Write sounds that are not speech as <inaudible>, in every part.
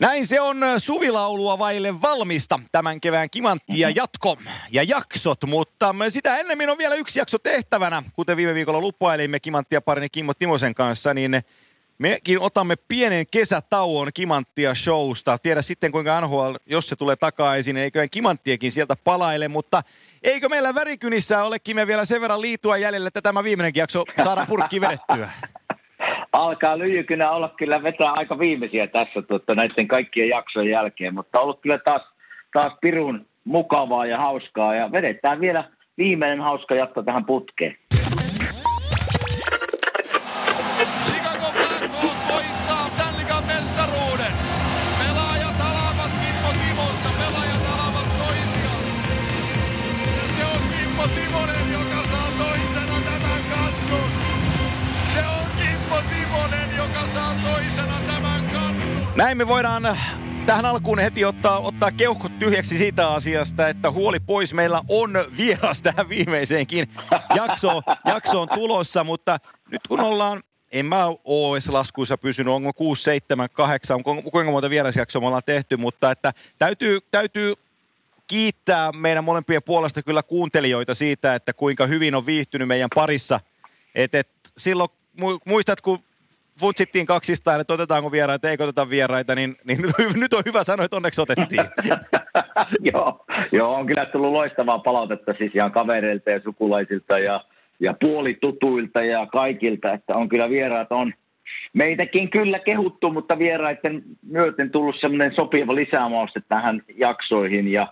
Näin se on suvilaulua vaille valmista tämän kevään kimanttia mhm. jatko ja jaksot, mutta sitä ennemmin on vielä yksi jakso tehtävänä. Kuten viime viikolla lupailimme kimanttia parini Kimmo Timosen kanssa, niin mekin otamme pienen kesätauon kimanttia showsta. Tiedä sitten kuinka NHL, jos se tulee takaisin, niin eiköhän kimanttiakin sieltä palaile, mutta eikö meillä värikynissä ole Kime vielä sen verran liitua jäljellä, että tämä viimeinenkin jakso saadaan purkki vedettyä? <laughs> alkaa lyijykynä olla kyllä vetää aika viimeisiä tässä tuota, näiden kaikkien jaksojen jälkeen, mutta ollut kyllä taas, taas pirun mukavaa ja hauskaa ja vedetään vielä viimeinen hauska jatko tähän putkeen. Näin me voidaan äh, tähän alkuun heti ottaa, ottaa keuhkot tyhjäksi siitä asiasta, että huoli pois. Meillä on vieras <laughs> tähän viimeiseenkin jaksoon, jaksoon tulossa, mutta nyt kun ollaan en mä ole laskuissa pysynyt, onko 6, 7, 8, kuinka monta vierasjaksoa me ollaan tehty, mutta että täytyy, täytyy kiittää meidän molempien puolesta kyllä kuuntelijoita siitä, että kuinka hyvin on viihtynyt meidän parissa. Et, et silloin, muistat, kun futsittiin kaksistaan, että otetaanko vieraita, eikö oteta vieraita, niin, niin nyt on hyvä sanoa, että onneksi otettiin. <laughs> joo, joo, on kyllä tullut loistavaa palautetta siis ihan kavereilta ja sukulaisilta ja, ja puolitutuilta ja kaikilta, että on kyllä vieraat on meitäkin kyllä kehuttu, mutta vieraiden myöten tullut semmoinen sopiva lisämauste tähän jaksoihin ja,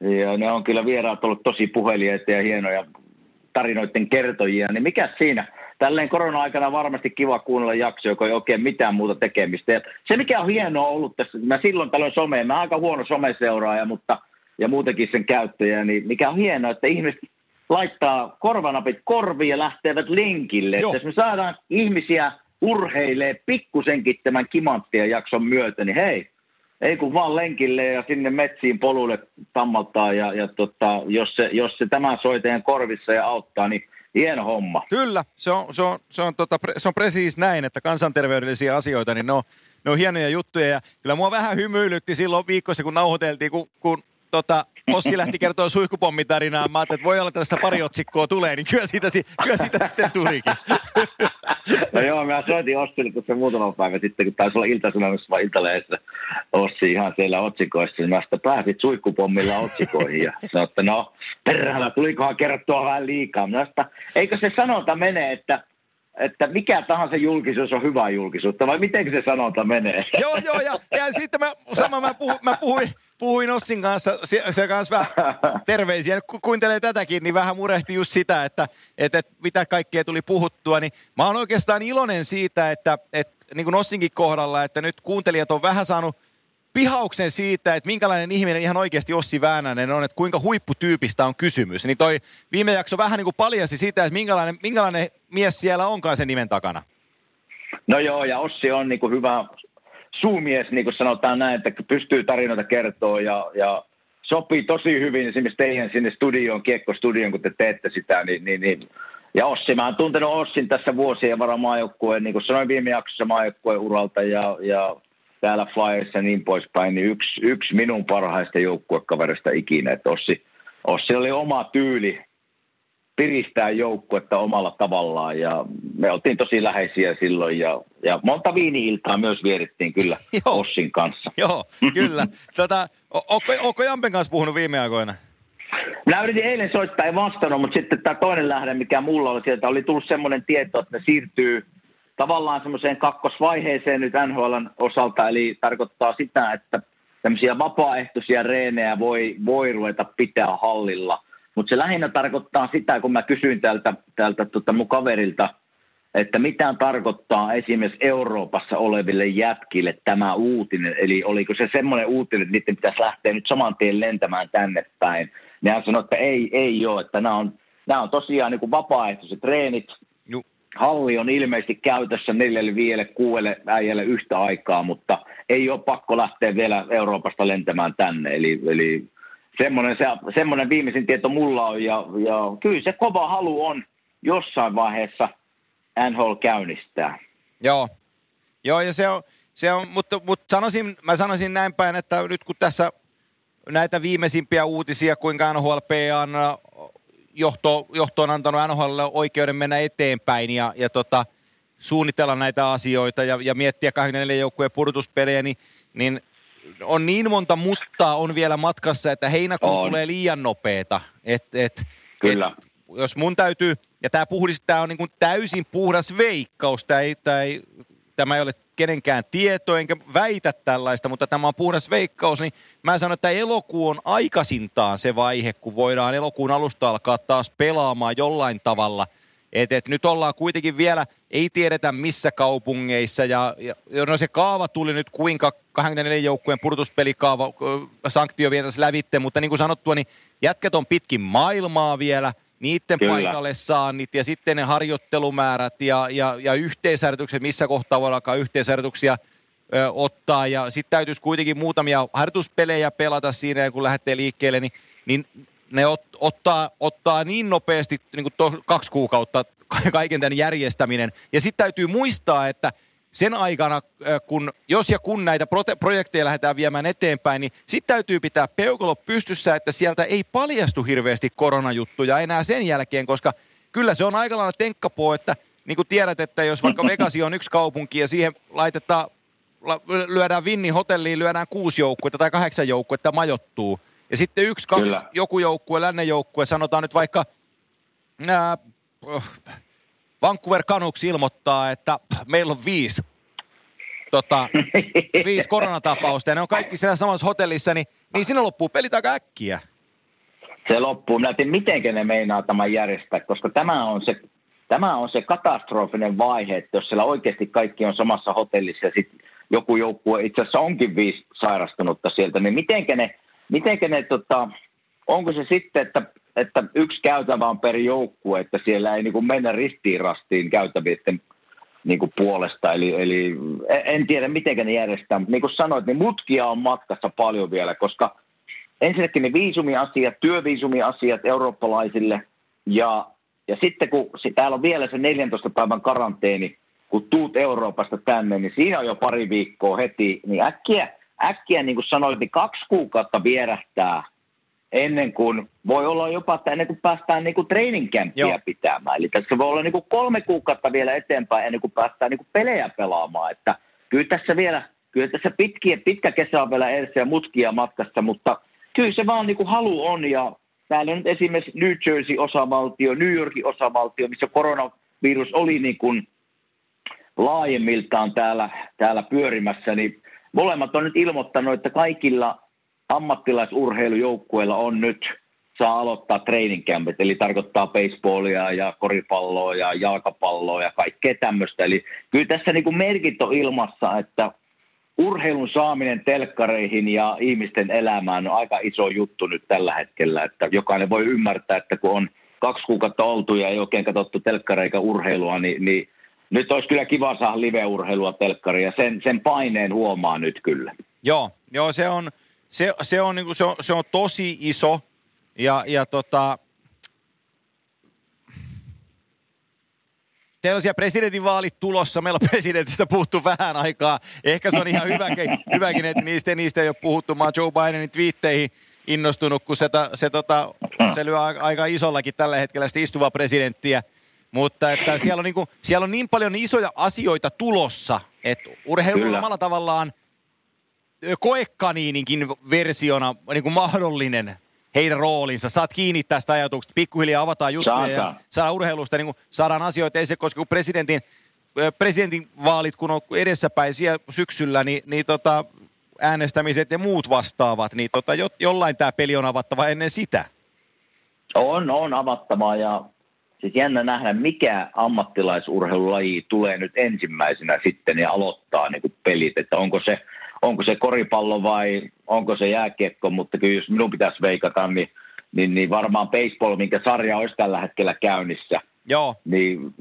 ja ne on kyllä vieraat ollut tosi puheliaita ja hienoja tarinoiden kertojia, niin mikä siinä – tälleen korona-aikana varmasti kiva kuunnella jakso, joka ei oikein mitään muuta tekemistä. Ja se, mikä on hienoa ollut tässä, mä silloin tällöin someen, mä aika huono someseuraaja, mutta ja muutenkin sen käyttäjä, niin mikä on hienoa, että ihmiset laittaa korvanapit korviin ja lähtevät linkille. Että jos me saadaan ihmisiä urheilee pikkusenkin tämän kimanttien jakson myötä, niin hei, ei kun vaan lenkille ja sinne metsiin polulle tammaltaa ja, ja tota, jos, se, jos se tämä soi teidän korvissa ja auttaa, niin hieno homma. Kyllä, se on, se on, se on, tota, se on presiis näin, että kansanterveydellisiä asioita, niin ne on, ne on hienoja juttuja. Ja kyllä mua vähän hymyilytti silloin viikossa, kun nauhoiteltiin, kun, kun tota, Ossi lähti kertoa suihkupommitarinaa. Mä ajattelin, että voi olla, että tässä pari otsikkoa tulee, niin kyllä siitä, kyllä siitä sitten tulikin. No joo, mä soitin Ossille tuossa muutama päivä sitten, kun taisi olla iltasanomissa vai iltaleessä Ossi ihan siellä otsikoissa. Niin mä sitä pääsit suihkupommilla otsikoihin ja <laughs> sanoin, että no perhana, tulikohan kerrottua vähän liikaa. Mä sitä, eikö se sanonta mene, että että mikä tahansa julkisuus on hyvä julkisuutta, vai miten se sanonta menee? Joo, joo, ja, ja sitten mä, sama mä, puhu, mä puhuin, puhuin Ossin kanssa, se, se kanssa vähän <laughs> terveisiä. Kun kuuntelee tätäkin, niin vähän murehti just sitä, että, että, että mitä kaikkea tuli puhuttua. Niin mä oon oikeastaan iloinen siitä, että, että niin kuin Ossinkin kohdalla, että nyt kuuntelijat on vähän saanut – pihauksen siitä, että minkälainen ihminen ihan oikeasti Ossi Väänänen on, että kuinka huipputyypistä on kysymys. Niin toi viime jakso vähän niin kuin paljasi sitä, että minkälainen, minkälainen mies siellä onkaan sen nimen takana. No joo, ja Ossi on niin kuin hyvä suumies, niin kuin sanotaan näin, että pystyy tarinoita kertoa ja, ja sopii tosi hyvin esimerkiksi teidän sinne studioon, kiekkostudioon, kun te teette sitä, niin, niin, niin ja Ossi, mä oon tuntenut Ossin tässä vuosien varan maajoukkueen, niin kuin sanoin viime jaksossa maajoukkueen uralta ja, ja täällä Flyers ja niin poispäin, niin yksi, yksi minun parhaista joukkuekaverista ikinä. Että Ossi, Ossi oli oma tyyli piristää joukkuetta omalla tavallaan ja me oltiin tosi läheisiä silloin ja, ja monta viini-iltaa myös vierittiin kyllä <laughs> Ossin kanssa. Joo, kyllä. <laughs> tota, onko, onko Jampen kanssa puhunut viime aikoina? Minä yritin eilen soittaa, ei vastannut, mutta sitten tämä toinen lähde, mikä mulla oli sieltä, oli tullut semmoinen tieto, että ne siirtyy – tavallaan semmoiseen kakkosvaiheeseen nyt NHLn osalta, eli tarkoittaa sitä, että tämmöisiä vapaaehtoisia reenejä voi, voi ruveta pitää hallilla. Mutta se lähinnä tarkoittaa sitä, kun mä kysyin tältä, tältä tota mun kaverilta, että mitä tarkoittaa esimerkiksi Euroopassa oleville jätkille tämä uutinen. Eli oliko se semmoinen uutinen, että niiden pitäisi lähteä nyt saman tien lentämään tänne päin. Niin hän sanoi, että ei, ei ole, että nämä on, nämä on tosiaan niin kuin vapaaehtoiset treenit, halli on ilmeisesti käytössä neljälle, viidelle, kuudelle äijälle yhtä aikaa, mutta ei ole pakko lähteä vielä Euroopasta lentämään tänne. Eli, eli semmoinen, se, semmoinen viimeisin tieto mulla on, ja, ja kyllä se kova halu on jossain vaiheessa NHL käynnistää. Joo, Joo ja se on, se on, mutta, mutta sanoisin, mä sanoisin näin päin, että nyt kun tässä näitä viimeisimpiä uutisia, kuinka NHLP on johto, johto on antanut NHL oikeuden mennä eteenpäin ja, ja tota, suunnitella näitä asioita ja, ja miettiä 24 joukkueen purtuspelejä, niin, niin on niin monta mutta on vielä matkassa, että heinäkuu on. tulee liian nopeeta. Et, et, Kyllä. Et, jos mun täytyy, ja tämä puhdis, tämä on niin kuin täysin puhdas veikkaus, tämä ei, tämä ei, tämä ei ole kenenkään tieto, enkä väitä tällaista, mutta tämä on puhdas veikkaus, niin mä sanon, että elokuu on aikaisintaan se vaihe, kun voidaan elokuun alusta alkaa taas pelaamaan jollain tavalla. Et, et nyt ollaan kuitenkin vielä, ei tiedetä missä kaupungeissa, ja, ja no se kaava tuli nyt kuinka 24 joukkueen purtuspelikaava, sanktio vietäisi lävitte, mutta niin kuin sanottua, niin jätkät on pitkin maailmaa vielä – niiden Kyllä. paikalle saannit ja sitten ne harjoittelumäärät ja, ja, ja yhteisharjoitukset, missä kohtaa voi alkaa yhteisharjoituksia ö, ottaa. Ja sitten täytyisi kuitenkin muutamia harjoituspelejä pelata siinä, kun lähtee liikkeelle, niin, niin ne ot, ottaa, ottaa niin nopeasti niin kuin to, kaksi kuukautta kaiken tämän järjestäminen. Ja sitten täytyy muistaa, että – sen aikana, äh, kun, jos ja kun näitä prote- projekteja lähdetään viemään eteenpäin, niin sitten täytyy pitää peukalo pystyssä, että sieltä ei paljastu hirveästi koronajuttuja enää sen jälkeen, koska kyllä se on aika lailla tenkkapoo, että niin kuin tiedät, että jos vaikka Vegasi on yksi kaupunki ja siihen laitetaan, lyödään Vinni hotelliin, lyödään kuusi joukkuetta tai kahdeksan joukkuetta majoittuu. Ja sitten yksi, kaksi, Kyllä. joku joukkue, lännen joukkue, sanotaan nyt vaikka ää, Vancouver Canucks ilmoittaa, että meillä on viisi, tota, <laughs> viisi koronatapausta ja ne on kaikki siellä samassa hotellissa, niin, niin sinne loppuu pelit aika äkkiä. Se loppuu. Mä tiedän, miten ne meinaa tämän järjestää, koska tämä on se, tämä on se katastrofinen vaihe, että jos siellä oikeasti kaikki on samassa hotellissa ja sitten joku joukkue itse asiassa onkin viisi sairastunutta sieltä, niin miten ne, mitenkä ne tota, onko se sitten, että että yksi käytävä on per joukkue, että siellä ei niin kuin mennä ristiin rastiin käytävien niin kuin puolesta. Eli, eli en tiedä, miten ne järjestää, mutta niin kuin sanoit, niin mutkia on matkassa paljon vielä, koska ensinnäkin ne viisumiasiat, työviisumiasiat eurooppalaisille ja, ja sitten kun täällä on vielä se 14 päivän karanteeni, kun tuut Euroopasta tänne, niin siinä on jo pari viikkoa heti, niin äkkiä, äkkiä niin kuin sanoit, niin kaksi kuukautta vierähtää ennen kuin, voi olla jopa, että ennen kuin päästään niin kuin treeninkämppiä pitämään. Eli tässä voi olla niin kuin kolme kuukautta vielä eteenpäin ennen kuin päästään niin kuin pelejä pelaamaan. Että kyllä tässä vielä, kyllä tässä pitkiä, pitkä kesä on vielä edessä ja mutkia matkassa, mutta kyllä se vaan niin kuin halu on ja täällä nyt esimerkiksi New Jersey-osavaltio, New Yorkin osavaltio, missä koronavirus oli niin kuin laajemmiltaan täällä, täällä pyörimässä, niin molemmat on nyt ilmoittanut, että kaikilla ammattilaisurheilujoukkueilla on nyt saa aloittaa training campit, eli tarkoittaa baseballia ja koripalloa ja jalkapalloa ja kaikkea tämmöistä. Eli kyllä tässä niin kuin merkit on ilmassa, että urheilun saaminen telkkareihin ja ihmisten elämään on aika iso juttu nyt tällä hetkellä, että jokainen voi ymmärtää, että kun on kaksi kuukautta oltu ja ei oikein katsottu telkkareika urheilua, niin, niin nyt olisi kyllä kiva saada live-urheilua telkkariin ja sen, sen paineen huomaa nyt kyllä. Joo, joo se on, se, se, on, niin kuin, se, on, se on tosi iso ja, ja tota, Teillä on siellä presidentinvaalit tulossa. Meillä on <laughs> presidentistä puhuttu vähän aikaa. Ehkä se on ihan hyväkin, <laughs> hyväkin että niistä, niistä ei ole puhuttu. Mä Joe Bidenin twiitteihin innostunut, kun se, se, tota, se lyö aika isollakin tällä hetkellä sitä istuvaa presidenttiä. Mutta että siellä, on niin kuin, siellä on niin paljon isoja asioita tulossa, että urheilu on omalla tavallaan – koekaniininkin versiona niin kuin mahdollinen heidän roolinsa. Saat kiinni tästä ajatuksesta, pikkuhiljaa avataan juttuja Saata. ja saadaan urheilusta, niin kuin saadaan asioita esille, koska kun presidentin, presidentin vaalit kun on edessäpäin siellä syksyllä, niin, niin tota, äänestämiset ja muut vastaavat, niin tota, jo, jollain tämä peli on avattava ennen sitä. On, on avattava ja siis jännä nähdä, mikä ammattilaisurheilulaji tulee nyt ensimmäisenä sitten ja aloittaa niin kuin pelit, että onko se – onko se koripallo vai onko se jääkiekko, mutta kyllä jos minun pitäisi veikata, niin, niin, niin varmaan baseball, minkä sarja olisi tällä hetkellä käynnissä, Joo. Niin,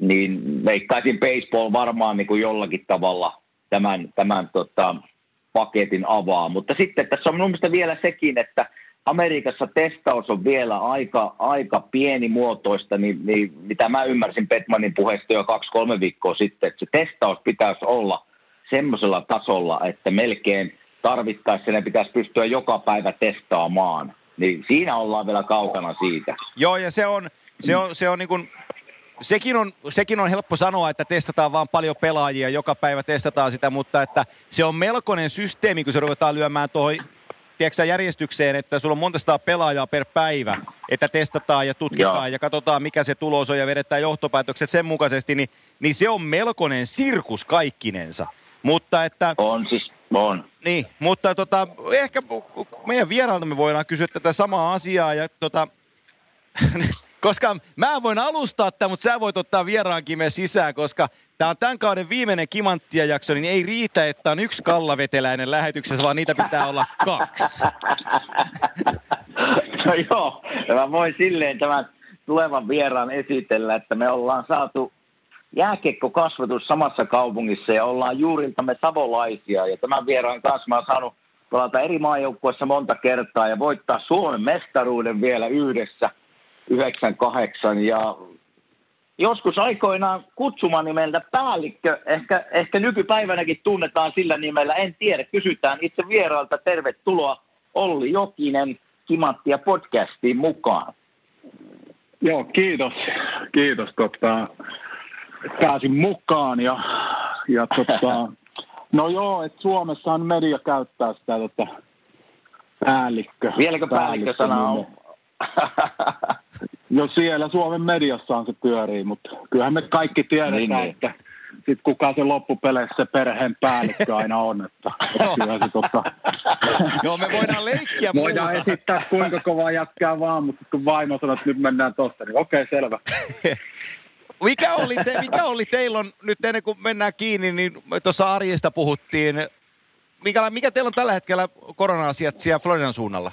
niin veikkaisin baseball varmaan niin kuin jollakin tavalla tämän, tämän tota, paketin avaa. Mutta sitten tässä on minun mielestä vielä sekin, että Amerikassa testaus on vielä aika, aika pienimuotoista, niin, niin mitä mä ymmärsin Petmanin puheesta jo kaksi-kolme viikkoa sitten, että se testaus pitäisi olla – semmoisella tasolla, että melkein tarvittaessa ne pitäisi pystyä joka päivä testaamaan. Niin siinä ollaan vielä kaukana siitä. Joo, ja se on, se on, se on niin kuin sekin on, sekin on helppo sanoa, että testataan vaan paljon pelaajia, joka päivä testataan sitä, mutta että se on melkoinen systeemi, kun se ruvetaan lyömään tuohon tiedätkö, järjestykseen, että sulla on monta pelaajaa per päivä, että testataan ja tutkitaan Joo. ja katsotaan, mikä se tulos on ja vedetään johtopäätökset sen mukaisesti, niin, niin se on melkoinen sirkus kaikkinensa. Mutta että... On siis, on. Niin, mutta tota, ehkä meidän vierailta me voidaan kysyä tätä samaa asiaa ja tota, <laughs> koska mä voin alustaa tämän, mutta sä voit ottaa vieraankin me sisään, koska tämä on tämän kauden viimeinen kimanttia jakso, niin ei riitä, että on yksi kallaveteläinen lähetyksessä, vaan niitä pitää olla kaksi. <laughs> no joo, mä voin silleen tämän tulevan vieraan esitellä, että me ollaan saatu jääkekkokasvatus samassa kaupungissa ja ollaan juuriltamme savolaisia. Ja tämän vieraan kanssa mä oon saanut pelata eri maajoukkueessa monta kertaa ja voittaa Suomen mestaruuden vielä yhdessä – 98 ja joskus aikoinaan nimeltä päällikkö, ehkä, ehkä nykypäivänäkin tunnetaan sillä nimellä, en tiedä, kysytään itse vierailta, tervetuloa Olli Jokinen Kimanttia podcastiin mukaan. Joo, kiitos. Kiitos. Tota, pääsin mukaan ja, ja tota, <laughs> no joo, että Suomessahan media käyttää sitä tota, päällikkö. Vieläkö päällikkö-sana on? <laughs> No siellä Suomen mediassahan se pyörii, mutta kyllähän me kaikki tiedetään, niin, niin. että sit kuka se loppupeleissä se perheen päällikkö aina on. Että, <laughs> kyllä se tota... <laughs> Joo, me voidaan leikkiä Voidaan muuta. esittää kuinka kovaa jätkää vaan, mutta kun vaimo sanoo, että nyt mennään tosta, niin okei, okay, selvä. mikä, oli te, mikä oli teillä on, nyt ennen kuin mennään kiinni, niin tuossa arjesta puhuttiin. Mikä, mikä teillä on tällä hetkellä korona-asiat siellä Floridan suunnalla?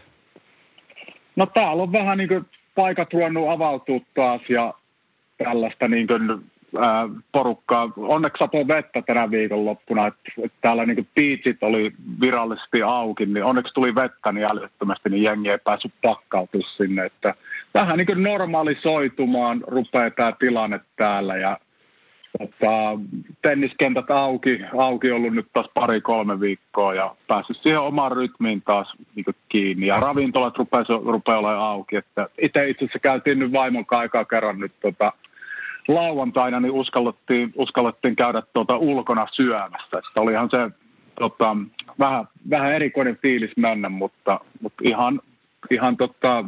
No täällä on vähän niin kuin paikat ruvennut avautua taas ja tällaista niin kuin, ää, porukkaa. Onneksi satoi vettä tänä viikonloppuna, että, että täällä niin piitsit oli virallisesti auki, niin onneksi tuli vettä niin älyttömästi, niin jengi ei päässyt pakkautua sinne. Että vähän niin normalisoitumaan rupeaa tämä tilanne täällä ja Tota, tenniskentät auki, auki ollut nyt taas pari-kolme viikkoa ja päässyt siihen omaan rytmiin taas niin kiinni. Ja ravintolat rupeaa, rupeaa olemaan auki. Että itse itse asiassa käytiin nyt vaimon aikaa kerran nyt tota, lauantaina, niin uskallettiin, uskallettiin käydä tuota ulkona syömässä. Että olihan se tota, vähän, vähän erikoinen fiilis mennä, mutta, mutta ihan, ihan tota,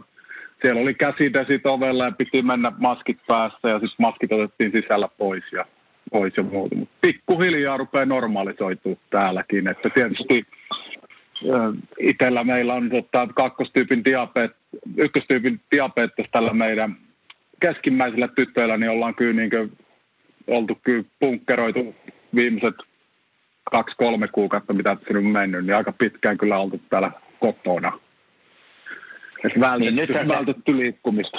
siellä oli käsidesit ovella ja piti mennä maskit päässä ja sitten maskit otettiin sisällä pois ja, pois ja muuta. Mutta pikkuhiljaa rupeaa normalisoitua täälläkin. Että tietysti itsellä meillä on tota, kakkostyypin diabeet, ykköstyypin diabetes tällä meidän keskimmäisillä tytöillä, niin ollaan kyllä niin kuin, oltu kyllä punkkeroitu viimeiset kaksi-kolme kuukautta, mitä tässä on mennyt, niin aika pitkään kyllä oltu täällä kotona. Että vältetty, niin nyt vältetty liikkumista.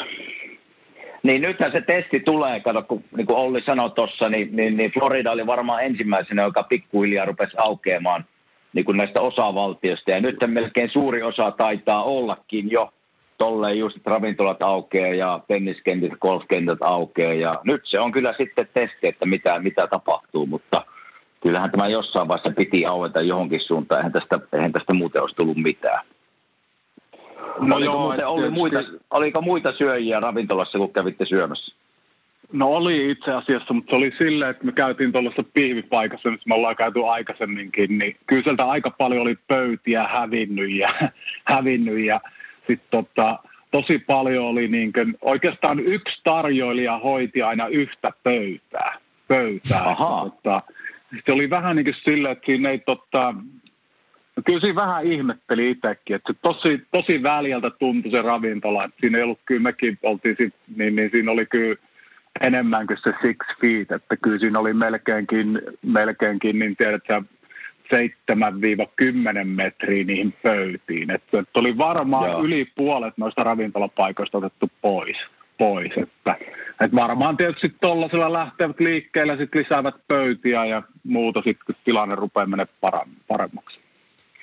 Niin nythän se testi tulee, kato, kun niin kuin Olli sanoi tuossa, niin, niin, niin Florida oli varmaan ensimmäisenä, joka pikkuhiljaa rupesi aukeamaan niin kuin näistä osavaltioista. Ja nyt melkein suuri osa taitaa ollakin jo tolleen just, että ravintolat aukeaa ja tenniskentät, golfkentät aukeaa. Ja nyt se on kyllä sitten testi, että mitä, mitä tapahtuu, mutta kyllähän tämä jossain vaiheessa piti aueta johonkin suuntaan. Eihän tästä, eihän tästä muuten olisi tullut mitään. No oliko, joo, muuten, oli muita, oliko muita syöjiä ravintolassa, kun kävitte syömässä? No oli itse asiassa, mutta se oli silleen, että me käytiin tuollaisessa pihvipaikassa, missä me ollaan käyty aikaisemminkin, niin kyllä sieltä aika paljon oli pöytiä hävinnyt ja, <laughs> hävinnyt ja sitten tota, tosi paljon oli niin kuin, oikeastaan yksi tarjoilija hoiti aina yhtä pöytää. pöytää. Aha. Tota, se oli vähän niin kuin silleen, että siinä ei tota, No kyllä siinä vähän ihmetteli itsekin, että se tosi, tosi väljältä tuntui se ravintola. Että siinä ei ollut, kyllä mekin oltiin sit, niin, niin siinä oli kyllä enemmän kuin se six feet, että kyllä siinä oli melkeinkin, melkeinkin niin tiedätkö, 7-10 metriä niihin pöytiin. Että, että oli varmaan Joo. yli puolet noista ravintolapaikoista otettu pois. pois että, että varmaan tietysti tuollaisella lähtevät liikkeelle, sitten lisäävät pöytiä ja muuta sitten, kun tilanne rupeaa menemään paremmaksi.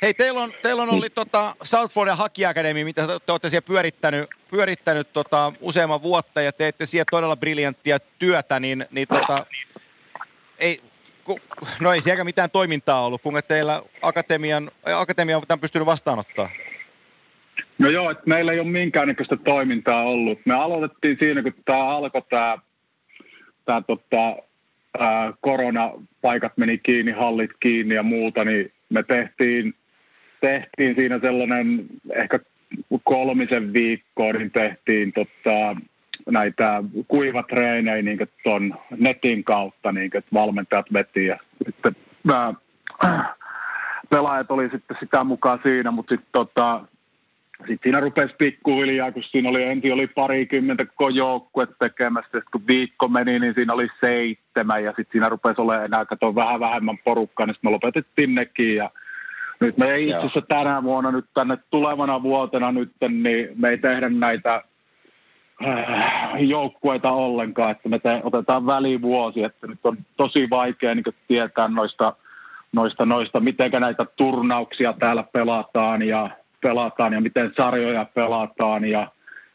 Hei, teillä on, teillä on ollut niin. tota South Florida Hockey Academy, mitä te, te olette siellä pyörittänyt, pyörittänyt tota, useamman vuotta ja teette siellä todella briljanttia työtä, niin, niin tota, ei, no ei siellä mitään toimintaa ollut, kuinka teillä akatemian, akatemia on pystynyt vastaanottaa? No joo, että meillä ei ole minkäännäköistä toimintaa ollut. Me aloitettiin siinä, kun tämä alkoi tämä, tämä tota, ää, koronapaikat meni kiinni, hallit kiinni ja muuta, niin me tehtiin, tehtiin siinä sellainen ehkä kolmisen viikkoa, niin tehtiin tota, näitä kuivatreenejä niin tuon netin kautta, niin että valmentajat veti ja sitten mä, pelaajat oli sitten sitä mukaan siinä, mutta sitten tota, sitten siinä rupesi pikkuhiljaa, kun siinä oli ensin oli parikymmentä koko joukkue tekemässä, sitten kun viikko meni, niin siinä oli seitsemän, ja sitten siinä rupesi olemaan enää kato vähän vähemmän porukkaa, niin me lopetettiin nekin, ja nyt me ei itse asiassa tänä vuonna, nyt tänne tulevana vuotena nyt, niin me ei tehdä näitä äh, joukkueita ollenkaan, että me te, otetaan välivuosi, että nyt on tosi vaikea niin tietää noista, noista, noista, miten näitä turnauksia täällä pelataan ja pelataan ja miten sarjoja pelataan ja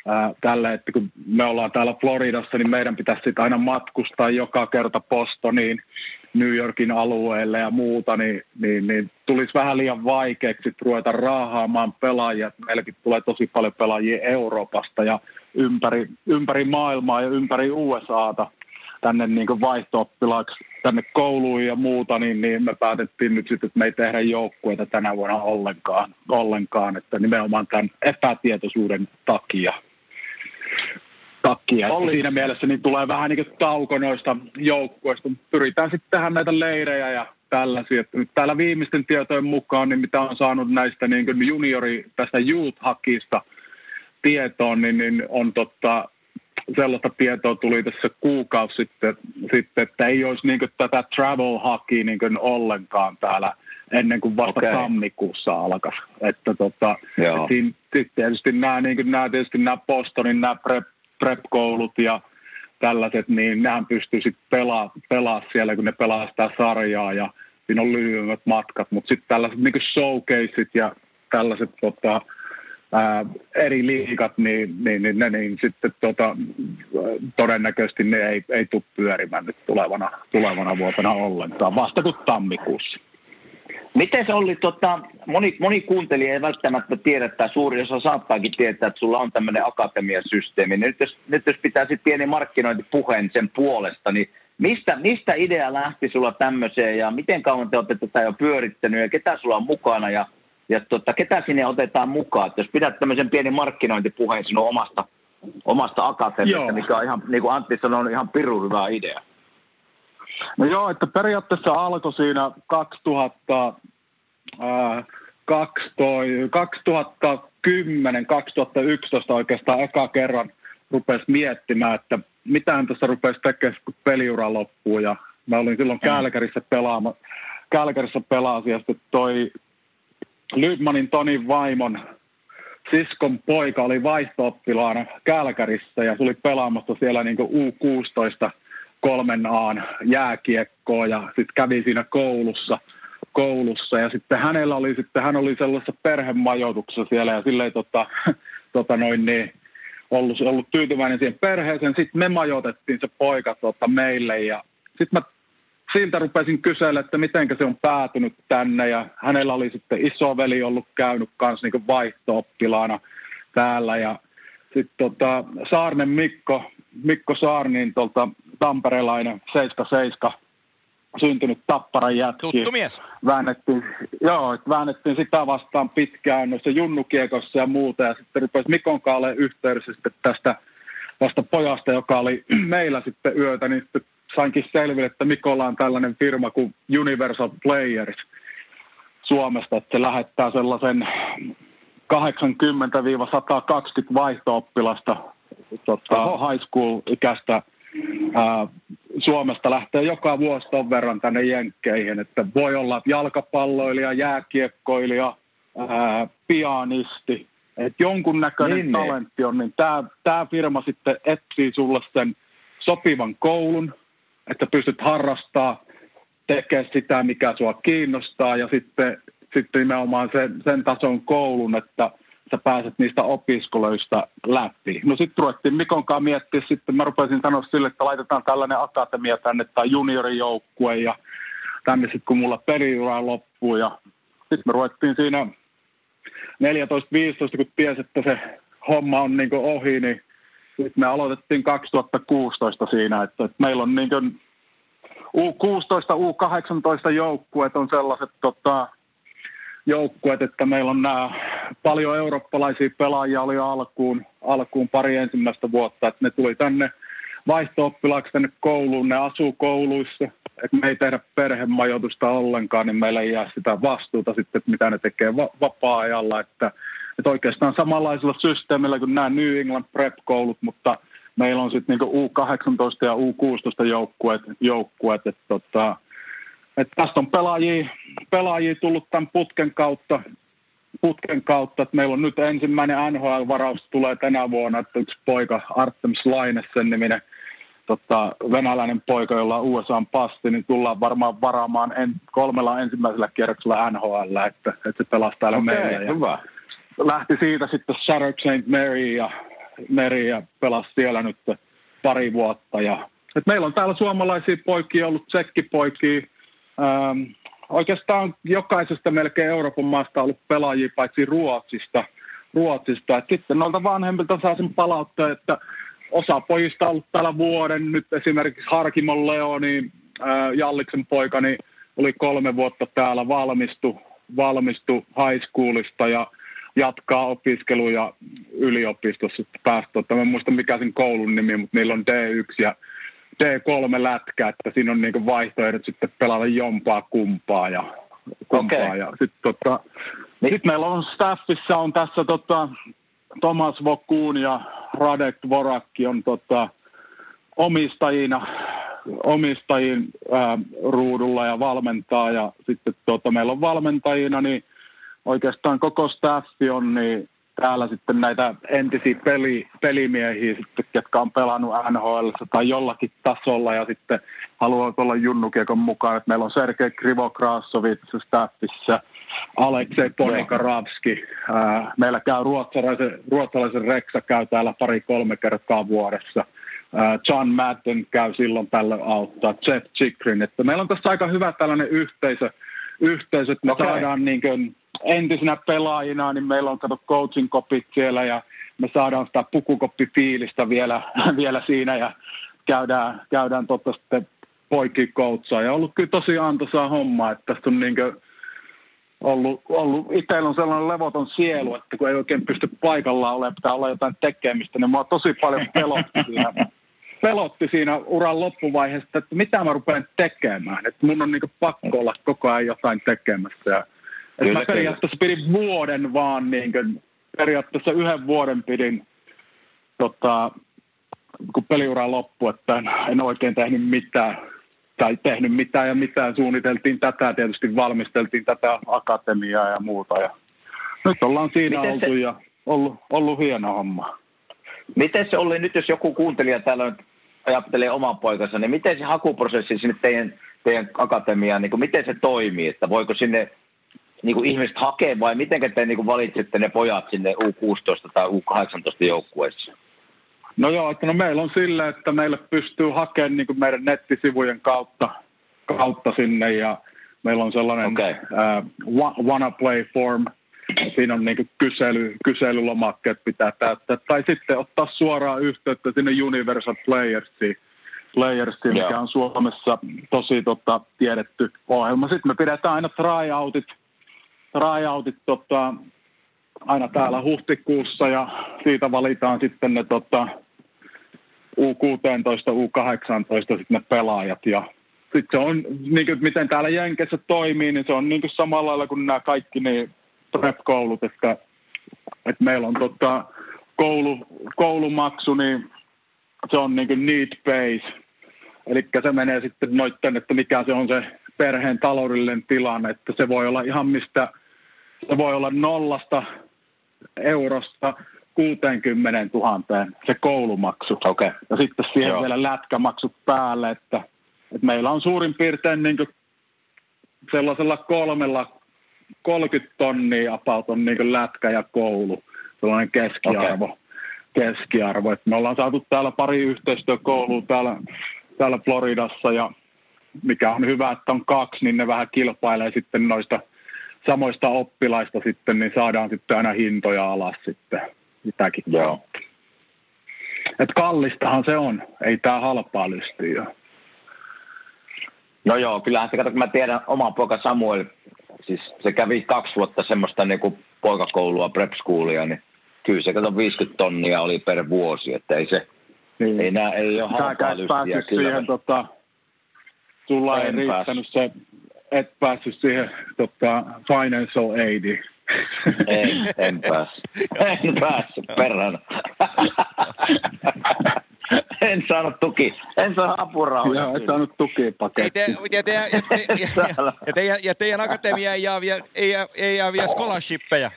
ää, tälle, että kun me ollaan täällä Floridassa, niin meidän pitäisi sitten aina matkustaa joka kerta Bostoniin, New Yorkin alueelle ja muuta, niin, niin, niin tulisi vähän liian vaikeaksi ruveta raahaamaan pelaajia. Meilläkin tulee tosi paljon pelaajia Euroopasta ja ympäri, ympäri maailmaa ja ympäri USAta tänne niin vaihto tänne kouluun ja muuta, niin, niin me päätettiin nyt sitten, että me ei tehdä joukkueita tänä vuonna ollenkaan, ollenkaan että nimenomaan tämän epätietoisuuden takia. Takia. Olli. Siinä mielessä niin tulee vähän niin kuin tauko noista joukkueista. Pyritään sitten tähän näitä leirejä ja tällaisia. Että nyt täällä viimeisten tietojen mukaan, niin mitä on saanut näistä niin kuin juniori, tästä youth-hakista tietoon, niin, niin on totta, sellaista tietoa tuli tässä kuukausi sitten, sitten että ei olisi niin tätä travel hackia niin ollenkaan täällä ennen kuin vasta okay. tammikuussa alkaisi. Että tota, siinä, tietysti nämä, niin kuin, nämä, tietysti nämä Bostonin nämä prep, prep-koulut ja tällaiset, niin nehän pystyy sitten pelaa, pelaa siellä, kun ne pelaa sitä sarjaa ja siinä on lyhyemmät matkat, mutta sitten tällaiset niin showcaseit ja tällaiset tota, ää, eri liikat, niin, niin, niin, ne, niin sitten tota, todennäköisesti ne ei, ei tule pyörimään nyt tulevana, tulevana vuotena ollenkaan, vasta kuin tammikuussa. Miten se oli, tota, moni, moni kuuntelija ei välttämättä tiedä, tai suuri osa saattaakin tietää, että sulla on tämmöinen akatemiasysteemi. Nyt jos, nyt jos pitää sitten pieni markkinointipuheen sen puolesta, niin mistä, mistä idea lähti sulla tämmöiseen ja miten kauan te olette tätä jo pyörittänyt ja ketä sulla on mukana ja ja tota, ketä sinne otetaan mukaan? Että jos pidät tämmöisen pienen markkinointipuheen sinun omasta, omasta akatemiasta, mikä on ihan, niin kuin Antti sanoi, on ihan pirun hyvä idea. No joo, että periaatteessa alkoi siinä 2000, ää, 2010, 2011 oikeastaan eka kerran rupesi miettimään, että mitähän tässä rupesi tekemään, kun peliura loppuu. Ja mä olin silloin mm. Kälkärissä pelaama, Kälkärissä pelasi ja sitten toi Lydmanin Tonin vaimon siskon poika oli vaihtooppilaana Kälkärissä ja tuli pelaamassa siellä niin U16 kolmen Aan jääkiekkoa ja sitten kävi siinä koulussa, koulussa. Ja sitten hänellä oli sitten, hän oli sellaisessa perhemajoituksessa siellä ja silleen tota, <laughs> tota noin niin, ollut, ollut tyytyväinen siihen perheeseen. Sitten me majoitettiin se poika tota, meille ja sitten mä siltä rupesin kysellä, että miten se on päätynyt tänne. Ja hänellä oli sitten isoveli ollut käynyt kanssa niin vaihto-oppilaana täällä. Ja sitten tota, Saarnen Mikko, Mikko Saarnin tuolta tamperelainen 77 syntynyt tapparan jätki. Tuttu mies. Väännettiin, joo, väännettiin sitä vastaan pitkään noissa junnukiekossa ja muuta. Ja sitten rupesi Mikon kaalle yhteydessä sitten tästä vasta pojasta, joka oli <clears throat> meillä sitten yötä, niin sitten sainkin selville, että Mikolla on tällainen firma kuin Universal Players Suomesta, että se lähettää sellaisen 80-120 vaihto-oppilasta tota, high school-ikäistä ää, Suomesta lähtee joka vuosi ton verran tänne Jenkkeihin, että voi olla jalkapalloilija, jääkiekkoilija, ää, pianisti, että jonkunnäköinen niin, niin. talentti on, niin tämä firma sitten etsii sulle sen sopivan koulun, että pystyt harrastaa, tekemään sitä, mikä sua kiinnostaa ja sitten, sitten nimenomaan sen, sen tason koulun, että sä pääset niistä opiskeluista läpi. No sitten ruvettiin Mikon kanssa miettiä, sitten mä rupesin sanoa sille, että laitetaan tällainen akatemia tänne tai juniorijoukkue ja tänne sitten kun mulla peliura loppuu ja sitten me ruvettiin siinä 14-15, kun tiesi, että se homma on niin ohi, niin sitten me aloitettiin 2016 siinä, että, että meillä on niin U16, U18 joukkueet on sellaiset tota, joukkueet, että meillä on nämä paljon eurooppalaisia pelaajia oli alkuun, alkuun pari ensimmäistä vuotta, että ne tuli tänne vaihto-oppilaaksi tänne kouluun, ne asuu kouluissa, että me ei tehdä perhemajoitusta ollenkaan, niin meillä ei jää sitä vastuuta sitten, että mitä ne tekee va- vapaa-ajalla, että, että oikeastaan samanlaisella systeemillä kuin nämä New England Prep-koulut, mutta meillä on sitten niinku U18 ja U16 joukkueet, joukkueet että tota, että tästä on pelaajia, pelaajia tullut tämän putken kautta, putken kautta, että meillä on nyt ensimmäinen NHL-varaus tulee tänä vuonna, että yksi poika Artemis Laine, sen niminen tota, venäläinen poika, jolla on USA pasti, niin tullaan varmaan varaamaan en, kolmella ensimmäisellä kierroksella NHL, että, että se pelaa täällä okay, meillä. Ja hyvä. Lähti siitä sitten Sarah St. Mary ja, Mary ja pelasi siellä nyt pari vuotta. Ja, että meillä on täällä suomalaisia poikia ollut, tsekkipoikia, ähm, oikeastaan jokaisesta melkein Euroopan maasta ollut pelaajia paitsi Ruotsista. Ruotsista. Et sitten noilta vanhemmilta saa sen palautteen, että osa pojista on ollut täällä vuoden. Nyt esimerkiksi Harkimon Leo, niin äh, Jalliksen poika, niin oli kolme vuotta täällä valmistu, valmistu high schoolista ja jatkaa opiskeluja yliopistossa päästä. Mä en muista mikä sen koulun nimi, mutta niillä on D1 ja D3 lätkä, että siinä on niinku vaihtoehdot sitten pelata jompaa kumpaa ja kumpaa. Okay. Ja sitten tota, niin. sit meillä on staffissa on tässä tota, Thomas Vokkuun ja Radek Vorakki on tota, omistajina, omistajin ää, ruudulla ja valmentaa. Ja sitten tota, meillä on valmentajina, niin oikeastaan koko staffi on niin täällä sitten näitä entisiä peli, pelimiehiä, sitten, jotka on pelannut NHL tai jollakin tasolla ja sitten haluavat olla junnukiekon mukaan. Että meillä on Sergei Krivokrasovits staffissa, Aleksei Ponikaravski. Meillä käy ruotsalaisen, ruotsalaisen Reksa käy täällä pari-kolme kertaa vuodessa. John Madden käy silloin tällä auttaa, Jeff Chikrin. Että meillä on tässä aika hyvä tällainen yhteisö, yhteisö että me okay. saadaan niin kuin entisinä pelaajina, niin meillä on kato coaching kopit siellä ja me saadaan sitä pukukoppifiilistä vielä, <laughs> vielä siinä ja käydään, käydään totta sitten poikki coachaa. Ja ollut kyllä tosi antoisaa hommaa, että tästä on niin ollut, ollut itsellä on sellainen levoton sielu, että kun ei oikein pysty paikallaan olemaan, pitää olla jotain tekemistä, niin mua tosi paljon pelotti siinä, pelotti siinä uran loppuvaiheessa, että mitä mä rupean tekemään. Että mun on niin pakko olla koko ajan jotain tekemässä. Ja Kyllä, mä periaatteessa pidin vuoden vaan, niin kuin, periaatteessa yhden vuoden pidin, tota, kun peliura loppui, että en oikein tehnyt mitään tai tehnyt mitään ja mitään. Suunniteltiin tätä, tietysti valmisteltiin tätä akatemiaa ja muuta. Ja nyt ollaan siinä Miten oltu se... ja ollut, ollut hieno homma. Miten se oli nyt, jos joku kuuntelija täällä nyt ajattelee oman poikansa, niin miten se hakuprosessi sinne teidän, teidän akatemiaan, niin kuin miten se toimii? Että voiko sinne niin kuin ihmiset hakee vai miten te niin kuin valitsette ne pojat sinne U16 tai U18 joukkueessa? No joo, että no meillä on sillä, että meille pystyy hakemaan niin kuin meidän nettisivujen kautta, kautta sinne ja meillä on sellainen okay. uh, wanna play form, siinä on niin kysely, kyselylomakkeet pitää täyttää, tai sitten ottaa suoraan yhteyttä sinne Universal Playersiin, Playersiin mikä on Suomessa tosi tota, tiedetty ohjelma. Sitten me pidetään aina tryoutit, tryoutit tota, aina täällä huhtikuussa ja siitä valitaan sitten ne tota, U16, U18 sitten ne pelaajat ja sitten se on, niin kuin, miten täällä Jenkessä toimii, niin se on niin kuin samalla lailla kuin nämä kaikki niin prep-koulut, että, että meillä on tota, koulu, koulumaksu, niin se on niin kuin need base. Eli se menee sitten noitten, että mikä se on se perheen taloudellinen tilanne, että se voi olla ihan mistä, se voi olla nollasta eurosta 60 000 se koulumaksu. Okay. Ja sitten siihen Joo. vielä lätkämaksut päälle, että, että meillä on suurin piirtein niin sellaisella kolmella 30 tonnia about on niin lätkä ja koulu, sellainen keskiarvo. Okay. keskiarvo. Et me ollaan saatu täällä pari yhteistyökoulua täällä, täällä Floridassa ja mikä on hyvä, että on kaksi, niin ne vähän kilpailee sitten noista samoista oppilaista sitten, niin saadaan sitten aina hintoja alas sitten sitäkin Joo. Et kallistahan se on, ei tämä halpaa lystiä. No joo, kyllähän se, kato, kun mä tiedän oma poika Samuel, siis se kävi kaksi vuotta semmoista niin kuin poikakoulua, prep schoolia, niin kyllä se kato 50 tonnia oli per vuosi, että ei se, niin. ei, nää, ei ole halpaa lystiä. Kyllä siihen, tota, sulla ei riittänyt se, et päässyt siihen tota, financial aidiin. En, en päässyt. <laughs> En päässyt, perhana. en saanut tuki. En saa apurahoja. Joo, en saanut tukipaketti. Ja, te, ja, te, ja, <laughs> ja, ja, teidän, ja teidän akatemia ei jää, vielä, ei, ei jää vielä scholarshippeja.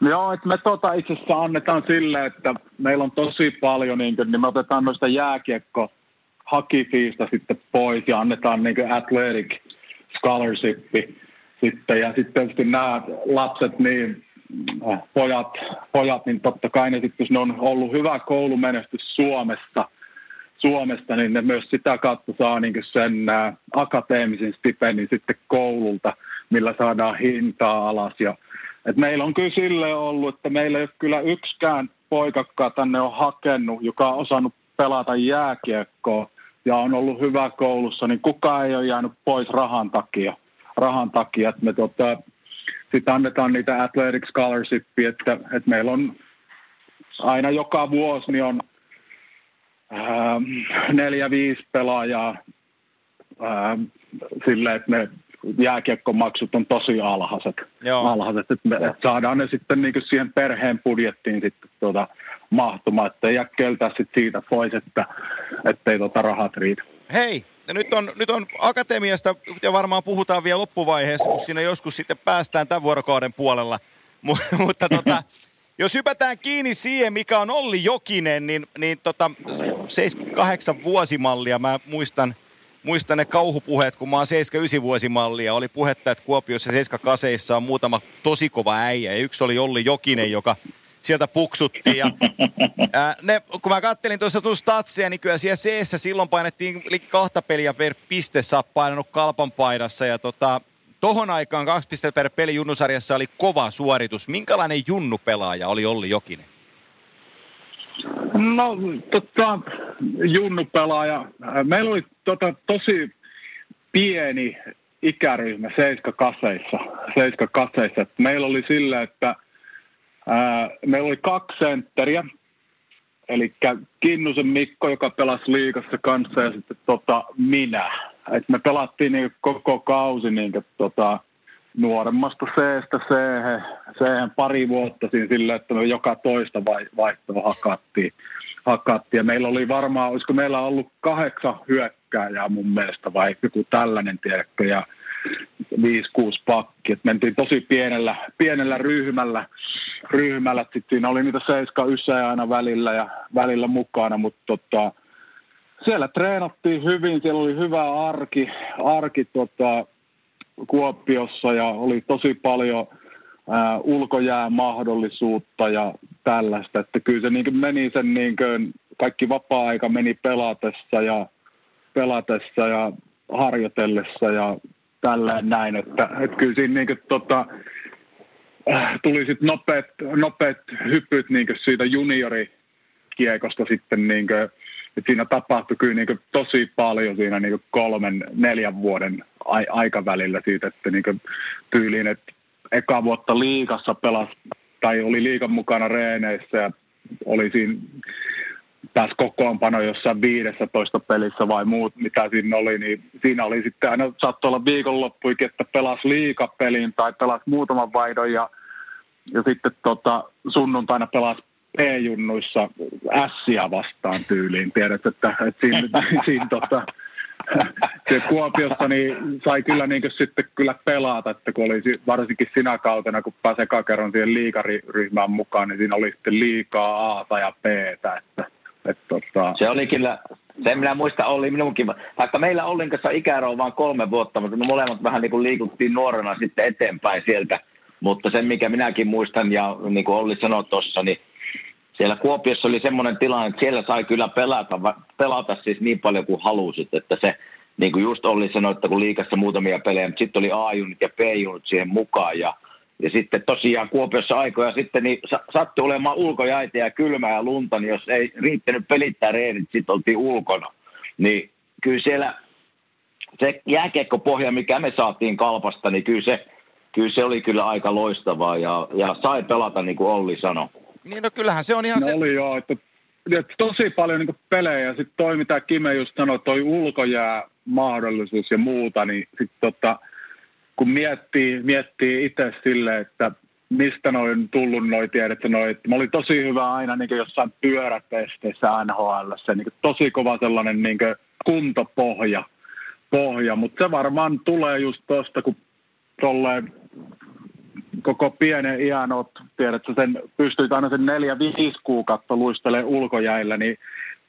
Joo, että me tota itse asiassa annetaan sille, että meillä on tosi paljon, niin, kuin, niin me otetaan noista jääkiekko hakifiista sitten pois ja annetaan niin kuin athletic scholarship sitten. Ja sitten tietysti nämä lapset, niin äh, pojat, pojat, niin totta kai ne sitten, jos ne on ollut hyvä koulumenestys Suomessa, Suomesta, niin ne myös sitä kautta saa niin sen äh, akateemisen stipendin sitten koululta, millä saadaan hintaa alas. Ja, et meillä on kyllä sille ollut, että meillä ei ole kyllä yksikään poikakkaan tänne on hakenut, joka on osannut pelata jääkiekkoa ja on ollut hyvä koulussa, niin kukaan ei ole jäänyt pois rahan takia. Rahan takia, että me tota, sitten annetaan niitä athletic scholarshipia, että, että meillä on aina joka vuosi niin on ää, neljä, viisi pelaajaa ää, sille, että ne jääkiekkomaksut on tosi alhaiset. Joo. alhaiset että me saadaan ne sitten niin siihen perheen budjettiin sitten tuota, mahtumaan, että ei jää sitten siitä pois, että ettei tuota rahat riitä. Hei, ja nyt on, nyt on akatemiasta, ja varmaan puhutaan vielä loppuvaiheessa, kun siinä joskus sitten päästään tämän vuorokauden puolella. <laughs> Mutta tota, jos hypätään kiinni siihen, mikä on Olli Jokinen, niin, niin tota, 78 vuosimallia, mä muistan, muistan ne kauhupuheet, kun mä oon 79 vuosimallia. Oli puhetta, että Kuopiossa 78 on muutama tosi kova äijä, ja yksi oli Olli Jokinen, joka sieltä puksuttiin. Ja, <laughs> ää, ne, kun mä kattelin tuossa tuossa statsia, niin kyllä siellä c silloin painettiin liki kahta peliä per piste, sä painanut kalpan paidassa. Ja tota, tohon aikaan kaksi pistettä per peli junnusarjassa oli kova suoritus. Minkälainen junnu-pelaaja oli Olli Jokinen? No, tota, junnu-pelaaja. Meillä oli tota, tosi pieni ikäryhmä seiska kaseissa. Seiska kaseissa. Meillä oli sillä, että Ää, meillä oli kaksi sentteriä, eli Kinnusen Mikko, joka pelasi liikassa kanssa, ja sitten tota, minä. Et me pelattiin niin koko kausi niin tota, nuoremmasta C-stä c pari vuotta siinä sillä, että me joka toista vaihtoa hakattiin. Hakattiin. Ja meillä oli varmaan, olisiko meillä ollut kahdeksan hyökkääjää mun mielestä vai joku tällainen, tiedätkö, ja 5-6 pakki. Et mentiin tosi pienellä, pienellä ryhmällä, ryhmällä. Sitten siinä oli niitä 7 aina välillä ja välillä mukana, mutta tota, siellä treenattiin hyvin, siellä oli hyvä arki, arki tota, Kuopiossa ja oli tosi paljon ää, ulkojäämahdollisuutta ja tällaista. Että kyllä se niin meni sen niin kuin, kaikki vapaa-aika meni pelatessa ja, pelatessa ja harjoitellessa ja tällä näin, että, että kyllä siinä niin kuin, tota, äh, tuli sitten nopeat, nopeat hypyt niin siitä juniorikiekosta sitten, niin kuin, että siinä tapahtui kyllä niin tosi paljon siinä niin kolmen, neljän vuoden ai- aikavälillä siitä, että niin tyyliin, että eka vuotta liikassa pelasi tai oli liikan mukana reeneissä ja oli siinä tässä kokoonpano jossain 15 pelissä vai muut, mitä siinä oli, niin siinä oli sitten aina saattoi olla viikonloppuikin, että pelasi liikapelin tai pelasi muutaman vaihdon ja, ja sitten tota, sunnuntaina pelasi P-junnuissa ässiä vastaan tyyliin. Tiedät, että, että siinä, <laughs> siinä tota, <laughs> se Kuopiosta niin sai kyllä niin sitten kyllä pelata, että kun oli varsinkin sinä kautena, kun pääsee kakeron siihen liikaryhmään mukaan, niin siinä oli sitten liikaa A ja B, että et, tota... Se oli kyllä, sen minä muistan oli minunkin, vaikka meillä Ollin kanssa ikäero on vain kolme vuotta, mutta me molemmat vähän niin kuin liikuttiin nuorena sitten eteenpäin sieltä. Mutta sen, mikä minäkin muistan ja niin kuin Olli sanoi tuossa, niin siellä Kuopiossa oli semmoinen tilanne, että siellä sai kyllä pelata, pelata siis niin paljon kuin halusit, että se niin kuin just Olli sanoi, että kun liikassa muutamia pelejä, mutta sitten oli A-junit ja B-junit siihen mukaan ja ja sitten tosiaan Kuopiossa aikoja sitten niin sattui olemaan ulkojaita ja kylmää ja lunta, niin jos ei riittänyt pelittää reenit, sitten oltiin ulkona. Niin kyllä siellä se jääkiekkopohja, mikä me saatiin kalpasta, niin kyllä se, kyllä se oli kyllä aika loistavaa ja, ja sai pelata niin kuin Olli sanoi. Niin no kyllähän se on ihan no se... oli joo, että, että tosi paljon niin pelejä. Sitten toi, mitä Kime just sanoi, toi ulkojää mahdollisuus ja muuta, niin sitten tota, kun miettii, miettii itse sille, että mistä noin tullut noin tiedätkö noin. Mä olin tosi hyvä aina niin jossain pyörätesteissä NHL, niin tosi kova sellainen niin kuntopohja, pohja, mutta se varmaan tulee just tuosta, kun tolleen koko pienen iän oot, tiedätkö, sen, pystyt aina sen neljä, viisi kuukautta luistelemaan ulkojäillä, niin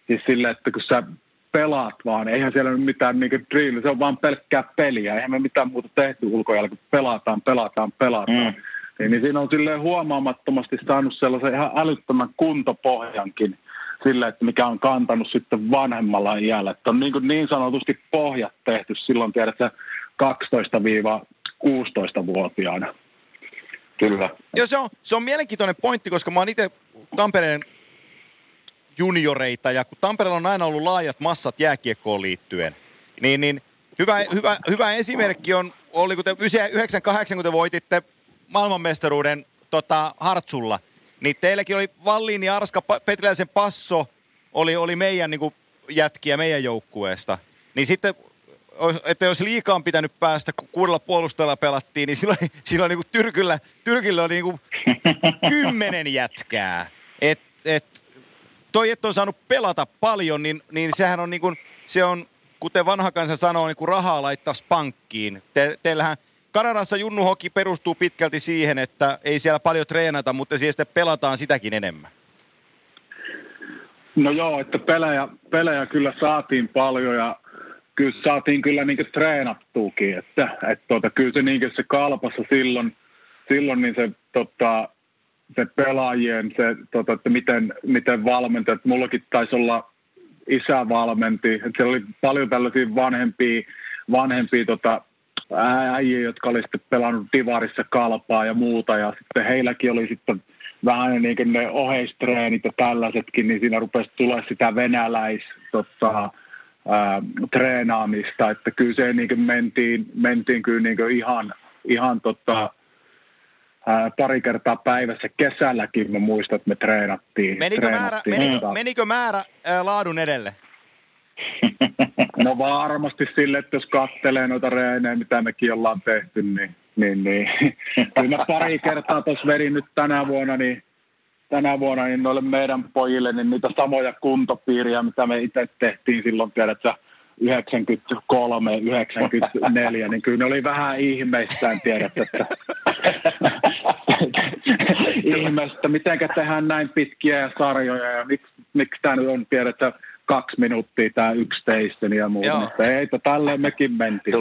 siis sille, että kun sä pelaat vaan, eihän siellä ole mitään niin drill, se on vaan pelkkää peliä, eihän me mitään muuta tehty ulkojällä, kun pelataan, pelataan, pelataan. Mm. Niin, niin siinä on silleen huomaamattomasti saanut sellaisen ihan älyttömän kuntopohjankin sille, että mikä on kantanut sitten vanhemmalla iällä. Että on niin, niin sanotusti pohjat tehty silloin, tiedätkö, 12-16-vuotiaana. Kyllä. Joo, se on, se on mielenkiintoinen pointti, koska mä oon itse Tampereen junioreita ja kun Tampereella on aina ollut laajat massat jääkiekkoon liittyen, niin, niin hyvä, hyvä, hyvä esimerkki on, oli kun te 98, kun te voititte maailmanmestaruuden tota, Hartsulla, niin teilläkin oli Valliin ja Arska Petriläisen Passo oli, oli meidän niin kuin, jätkiä meidän joukkueesta. Niin sitten että jos liikaa on pitänyt päästä, kun kuudella puolustajalla pelattiin, niin silloin, <laughs> silloin niin kuin Tyrkyllä, Tyrkyllä oli niin kuin <laughs> kymmenen jätkää. Et, et, toi, että on saanut pelata paljon, niin, niin sehän on niin kuin, se on, kuten vanha kansa sanoo, niin kuin rahaa laittaisi pankkiin. Te, teillähän Kanadassa junnuhoki perustuu pitkälti siihen, että ei siellä paljon treenata, mutta siellä sitten pelataan sitäkin enemmän. No joo, että pelejä, pelejä kyllä saatiin paljon ja kyllä saatiin kyllä niin treenattuukin, että, että tuota, kyllä se, niin se kalpassa silloin, silloin niin se, tota, se pelaajien, se, tota, että miten, miten valmentajat, mullakin taisi olla isä valmenti, että siellä oli paljon tällaisia vanhempia, vanhempia tota, äijä, jotka oli sitten pelannut divarissa kalpaa ja muuta, ja sitten heilläkin oli sitten vähän niin kuin ne oheistreenit ja tällaisetkin, niin siinä rupesi tulla sitä venäläis tota, ää, treenaamista, että kyllä se niin mentiin, mentiin kyllä niin ihan, ihan tota, ää, pari kertaa päivässä kesälläkin mä muistan, että me treenattiin. Menikö treenattiin määrä, menikö, menikö määrä ää, laadun edelle? <laughs> No varmasti sille, että jos kattelee noita reenejä, mitä mekin ollaan tehty, niin, niin, niin. <laughs> kyllä mä pari kertaa tuossa vedin nyt tänä vuonna, niin tänä vuonna niin noille meidän pojille niin niitä samoja kuntopiiriä, mitä me itse tehtiin silloin, tiedätkö, 93, 94, niin kyllä ne oli vähän ihmeissään, tiedät, että <laughs> ihmeistä, miten tehdään näin pitkiä sarjoja ja miksi, miksi tämä nyt on, tiedätkö, kaksi minuuttia tämä yksi teisteni ja muuta. Mutta ei, tälleen mekin mentiin.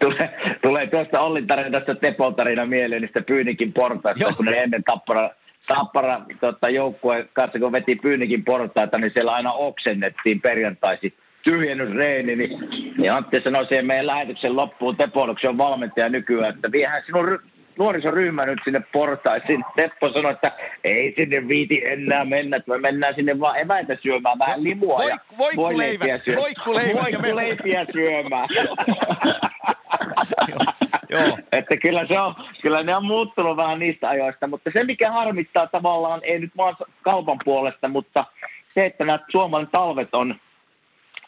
Tulee, tulee tuosta Ollin tarinasta Tepon tarina mieleen niistä Pyynikin portaista, kun ne ennen tappara, tappara tota, joukkue kanssa, kun veti Pyynikin portaita, niin siellä aina oksennettiin perjantaisin tyhjennysreeni, niin, niin Antti sanoi siihen meidän lähetyksen loppuun se on valmentaja nykyään, että viehän sinun nuorisoryhmä nyt sinne portaisiin. Teppo sanoi, että ei sinne viiti enää mennä, että me mennään sinne vaan eväitä syömään vähän limua Voik, ja voikkuleivät, voikkuleivät, voikkuleipiä syömään. <laughs> Joo. että kyllä, se on, kyllä ne on muuttunut vähän niistä ajoista, mutta se mikä harmittaa tavallaan, ei nyt vaan kaupan puolesta, mutta se, että nämä Suomen talvet on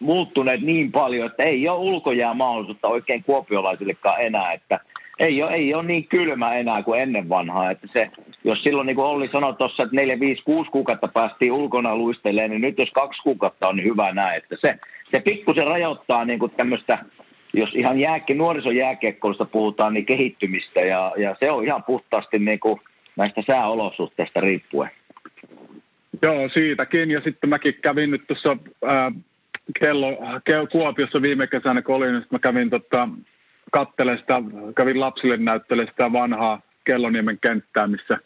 muuttuneet niin paljon, että ei ole ulkojää mahdollisuutta oikein kuopiolaisillekaan enää, että ei ole, ei ole niin kylmä enää kuin ennen vanhaa. Että se, jos silloin, niin kuin Olli sanoi tuossa, että 4, 5, 6 kuukautta päästiin ulkona luistelemaan, niin nyt jos kaksi kuukautta on, niin hyvä näin. Että se, se pikkusen rajoittaa niin kuin tämmöistä, jos ihan jääkki, nuorisojääkiekkoista puhutaan, niin kehittymistä. Ja, ja se on ihan puhtaasti niin kuin näistä sääolosuhteista riippuen. Joo, siitäkin. Ja sitten mäkin kävin nyt tuossa kello, Kuopiossa viime kesänä, kun olin, niin mä kävin tota, kattele sitä, kävin lapsille näyttele sitä vanhaa Kelloniemen kenttää, missä,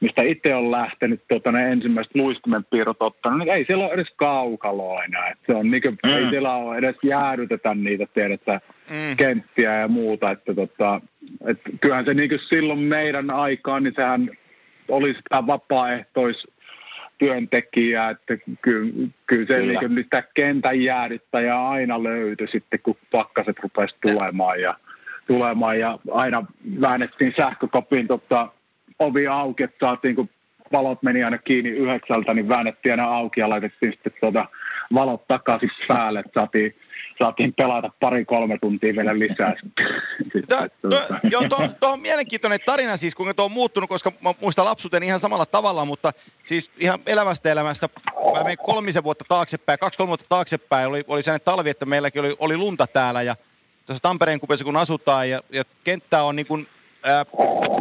mistä itse on lähtenyt tuota, ne ensimmäiset luistimen piirrot ottanut, niin ei siellä ole edes kaukalo enää. Et se on niin kuin, mm. Ei siellä ole edes jäädytetä niitä tiedettä, mm. kenttiä ja muuta. Että, tota, et kyllähän se niin silloin meidän aikaan, niin sehän oli sitä vapaaehtois työntekijää, että kyllä, kyllä se kyllä. Niin niitä kentän jäädyttäjää aina löytyi sitten, kun pakkaset rupesi tulemaan ja, tulemaan ja aina väännettiin sähkökopin tota, ovi auki, että saatiin, kun valot meni aina kiinni yhdeksältä, niin väännettiin aina auki ja laitettiin sitten tuota valot takaisin päälle, että saatiin, saatiin pelata pari-kolme tuntia vielä lisää. <laughs> joo, tuo, tuo on mielenkiintoinen tarina siis, kuinka tuo on muuttunut, koska mä muistan lapsuuden ihan samalla tavalla, mutta siis ihan elävästä elämästä, mä menin kolmisen vuotta taaksepäin, kaksi-kolme vuotta taaksepäin, oli, oli sellainen talvi, että meilläkin oli, oli lunta täällä ja tuossa Tampereen kupessa kun asutaan ja, ja kenttä on niin kuin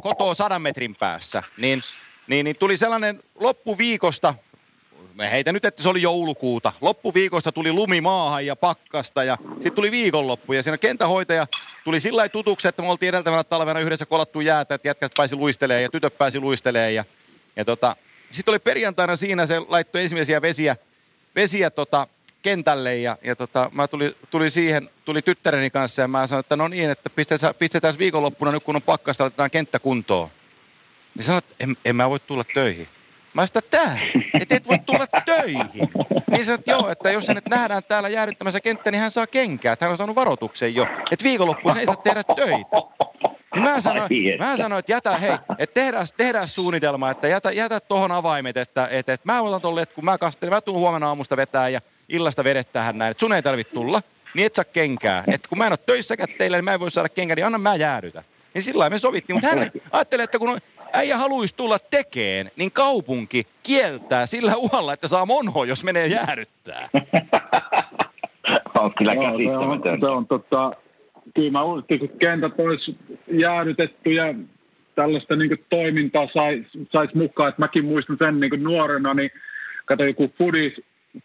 kotoa sadan metrin päässä, niin, niin, niin tuli sellainen loppuviikosta, me heitä nyt, että se oli joulukuuta. Loppuviikosta tuli lumi maahan ja pakkasta ja sitten tuli viikonloppu ja siinä kentähoitaja tuli sillä tutuksi, että me oltiin edeltävänä talvena yhdessä kolattu jäätä, että jätkät pääsi luistelemaan ja tytöt pääsi luistelemaan ja, ja tota, sitten oli perjantaina siinä, se laittoi ensimmäisiä vesiä, vesiä tota, kentälle ja, ja tota, mä tuli, tuli siihen, tuli tyttäreni kanssa ja mä sanoin, että no niin, että pistetään, pistetään viikonloppuna nyt kun on pakkasta, laitetaan kenttä kuntoon. Niin sanoin, että en, en mä voi tulla töihin. Mä sanoin, että tää, että et voi tulla töihin. Niin sanoin, että joo, että jos hänet nähdään täällä jäädyttämässä kenttä, niin hän saa kenkää. Että hän on saanut varoituksen jo, että viikonloppuun ei saa tehdä töitä. Niin mä sanoin, mä sanoin, että jätä, hei, että tehdään, tehdään suunnitelma, että jätä, jätä tuohon avaimet, että, että, että mä otan tuolle, että kun mä kastelen, mä tuun huomenna aamusta vetää ja illasta vedettähän näin, että sun ei tarvitse tulla, niin et saa kenkää. Että kun mä en ole töissäkään teille, niin mä en voi saada kenkää, niin anna mä jäädytä. Niin sillä me sovittiin, mutta hän ajattelee, että kun äijä haluaisi tulla tekeen, niin kaupunki kieltää sillä uhalla, että saa monho, jos menee jäädyttää. <laughs> on kyllä käsittämätöntä. Se on, se on tota, kyllä mä uskon, kun kentät olisi jäädytetty ja tällaista niin toimintaa saisi sais mukaan. että mäkin muistan sen niin nuorena, niin katsoin joku Fudis,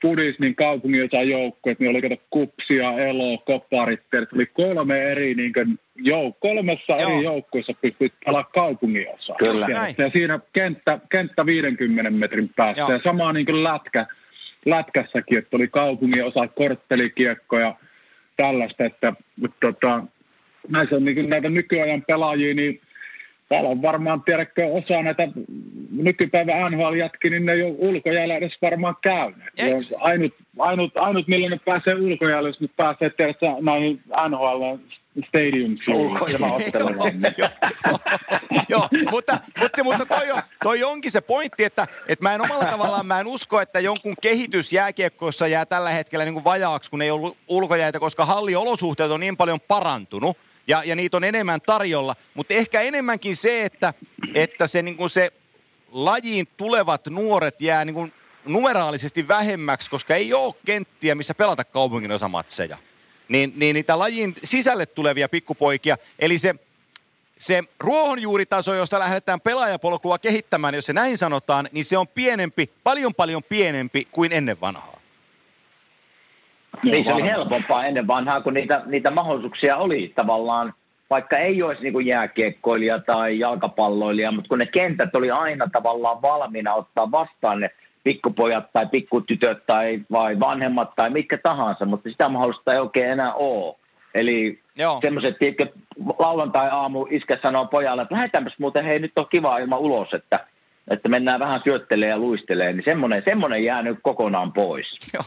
Fudis niin kaupungin osa joukkueet, niin oli kato Kupsia, Elo, Koparit, oli kolme eri niin jouk- kolmessa Joo. eri joukkueessa pystyt pelaamaan kaupungin osa. Kyllä. Ja siinä kenttä, kenttä 50 metrin päästä Joo. ja sama niin lätkä, lätkässäkin, että oli kaupungin osa, korttelikiekkoja, tällaista, että mutta, tota, näissä on niin näitä nykyajan pelaajia, niin täällä on varmaan, tiedäkö, osa näitä nykypäivän NHL-jätki, niin ne ei ole ulkojäällä edes varmaan käyneet. Ainut, ainut, ainut, millä ne pääsee ulkojäällä, jos ne pääsee, tiedätkö, näihin NHL Stadium Joo, mutta, mutta, mutta toi, on, toi onkin se pointti, että, että mä en omalla tavallaan, mä en usko, että jonkun kehitys jääkiekkoissa jää tällä hetkellä niin kuin vajaaksi, kun ei ollut ulkojäitä, koska halliolosuhteet on niin paljon parantunut ja, ja niitä on enemmän tarjolla. Mutta ehkä enemmänkin se, että, että se, niin se lajiin tulevat nuoret jää niin numeraalisesti vähemmäksi, koska ei ole kenttiä, missä pelata kaupungin osamatseja niin, niin niitä lajin sisälle tulevia pikkupoikia. Eli se, se ruohonjuuritaso, josta lähdetään pelaajapolkua kehittämään, jos se näin sanotaan, niin se on pienempi, paljon paljon pienempi kuin ennen vanhaa. Niin se oli helpompaa ennen vanhaa, kun niitä, niitä mahdollisuuksia oli tavallaan, vaikka ei olisi niin jääkiekkoilija tai jalkapalloilija, mutta kun ne kentät oli aina tavallaan valmiina ottaa vastaan ne pikkupojat tai pikkutytöt tai vai vanhemmat tai mitkä tahansa, mutta sitä mahdollista ei oikein enää ole. Eli semmoiset, että lauantai-aamu iskä sanoo pojalle, että lähdetäänpäs muuten, hei nyt on kiva ilman ulos, että, että mennään vähän syöttelee ja luistelee, niin semmoinen, semmoinen jää nyt kokonaan pois. Joo.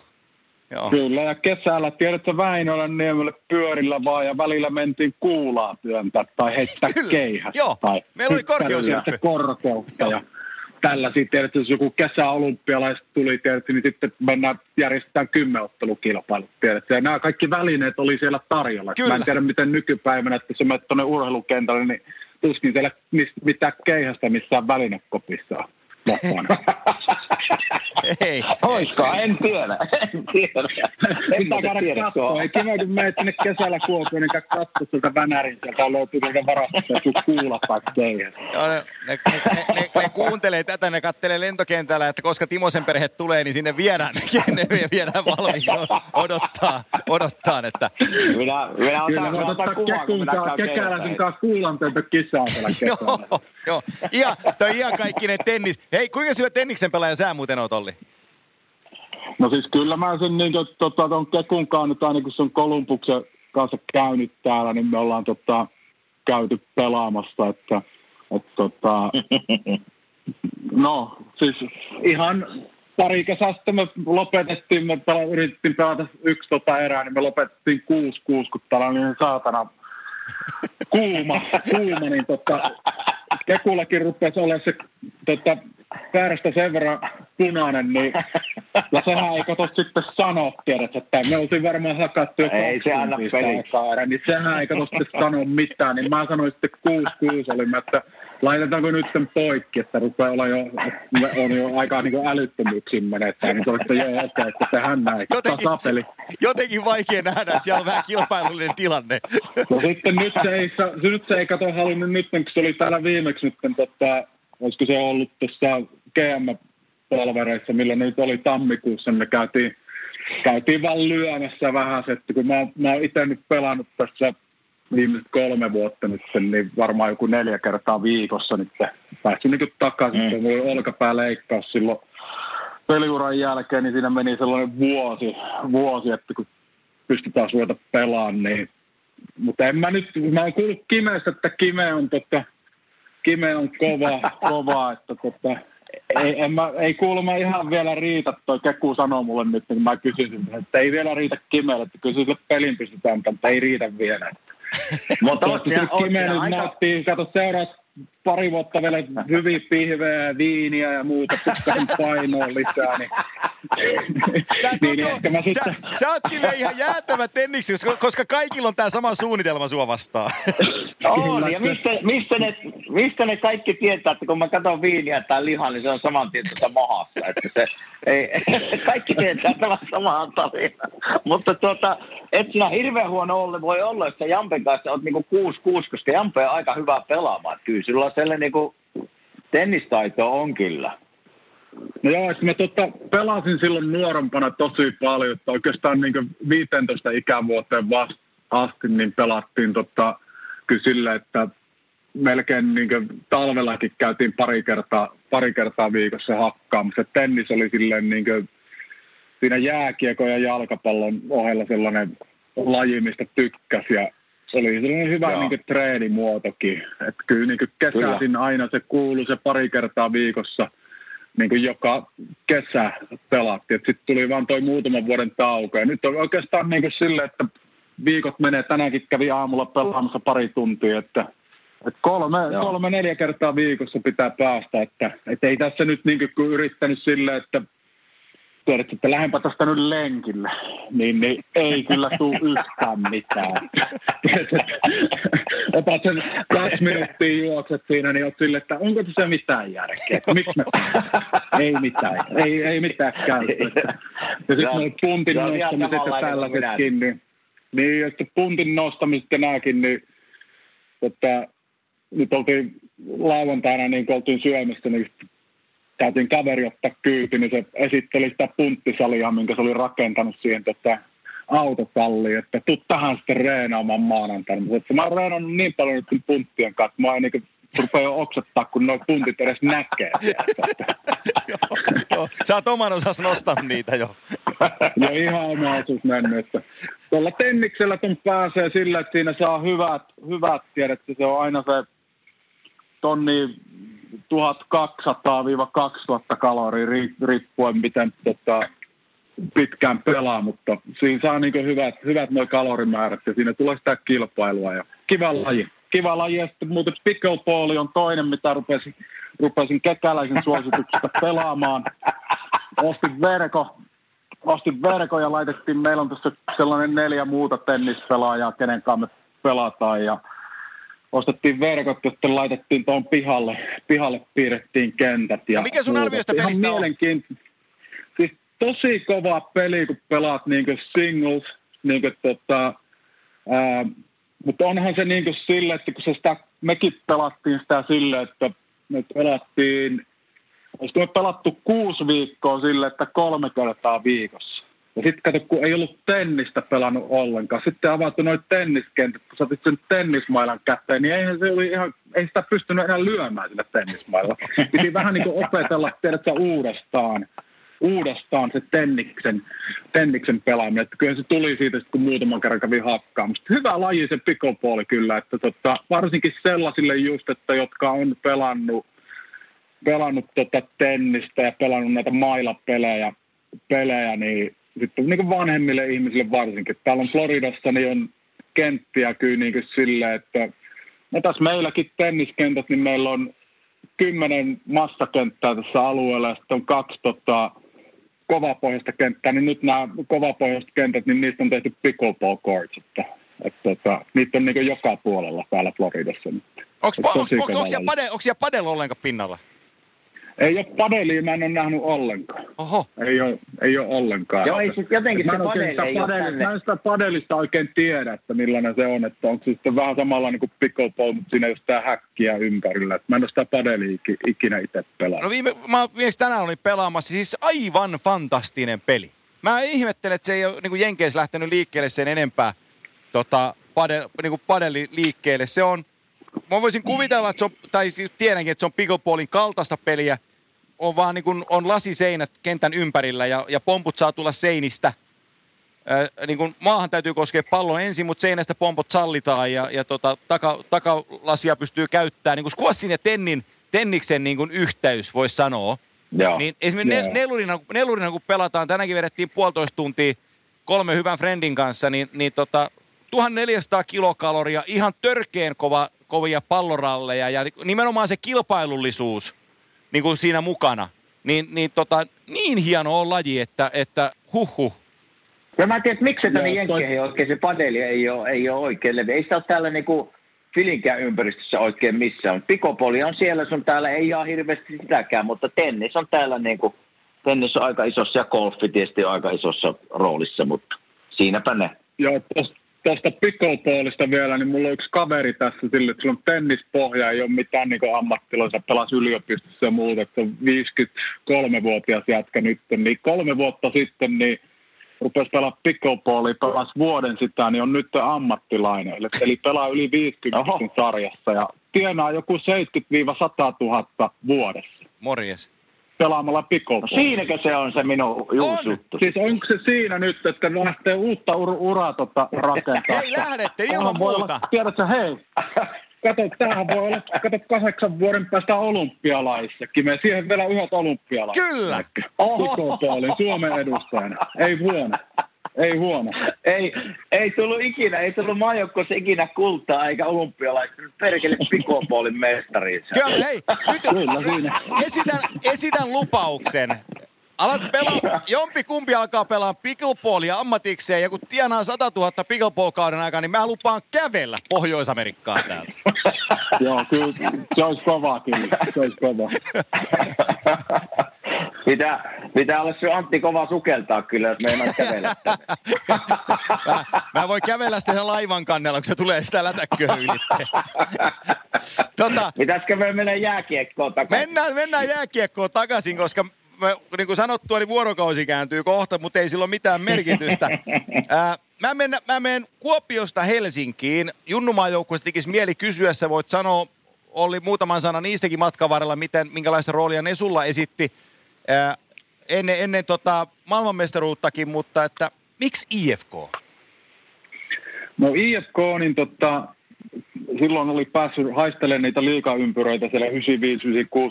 Joo. Kyllä, ja kesällä, tiedätkö, Väinölän niemelle pyörillä vaan, ja välillä mentiin kuulaa työntää tai heittää <laughs> Kyllä. keihästä. Joo, tai meillä oli korkeushyppy. korkeutta. Ja tällaisia, tiedätkö, jos joku kesäolympialaiset tuli, tiedätkö, niin sitten mennään järjestetään kymmenottelukilpailut, tiedätkö. Ja nämä kaikki välineet oli siellä tarjolla. Kyllä. Mä en tiedä, miten nykypäivänä, että se menet tuonne urheilukentälle, niin tuskin siellä mitään keihästä missään välinekopissa on. Ei. Oisko? En tiedä. En tiedä. En Pitää käydä katsoa. Ei kiva, kun menet tänne kesällä Kuopioon, niin käy katsoa sieltä Vänärin. Sieltä löytyy sieltä varastosta ja sun kuulla kaikkea. Joo, ne, ne, ne, ne, ne, kuuntelee tätä, ne kattelee lentokentällä, että koska Timosen perhe tulee, niin sinne viedään, <laughs> ne viedään valmiiksi odottaa, odottaa, että... Minä, minä otan, Kyllä voit ottaa kekäläisen kanssa kuulan teiltä kisaa <laughs> Joo, joo. Ihan, toi ihan kaikkinen tennis. Hei, kuinka syö tenniksen pelaaja sä muuten oot, Olli? No siis kyllä mä sen niin, tota, ton Kekun kanssa nyt aina kun se on Kolumbuksen kanssa käynyt täällä, niin me ollaan tota, käyty pelaamassa, että et, tota, <laughs> no siis ihan pari kesää sitten me lopetettiin, me pela, yritettiin pelata yksi tota erää, niin me lopetettiin 6-6, kun täällä on niin saatana kuuma, kuuma niin tota, Kekullakin rupesi olla se tota, väärästä sen verran punainen, niin ja sehän ei kato sitten sanoa, tiedät, että me oltiin varmaan hakattu jo ei se anna peliä. niin sehän ei kato sitten sanoa mitään, niin mä sanoin sitten 6-6 olimme, että laitetaanko nyt sen poikki, että rupeaa olla jo, on jo aika niin älyttömyyksiin menettää, niin se joo, okei, okay, että tehdään näin. Jotenkin, jotenkin vaikea nähdä, että siellä on vähän kilpailullinen tilanne. No sitten nyt se ei, nyt se ei kato halunnut nyt, kun se oli täällä viimeksi nyt, tota, olisiko se ollut tuossa GM-palvereissa, millä nyt oli tammikuussa, me käytiin, käytiin vaan lyömässä vähän, että kun mä, mä oon itse nyt pelannut tässä viimeiset kolme vuotta nyt, niin varmaan joku neljä kertaa viikossa nyt pääsin niin takaisin, mm. kun olkapää leikkaus silloin peliuran jälkeen, niin siinä meni sellainen vuosi, vuosi että kun pystytään ruveta pelaamaan, niin mutta en mä nyt, mä oon kuullut Kimestä, että Kime on, tota, Kime on kova, <laughs> kova että tota, ei, en mä, ei kuulemma ihan vielä riitä, toi Keku sanoo mulle nyt, kun mä kysyisin, että ei vielä riitä Kimelle, että kyllä sille pelin pystytään, mutta ei riitä vielä. <laughs> Mutta Kime nyt aika... nauttii, kato seuraat pari vuotta vielä hyvin pihveä, viiniä ja muuta, sitten <laughs> painoa lisää, niin, <laughs> niin ehkä mä sitten... Sä, sä ootkin ihan jäätävä tenniksi, koska kaikilla on tämä sama suunnitelma sua vastaan. On, ja mistä, mistä, ne, mistä ne kaikki tietää, että kun mä katson viiniä tai lihaa, niin se on saman tien tuota mahassa. Että se, ei, <laughs> kaikki tietää tämän samaan tarinan. Mutta tuota, et sinä hirveän huono olla voi olla, jos sä Jampen kanssa oot niinku 6-6, koska Jampe on aika hyvä pelaamaan. Kyllä sillä sellainen niinku tennistaito on kyllä. No joo, mä tota, pelasin silloin nuorempana tosi paljon, että oikeastaan niin 15 ikävuoteen vasta asti niin pelattiin tota, kyllä sille, että melkein niin talvellakin käytiin pari kertaa, pari kertaa viikossa hakkaamassa. Tennis oli silleen niin kuin, siinä jääkiekon ja jalkapallon ohella sellainen laji, mistä tykkäsi ja se oli sellainen hyvä niin kuin, treenimuotokin. Että kyllä niin kuin kesäisin kyllä. aina se kuului se pari kertaa viikossa niin kuin joka kesä pelattiin. Sitten tuli vaan toi muutaman vuoden tauko. Ja nyt on oikeastaan niin kuin sille, että viikot menee. Tänäänkin kävi aamulla pelaamassa pari tuntia, että, että kolme, kolme, neljä kertaa viikossa pitää päästä. Että, että ei tässä nyt niin kuin yrittänyt sille, että tiedät, että lähdenpä tästä nyt lenkille, niin, niin ei kyllä tule yhtään mitään. <laughs> Otat sen kaksi minuuttia juokset siinä, niin oot sille, että onko tässä mitään järkeä? Miksi me Ei mitään, ei, ei mitään käyttöä. Ja sitten puntin nostamiset ja tällaisetkin, niin niin, ja sitten puntin nostamiset ja nääkin, niin että nyt oltiin lauantaina, niin kun oltiin syömistä, niin käytiin kaveri ottaa kyyti, niin se esitteli sitä punttisalia, minkä se oli rakentanut siihen tota, autotalliin, että tuu tähän sitten reenaamaan maanantaina. Mutta mä oon reenannut niin paljon nyt punttien kanssa, että mä en niin rupeaa jo oksettaa, kun nuo puntit edes näkee. <laughs> joo, joo. Sä oot oman osas nostanut niitä jo. <laughs> ja ihan oma osuus mennyt. Että tuolla tenniksellä kun pääsee sillä, että siinä saa hyvät, hyvät tiedät, se on aina se tonni 1200-2000 kaloria riippuen miten tota, pitkään pelaa, mutta siinä saa niin hyvät, hyvät nuo kalorimäärät ja siinä tulee sitä kilpailua ja kiva laji. Kiva laji ja sitten muuten pickleball on toinen, mitä rupesin, rupesin kekäläisen suosituksesta <laughs> pelaamaan. Ostin verko, ostin verko ja laitettiin, meillä on tässä sellainen neljä muuta tennispelaajaa, kenen kanssa me pelataan ja ostettiin verkot ja sitten laitettiin tuon pihalle, pihalle piirrettiin kentät. Ja no mikä sun arvioista pelistä on? Siis tosi kova peli, kun pelaat niin singles, niin kuin tota, ää, mutta onhan se niin kuin sille, että kun se sitä, mekin pelattiin sitä sille, että me pelattiin, olisiko me pelattu kuusi viikkoa sille, että kolme kertaa viikossa. Ja sitten kato, kun ei ollut tennistä pelannut ollenkaan. Sitten avattu noin tenniskentät, kun saatit sen tennismailan käteen, niin eihän se oli ihan, ei sitä pystynyt enää lyömään sillä tennismailla. Piti vähän niin kuin opetella, tiedätkö, uudestaan uudestaan se Tenniksen, Tenniksen pelaaminen. Että kyllä se tuli siitä, kun muutaman kerran kävi hakkaamassa. Hyvä laji se pikopooli kyllä, että tota, varsinkin sellaisille just, että jotka on pelannut, pelannut tota tennistä ja pelannut näitä mailapelejä, pelejä, niin sitten niin vanhemmille ihmisille varsinkin. Täällä on Floridassa, niin on kenttiä kyllä niin kuin sille, että no tässä meilläkin tenniskentät, niin meillä on kymmenen massakenttää tässä alueella ja sitten on kaksi tota, kovapohjaista kenttää, niin nyt nämä kovapohjaiset kentät, niin niistä on tehty pickleball courts, että, että, että niitä on niin joka puolella täällä Floridassa nyt. Onko siellä padel ollenkaan pinnalla? Ei ole padelia, mä en ole nähnyt ollenkaan. Oho. Ei ole, ei ole ollenkaan. Joo, ei sit jotenkin se padeli ei padeli, Mä en sitä padelista oikein tiedä, että millainen se on. Että onko se sitten vähän samalla niin kuin pickleball, mutta siinä ei ole häkkiä ympärillä. Että mä en ole sitä padelia ikinä itse pelannut. No viime, mä viimeksi tänään olin pelaamassa, siis aivan fantastinen peli. Mä ihmettelen, että se ei ole niin Jenkeissä lähtenyt liikkeelle sen enempää tota, padel, niin kuin padeli liikkeelle. Se on, mä voisin kuvitella, että se on, tai tiedänkin, että se on pickleballin kaltaista peliä. On vaan niin kuin, on lasiseinät kentän ympärillä ja, ja pomput saa tulla seinistä. Äh, niin kuin maahan täytyy koskea pallon ensin, mutta seinästä pompot sallitaan ja, ja tota, taka, takalasia pystyy käyttämään. Niin kuin squashin ja tennin, tenniksen niin kuin yhteys, voisi sanoa. Joo. Niin esimerkiksi Joo. nelurina, nelurina, kun pelataan, tänäkin vedettiin puolitoista tuntia kolme hyvän friendin kanssa, niin, niin tota, 1400 kilokaloria, ihan törkeen kova kovia palloralleja ja nimenomaan se kilpailullisuus niin kuin siinä mukana, niin, niin, tota, niin hieno on laji, että, että huh Ja mä en tiedä, miksi tänne Jenkkeihin oikein se padeli ei ole, ei ole oikein levi. Ei sitä ole täällä niinku Filinkään ympäristössä oikein missään. Pikopoli on siellä sun täällä, ei ole hirveästi sitäkään, mutta tennis on täällä niinku, tennis on aika isossa ja golfi tietysti on aika isossa roolissa, mutta siinäpä ne. Joo, tuosta pickleballista vielä, niin mulla on yksi kaveri tässä sille, että sulla on tennispohja, ei ole mitään niin ammattilaisia, pelasi yliopistossa ja muuta, että on 53-vuotias jätkä nyt, niin kolme vuotta sitten niin rupesi pelaa pickleballia, pelasi vuoden sitä, niin on nyt ammattilainen. Eli pelaa yli 50 Oho. sarjassa ja tienaa joku 70-100 000 vuodessa. Morjes pelaamalla pickleball. No siinäkö se on se minun on. juttu? Siis onko se siinä nyt, että lähtee uutta ur- uraa tota rakentaa? Ei lähdette ilman muuta. Tiedätkö, hei, kato, tämähän voi olla, kato, kahdeksan vuoden päästä olympialaissakin. Me siihen vielä yhdet olympialaiset. Kyllä. Oho. Suomen edustajana. Ei huono. Ei huono. Ei, ei tullut ikinä, ei tullut maajoukkoissa ikinä kultaa eikä olympialaista. Perkele pikopolin mestari. Kyllä, hei, nyt Kyllä, esitän, esitän lupauksen. Alat pelaa, jompi kumpi alkaa pelaa pickleballia ammatikseen ja kun tienaa 100 000 pickleball-kauden aikana, niin mä lupaan kävellä Pohjois-Amerikkaan täältä. Joo, kyllä se olisi kova kyllä, se olisi kova. Pitää, pitää olla se Antti kova sukeltaa kyllä, jos meinaa kävellä mä, mä voin kävellä sitten laivan kannella, kun se tulee sitä lätäkköä ylitteen. tota, Pitäisikö me mennä jääkiekkoon takaisin? Mennään, mennään jääkiekkoon takaisin, koska mä, niin kuin sanottua, niin vuorokausi kääntyy kohta, mutta ei sillä ole mitään merkitystä. <laughs> Ää, mä, menen, mä menen Kuopiosta Helsinkiin. Junnumaan joukkueesta tekisi mieli kysyä, sä voit sanoa, oli muutaman sanan niistäkin matkan varrella, miten, minkälaista roolia ne sulla esitti ää, ennen, ennen tota maailmanmestaruuttakin, mutta että miksi IFK? No IFK, niin tota, silloin oli päässyt haistelemaan niitä liikaympyröitä siellä 95-96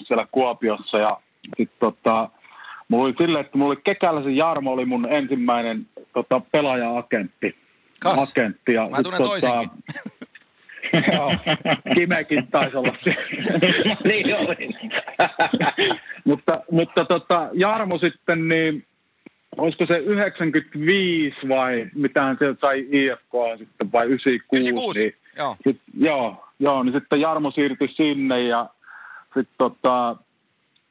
siellä Kuopiossa ja sitten tota, mulla oli silleen, että mulla oli Kekäläisen Jarmo oli mun ensimmäinen tota, pelaaja-agentti. Kas. Agentti, ja Mä tunnen tota, <laughs> Joo, Kimekin taisi olla <laughs> niin oli. <laughs> mutta mutta tota, Jarmo sitten, niin olisiko se 95 vai mitähän se sai IFK sitten vai 96. 96, niin, joo. Sit, joo, joo, niin sitten Jarmo siirtyi sinne ja sitten tota,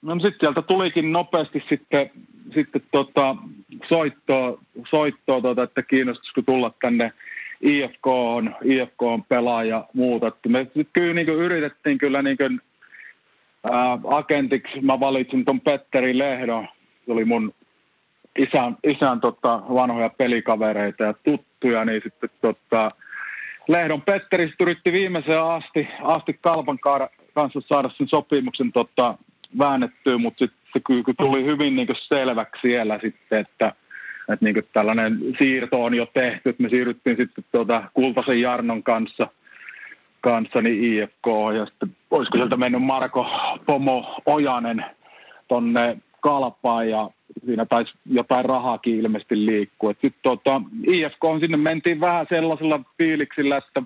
no sitten sieltä tulikin nopeasti sitten, sitten tota, soittoa, soittoa tota, että kiinnostaisiko tulla tänne IFK on, IFK on pelaaja ja muuta. Että me kyllä niin yritettiin kyllä niin kuin, ää, agentiksi, mä valitsin ton Petteri Lehdon, se oli mun isän, isän tota, vanhoja pelikavereita ja tuttuja, niin sitten tota, Lehdon Petteri yritti viimeiseen asti, asti Kalpan kanssa saada sen sopimuksen tota, väännettyä, mutta sitten se kyllä tuli hyvin niin selväksi siellä sitten, että että niin tällainen siirto on jo tehty, että me siirryttiin sitten tuota Kultasen Jarnon kanssa, kanssa niin IFK ja sitten olisiko sieltä mennyt Marko Pomo Ojanen tonne Kalpaan ja siinä taisi jotain rahaakin ilmeisesti liikkua. Sitten tota, IFK on sinne mentiin vähän sellaisella fiiliksillä, että,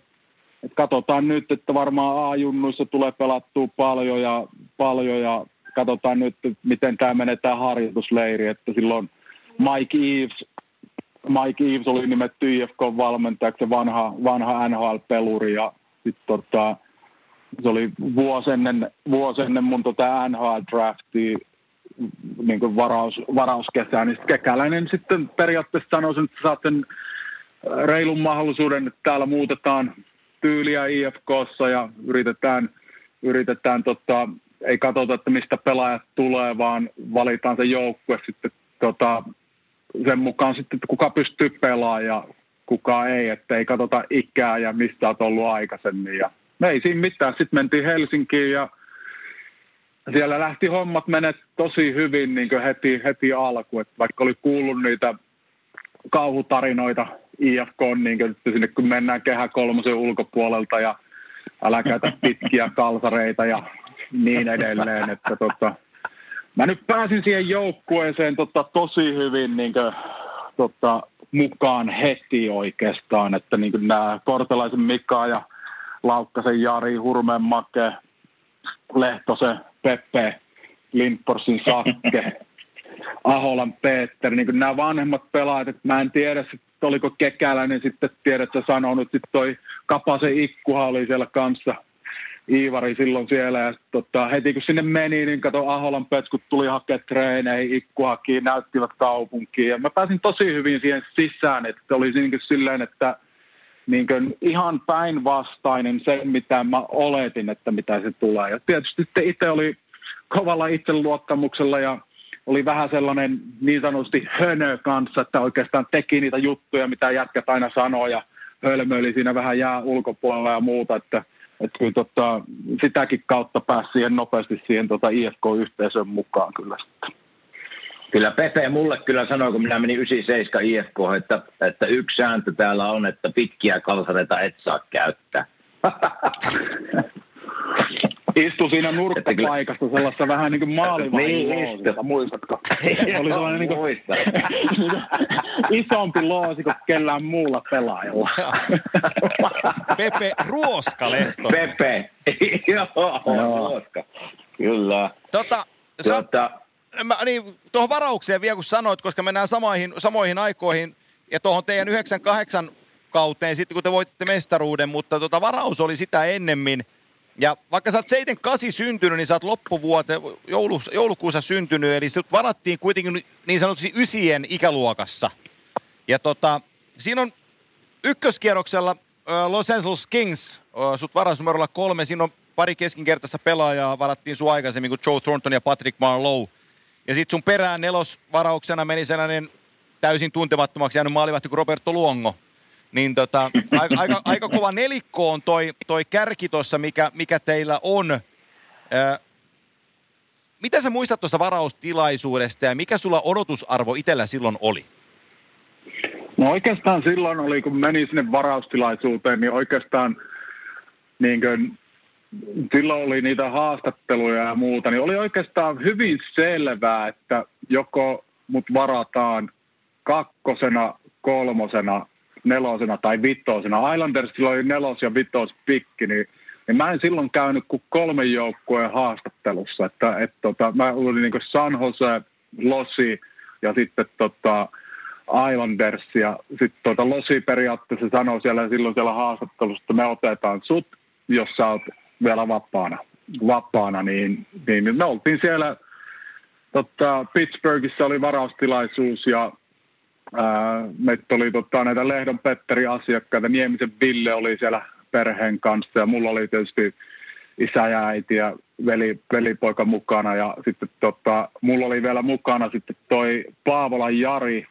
että katsotaan nyt, että varmaan A-junnuissa tulee pelattua paljon ja, paljon ja katsotaan nyt, miten tämä menee tämä harjoitusleiri, että silloin Mike Eves, Mike Eves oli nimetty IFK-valmentajaksi, vanha, vanha NHL-peluri ja sitten tota, se oli vuosi ennen, vuosi ennen mun tota NHL-draftia niin kuin varaus, varauskesää, niin sitten Kekäläinen sitten periaatteessa sanoi, että saat sen reilun mahdollisuuden, että täällä muutetaan tyyliä IFKssa ja yritetään, yritetään tota, ei katsota, että mistä pelaajat tulee, vaan valitaan se joukkue sitten tota, sen mukaan sitten, että kuka pystyy pelaamaan ja kuka ei, että ei katsota ikää ja mistä olet ollut aikaisemmin. Ja me ei siinä mitään. Sitten mentiin Helsinkiin ja siellä lähti hommat menet tosi hyvin niin heti, heti alku. Että vaikka oli kuullut niitä kauhutarinoita IFK, niin kuin, että sinne kun mennään kehä kolmosen ulkopuolelta ja älä käytä pitkiä kalsareita ja niin edelleen. Että tota, mä nyt pääsin siihen joukkueeseen tota, tosi hyvin niin kuin, tota, mukaan heti oikeastaan, että niin nämä Kortelaisen Mika ja Laukkasen Jari, Hurmeen Make, Lehtosen Peppe, Lindporsin Sakke, <laughs> Aholan Peter, niin nämä vanhemmat pelaajat, että mä en tiedä, että oliko Kekäläinen sitten tiedätkö sanonut, että toi Kapasen Ikkuha oli siellä kanssa – Iivari silloin siellä ja tota, heti kun sinne meni, niin kato Aholan petskut tuli hakemaan treeneihin, ikkuhakiin, näyttivät kaupunkiin ja mä pääsin tosi hyvin siihen sisään, että oli niin silleen, että niin kuin ihan päinvastainen se, mitä mä oletin, että mitä se tulee. Ja tietysti itse oli kovalla itseluottamuksella ja oli vähän sellainen niin sanotusti hönö kanssa, että oikeastaan teki niitä juttuja, mitä jätkät aina sanoo ja hölmöili siinä vähän jää ulkopuolella ja muuta, että – että kyllä tota, sitäkin kautta pääsi siihen nopeasti siihen tota IFK-yhteisön mukaan kyllä sitten. Kyllä Pepe mulle kyllä sanoi, kun minä menin 97 IFK, että, että yksi sääntö täällä on, että pitkiä kalsareita et saa käyttää. <laughs> Istu siinä nurkkapaikassa sellaisessa vähän niin kuin maalivahdin niin, loosissa, muistatko? Oli sellainen niin kuin, <laughs> isompi loosi kuin kellään muulla pelaajalla. Pepe Ruoskalehto. Pepe, <laughs> joo, Ruoska, kyllä. Tota, sä, tota, mä, niin, tuohon varaukseen vielä kun sanoit, koska mennään samoihin, samoihin aikoihin ja tuohon teidän 98 kauteen sitten, kun te voititte mestaruuden, mutta tota, varaus oli sitä ennemmin – ja vaikka sä oot 78 syntynyt, niin sä oot loppuvuote, joulu, joulukuussa syntynyt, eli sut varattiin kuitenkin niin sanotusti ysien ikäluokassa. Ja tota, siinä on ykköskierroksella Los Angeles Kings, sut varas numerolla kolme, siinä on pari keskinkertaista pelaajaa, varattiin sun aikaisemmin kuin Joe Thornton ja Patrick Marlowe. Ja sit sun perään nelosvarauksena meni sellainen täysin tuntemattomaksi jäänyt maalivahti kuin Roberto Luongo – niin tota, aika, aika, aika kova nelikko on toi, toi kärki tuossa, mikä, mikä teillä on. Ö, mitä sä muistat tuosta varaustilaisuudesta ja mikä sulla odotusarvo itsellä silloin oli? No oikeastaan silloin oli, kun meni sinne varaustilaisuuteen, niin oikeastaan niin kuin, silloin oli niitä haastatteluja ja muuta, niin oli oikeastaan hyvin selvää, että joko mut varataan kakkosena, kolmosena nelosena tai vitosena. Islandersilla oli nelos- ja vitos pikki, niin, niin mä en silloin käynyt kuin kolmen joukkueen haastattelussa. Että, et, tota, mä olin niin San Jose, Lossi ja ja sitten tota, Islanders ja sitten tota Losi periaatteessa sanoi siellä silloin siellä haastattelussa, että me otetaan sut, jos sä oot vielä vapaana, vapaana niin, niin me oltiin siellä tota, Pittsburghissa oli varaustilaisuus ja meitä oli tota, näitä Lehdon Petteri asiakkaita, Niemisen Ville oli siellä perheen kanssa ja mulla oli tietysti isä ja äiti ja veli, velipoika mukana. Ja sitten tota, mulla oli vielä mukana sitten toi Paavolan Jari,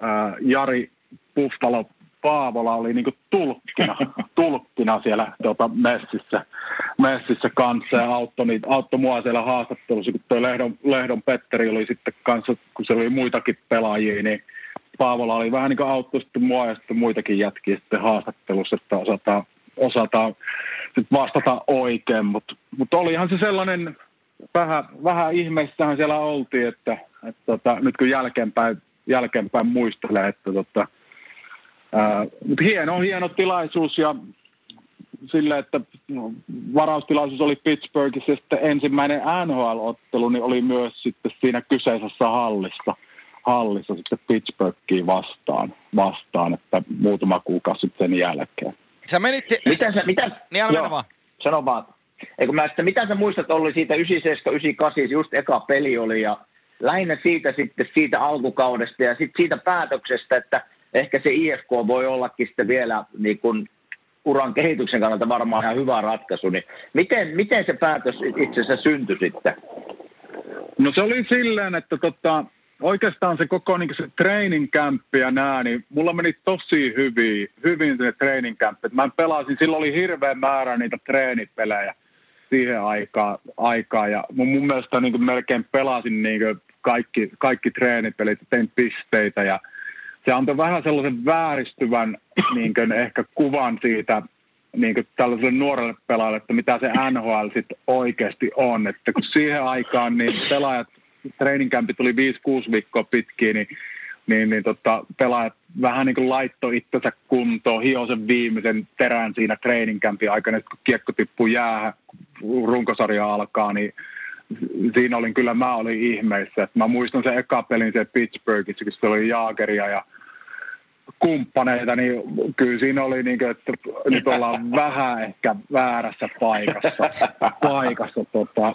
ää, Jari Buffalo Paavola oli niinku tulkkina, <laughs> tulkkina siellä tota, messissä, messissä kanssa ja auttoi, niitä, auttoi mua siellä haastattelussa, kun toi Lehdon, Lehdon Petteri oli sitten kanssa, kun se oli muitakin pelaajia, niin Paavola oli vähän niin kuin auttoi sitten mua ja sitten muitakin jätkiä sitten haastattelussa, että osataan, osataan vastata oikein, mutta mut olihan se sellainen, vähän, vähän ihmeissähän siellä oltiin, että, että tota, nyt kun jälkeenpäin, jälkeenpäin muistelee, että tota, ää, mutta hieno, hieno tilaisuus ja sille, että varaustilaisuus oli Pittsburghissa ja sitten ensimmäinen NHL-ottelu niin oli myös sitten siinä kyseisessä hallissa hallissa sitten Pittsburghiin vastaan, vastaan, että muutama kuukausi sitten sen jälkeen. Sä menit... Miten sä, mitä... Niin anna mennä vaan. Sano vaan. Eikö mä sitten, mitä sä muistat, oli siitä 97, 98, just eka peli oli ja lähinnä siitä sitten siitä alkukaudesta ja sitten siitä päätöksestä, että ehkä se IFK voi ollakin sitten vielä niin kuin uran kehityksen kannalta varmaan ihan hyvä ratkaisu, niin miten, miten se päätös itse asiassa syntyi sitten? No se oli silleen, että tota, oikeastaan se koko niin se training camp ja nää, niin mulla meni tosi hyvin, hyvin se training camp. Mä pelasin, silloin oli hirveä määrä niitä treenipelejä siihen aikaan, aikaan ja mun, mun mielestä niin melkein pelasin niin kaikki, kaikki treenipelit, tein pisteitä ja se antoi vähän sellaisen vääristyvän niin ehkä kuvan siitä niin tällaiselle nuorelle pelaajalle, että mitä se NHL sitten oikeasti on. Että kun siihen aikaan niin pelaajat treeninkämpi tuli 5-6 viikkoa pitkiä, niin, niin, niin tota, pelaajat vähän niin kuin laittoi itsensä kuntoon, hio sen viimeisen terän siinä treeninkämpin aikana, kun kiekko tippuu jäähän, runkosarja alkaa, niin siinä olin kyllä, mä olin ihmeissä. Et mä muistan sen eka pelin se Pittsburghissa, kun se oli Jaageria ja kumppaneita, niin kyllä siinä oli niin kuin, että nyt ollaan <laughs> vähän ehkä väärässä paikassa. paikassa tota,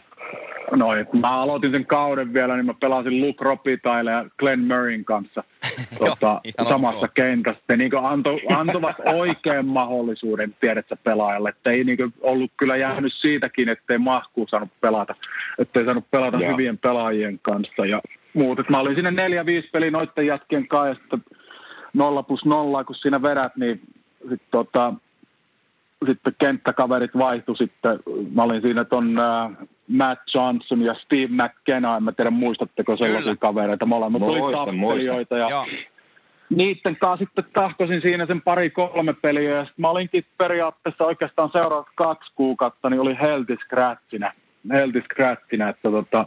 noin. Mä aloitin sen kauden vielä, niin mä pelasin Luke Robitaille ja Glenn Murrayn kanssa <laughs> tota, samassa kentässä. Ne niin anto, antoivat oikean mahdollisuuden, tiedätkö, pelaajalle. Että ei niin ollut kyllä jäänyt siitäkin, ettei mahkuu saanut pelata. Ettei saanut pelata Joo. hyvien pelaajien kanssa ja muut. Et mä olin sinne neljä, viisi peli noitten jätkien kanssa ja sitten nolla plus nolla, kun siinä vedät, niin sit, tota, sitten kenttäkaverit vaihtui sitten. Mä olin siinä ton uh, Matt Johnson ja Steve McKenna, en mä tiedä muistatteko sellaisia kavereita. Molemmat oli tappelijoita ja Joo. niiden kanssa sitten tahkosin siinä sen pari-kolme peliä ja sitten mä olinkin periaatteessa oikeastaan seuraavat kaksi kuukautta, niin oli healthy scratchinä. Healthy scratchinä, että tota,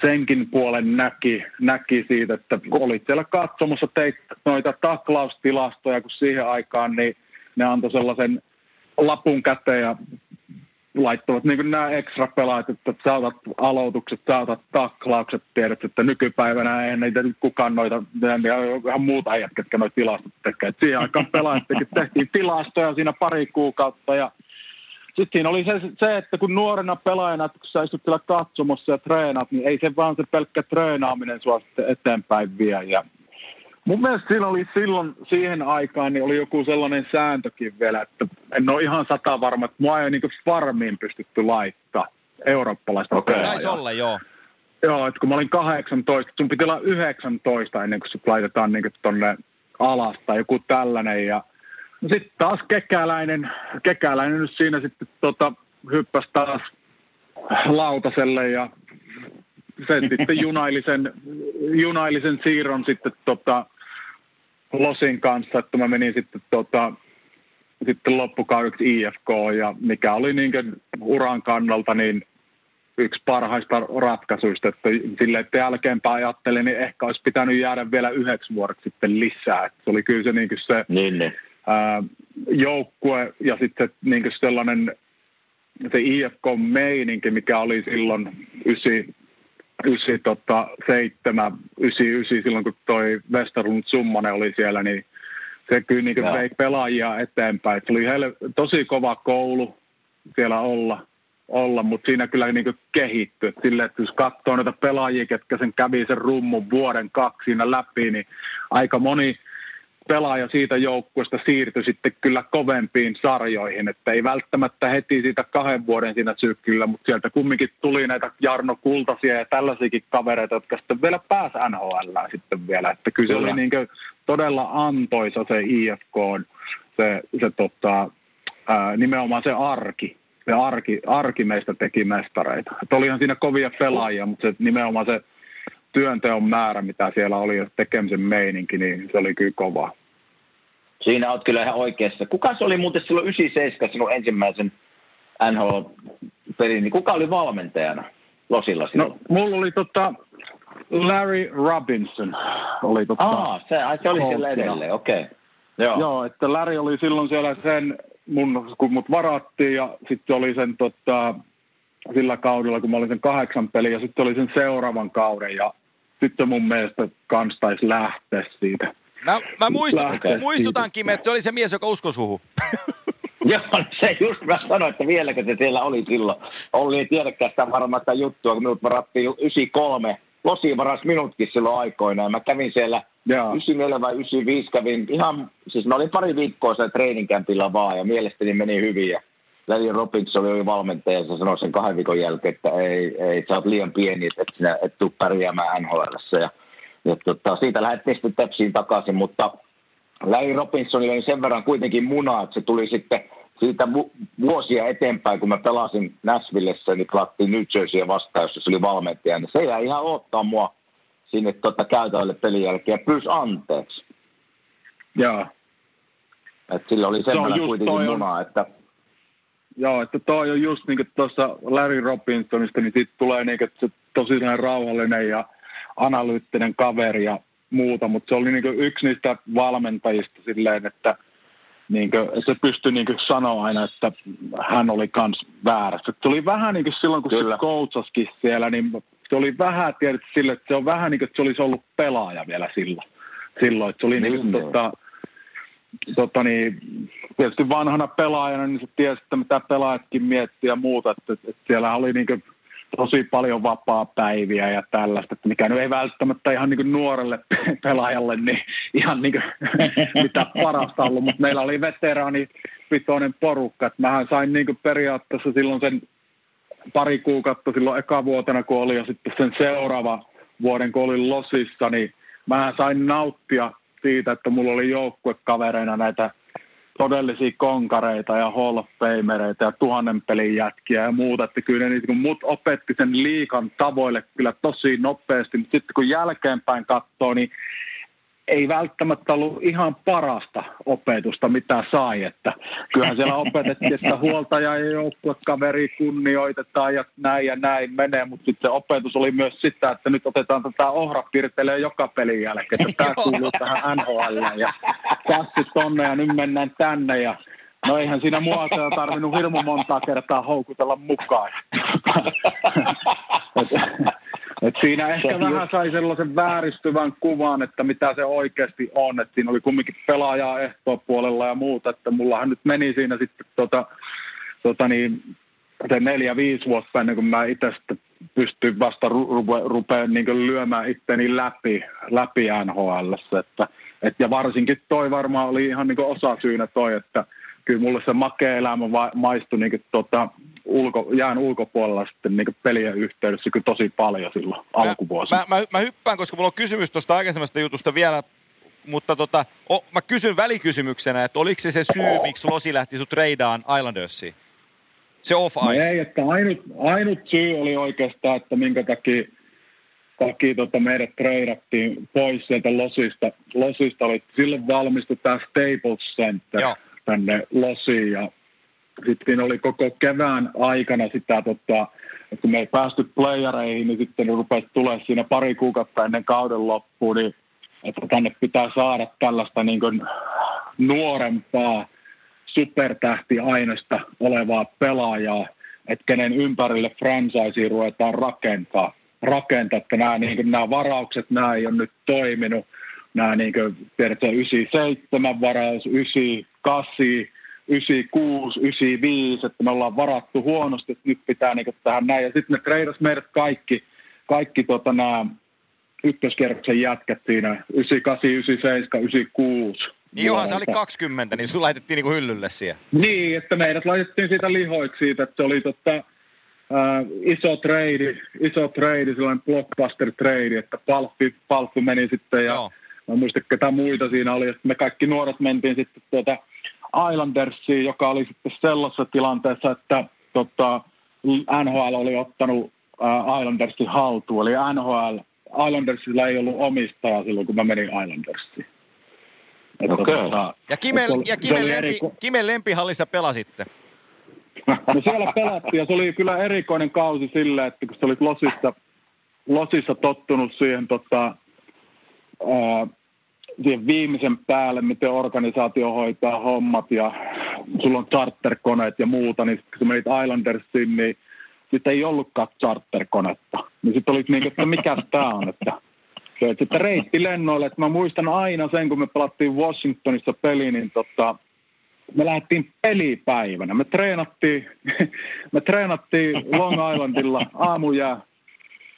senkin puolen näki, näki siitä, että olit siellä katsomassa teit noita taklaustilastoja, kun siihen aikaan niin ne antoi sellaisen lapun käteen ja laittavat niin nämä ekstra pelaajat, että saatat aloitukset, saatat taklaukset, tiedät, että nykypäivänä ei niitä kukaan noita, ihan muuta äijät, ketkä noita tilastot tekee. Siihen aikaan pelaajat tehtiin tilastoja siinä pari kuukautta ja sitten siinä oli se, se, että kun nuorena pelaajana, kun sä istut siellä katsomassa ja treenaat, niin ei se vaan se pelkkä treenaaminen sua sitten eteenpäin vie. Ja Mun mielestä siinä oli silloin siihen aikaan niin oli joku sellainen sääntökin vielä, että en ole ihan sata varma, että mua ei niin farmiin pystytty laittaa eurooppalaista okay. Taisi olla, joo. Joo, että kun mä olin 18, sun piti olla 19 ennen kuin sut laitetaan niin tonne alasta, joku tällainen. Ja sitten taas kekäläinen, kekäläinen nyt siinä sitten tota, hyppäsi taas lautaselle ja se sitten <laughs> junailisen, junailisen siirron sitten tota, Losin kanssa, että mä menin sitten, tota, sitten loppukaudeksi IFK ja mikä oli niin uran kannalta niin yksi parhaista ratkaisuista, että sille, että jälkeenpäin ajattelin, niin ehkä olisi pitänyt jäädä vielä yhdeksi vuodeksi sitten lisää. Että se oli kyllä se, niin se niin, niin. Ää, joukkue ja sitten niin sellainen se IFK-meininki, mikä oli silloin 9, 97, 99 silloin kun toi Westerlund Summanen oli siellä, niin se kyllä niin kuin vei pelaajia eteenpäin. Se oli heille tosi kova koulu siellä olla, olla mutta siinä kyllä niin kuin kehittyi. Sille, että jos katsoo noita pelaajia, ketkä sen kävi sen rummun vuoden kaksi siinä läpi, niin aika moni pelaaja siitä joukkueesta siirtyi sitten kyllä kovempiin sarjoihin, että ei välttämättä heti siitä kahden vuoden siinä syklillä, mutta sieltä kumminkin tuli näitä Jarno Kultasia ja tällaisiakin kavereita, jotka sitten vielä pääsi NHL sitten vielä, että kyllä se oli niin todella antoisa se IFK, se, se tota, ää, nimenomaan se arki, se arki, arki meistä teki mestareita. Että olihan siinä kovia pelaajia, mutta se, nimenomaan se työnteon määrä, mitä siellä oli, ja tekemisen meininki, niin se oli kyllä kova. Siinä olet kyllä ihan oikeassa. Kuka se oli muuten silloin 97 sinun ensimmäisen NHL-pelin, niin kuka oli valmentajana Losilla silloin? No, mulla oli tota Larry Robinson. Oli tota Aa, se, ai, se oli siellä edelleen, okei. Okay. Joo. Joo, että Larry oli silloin siellä sen, mun, kun mut varattiin ja sitten oli sen tota, sillä kaudella, kun mä olin sen kahdeksan peliä ja sitten oli sen seuraavan kauden ja sitten mun mielestä kans taisi lähteä siitä. Mä, mä muistut, muistutankin, että se oli se mies, joka uskoi suhu. <laughs> Joo, se just mä sanoin, että vieläkö se siellä oli silloin. Olli ei tiedäkään sitä varmaan sitä juttua, kun minut varattiin 93. Losi varas minutkin silloin aikoinaan. Mä kävin siellä Joo. 94 vai 95 kävin ihan, siis mä olin pari viikkoa siellä treeninkämpillä vaan ja mielestäni meni hyvin. Ja Larry Robinson oli valmentaja ja se sanoi sen kahden viikon jälkeen, että ei, ei sä oot liian pieni, että sinä et tule pärjäämään NHL. Ja, ja tota, siitä lähdettiin sitten Tepsiin takaisin, mutta Larry Robinsonille oli sen verran kuitenkin muna, että se tuli sitten siitä vuosia eteenpäin, kun mä pelasin Nashvillessä, niin pelattiin New Jerseyä vastaan, jossa se oli valmentaja, niin se jäi ihan ottaa mua sinne tota käytävälle pelin jälkeen, plus anteeksi. Joo. Että sillä oli sen verran kuitenkin munaa, että Joo, että toi on just niin kuin tuossa Larry Robinsonista, niin siitä tulee niin kuin, se tosi rauhallinen ja analyyttinen kaveri ja muuta, mutta se oli niin kuin yksi niistä valmentajista silleen, että niin kuin, se pystyi niin kuin sanoa aina, että hän oli kans väärässä. Se oli vähän niin kuin silloin, kun Kyllä. se coachaskin siellä, niin se oli vähän, tiedät, sille, että se on vähän niin kuin, että se olisi ollut pelaaja vielä silloin. silloin että se oli niin kuin, niin, tota, tota niin, tietysti vanhana pelaajana, niin se tiesi, että mitä pelaajatkin miettii ja muuta. Että, että siellä oli niin kuin tosi paljon vapaa-päiviä ja tällaista, että mikä nyt ei välttämättä ihan niin nuorelle <laughs> pelaajalle niin ihan niin <laughs> mitä parasta ollut, mutta meillä oli veteraani pitoinen porukka, että mähän sain niin periaatteessa silloin sen pari kuukautta silloin eka vuotena, kun oli ja sitten sen seuraava vuoden, kun olin Losissa, niin mä sain nauttia siitä, että mulla oli joukkuekavereina näitä todellisia konkareita ja famereita ja tuhannen pelin jätkiä ja muuta. Että kyllä ne niin mut opetti sen liikan tavoille kyllä tosi nopeasti, mutta sitten kun jälkeenpäin katsoo, niin ei välttämättä ollut ihan parasta opetusta, mitä sai. Että kyllähän siellä opetettiin, että huoltaja ja joukkuekaveri kunnioitetaan ja näin ja näin menee, mutta sitten se opetus oli myös sitä, että nyt otetaan tätä ohrapirteleä joka pelin jälkeen, että tämä kuuluu tähän NHL ja kassit tonne ja nyt mennään tänne ja No eihän siinä mua tarvinnut hirmu montaa kertaa houkutella mukaan. Et siinä ehkä se vähän sai sellaisen vääristyvän kuvan, että mitä se oikeasti on. Et siinä oli kumminkin pelaajaa puolella ja muuta, että mullahan nyt meni siinä sitten tota, tota niin, se neljä, viisi vuotta ennen kuin mä itse pystyin vasta rupe, rupean niin lyömään itteni läpi, läpi NHL. Että, et, ja varsinkin toi varmaan oli ihan niin osa syynä toi, että kyllä mulle se makea elämä maistui niin tota, ulko, jään ulkopuolella sitten niin pelien yhteydessä kyllä tosi paljon silloin alkuvuosina. Mä, mä, mä hyppään, koska mulla on kysymys tuosta aikaisemmasta jutusta vielä, mutta tota, o, mä kysyn välikysymyksenä, että oliko se se syy, miksi Losi lähti sut reidaan Islandersiin? Se off ice. No ei, että ainut, ainut syy oli oikeastaan, että minkä takia, takia tota meidät treidattiin pois sieltä Losista. Losista oli silloin valmistu tämä Staples Center Joo. Tänne Losiin ja sitten oli koko kevään aikana sitä, tota, että kun me ei päästy playereihin, niin sitten rupesi tulee siinä pari kuukautta ennen kauden loppuun, niin että tänne pitää saada tällaista niin kuin nuorempaa supertähtiainesta olevaa pelaajaa, että kenen ympärille franchisea ruvetaan rakentaa. rakentaa, että nämä, niin kuin, nämä varaukset, nämä ei ole nyt toiminut. Nämä niin kuin, tiedätkö, 97 varaus, 98, 96, 95, että me ollaan varattu huonosti, että nyt pitää niin tähän näin. Ja sitten ne treidas meidät kaikki, kaikki tota, nämä ykköskerroksen jätkät siinä, 98, 97, 96. Niin Johan, se oli 20, niin sun laitettiin niinku hyllylle siellä. Niin, että meidät laitettiin siitä lihoiksi siitä, että se oli totta, äh, iso trade, iso trade, sellainen blockbuster trade, että Palffi, Palffi meni sitten ja Joo. mä muistan ketä muita siinä oli, että me kaikki nuoret mentiin sitten tuota Islandersiin, joka oli sitten sellaisessa tilanteessa, että tota, NHL oli ottanut äh, Islandersin haltuun, eli NHL, Islandersilla ei ollut omistajaa silloin, kun mä menin Islandersiin. okay. tota, ja Kimen, ja Kimen, lempi, eri... Kimen lempihallissa pelasitte? No siellä pelattiin ja se oli kyllä erikoinen kausi sille, että kun se oli Losissa, Losissa tottunut siihen, tota, ää, siihen viimeisen päälle, miten organisaatio hoitaa hommat ja sulla on charterkoneet ja muuta, niin kun menit Islandersiin, niin sitten ei ollutkaan charterkonetta. Niin sitten oli niin että mikä tämä on, että se, että reitti lennoille, että mä muistan aina sen, kun me pelattiin Washingtonissa peli, niin tota, me lähdettiin pelipäivänä. Me treenattiin, <laughs> me treenattiin Long Islandilla aamujää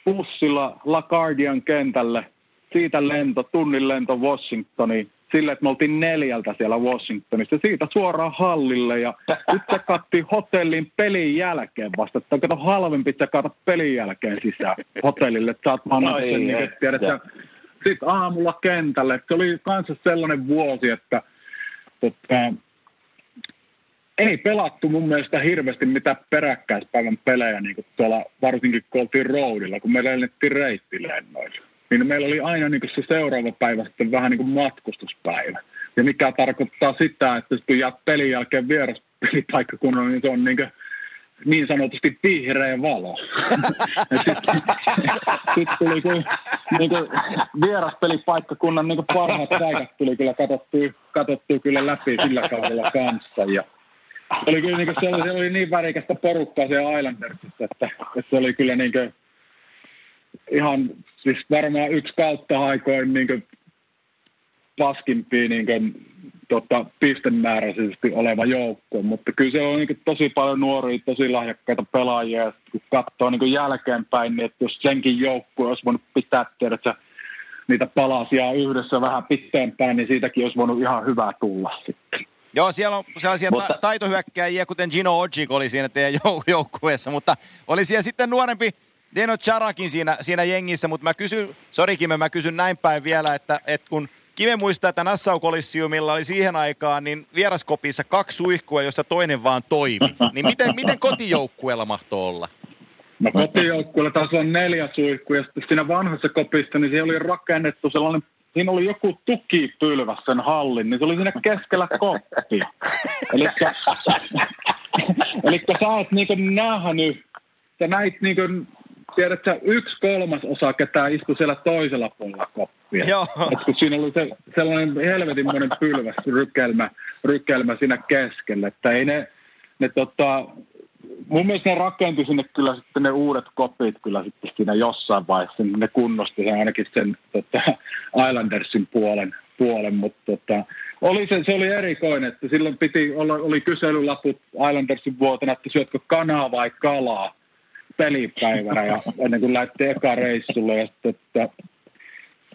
bussilla LaGuardian kentälle. Siitä lento, tunnin lento Washingtoniin. Sille, että me oltiin neljältä siellä Washingtonissa. Siitä suoraan hallille ja sitten kattiin hotellin pelin jälkeen vasta. Että kato halvempi, että kato pelin jälkeen sisään hotellille. Että saat vaan no, sen, niin, että sitten aamulla kentälle. Se oli kanssa sellainen vuosi, että tota, ei pelattu mun mielestä hirveästi mitään peräkkäispäivän pelejä, niin kuin tuolla, varsinkin kun oltiin roadilla, kun me lennettiin reittilennoilla. Niin meillä oli aina niin kuin se seuraava päivä sitten vähän niin kuin matkustuspäivä. Ja mikä tarkoittaa sitä, että kun jäät pelin jälkeen vieraspelipaikkakunnalle, niin se on niin kuin niin sanotusti vihreä valo. <laughs> Sitten sit tuli kun, niin kuin vieraspelipaikkakunnan niin kuin parhaat paikat tuli kyllä katsottu, katsottu kyllä läpi sillä kaudella kanssa. Ja oli kyllä niin kuin, se, oli, se oli niin värikästä porukkaa siellä Islandersissa, että, että se oli kyllä niin kuin, ihan siis varmaan yksi kautta aikoin niin paskimpia niin kuin, tota, pistemääräisesti oleva joukko, mutta kyllä se on niin tosi paljon nuoria, tosi lahjakkaita pelaajia, ja kun katsoo niin jälkeenpäin, niin että jos senkin joukko olisi voinut pitää tiedätkö, niitä palasia yhdessä vähän pitempään, niin siitäkin olisi voinut ihan hyvää tulla sitten. Joo, siellä on sellaisia mutta... ta- taitohyökkäjiä, kuten Gino Ojik oli siinä teidän jou- joukkueessa, mutta oli siellä sitten nuorempi Deno Charakin siinä, siinä jengissä, mutta mä kysyn, sorikin mä kysyn näin päin vielä, että, että kun Kime muistaa, että Nassau Coliseumilla oli siihen aikaan niin vieraskopissa kaksi suihkua, josta toinen vaan toimi. <laughs> Niin miten, miten kotijoukkueella mahtoi olla? No kotijoukkueella taas on neljä suihkua ja sitten siinä vanhassa kopissa, niin se oli rakennettu sellainen siinä oli joku tukipylväs sen hallin, niin se oli siinä keskellä koppia. <laughs> Eli <laughs> Eli sä oot niinku nähnyt, sä näit niinku, tiedätkö, yksi kolmas osa, ketä istui siellä toisella puolella koppia. Joo. Et kun siinä oli se, sellainen helvetinmoinen pylväs rykelmä, rykelmä siinä keskellä, että ei ne, ne tota, mun mielestä ne rakentui sinne kyllä sitten ne uudet kopit kyllä sitten siinä jossain vaiheessa. Ne kunnosti sen ainakin sen tota, Islandersin puolen, puolen mutta tota, oli se, se, oli erikoinen, että silloin piti olla, oli kyselylaput Islandersin vuotena, että syötkö kanaa vai kalaa pelipäivänä ja ennen kuin lähti eka reissulle. Ja sitten, että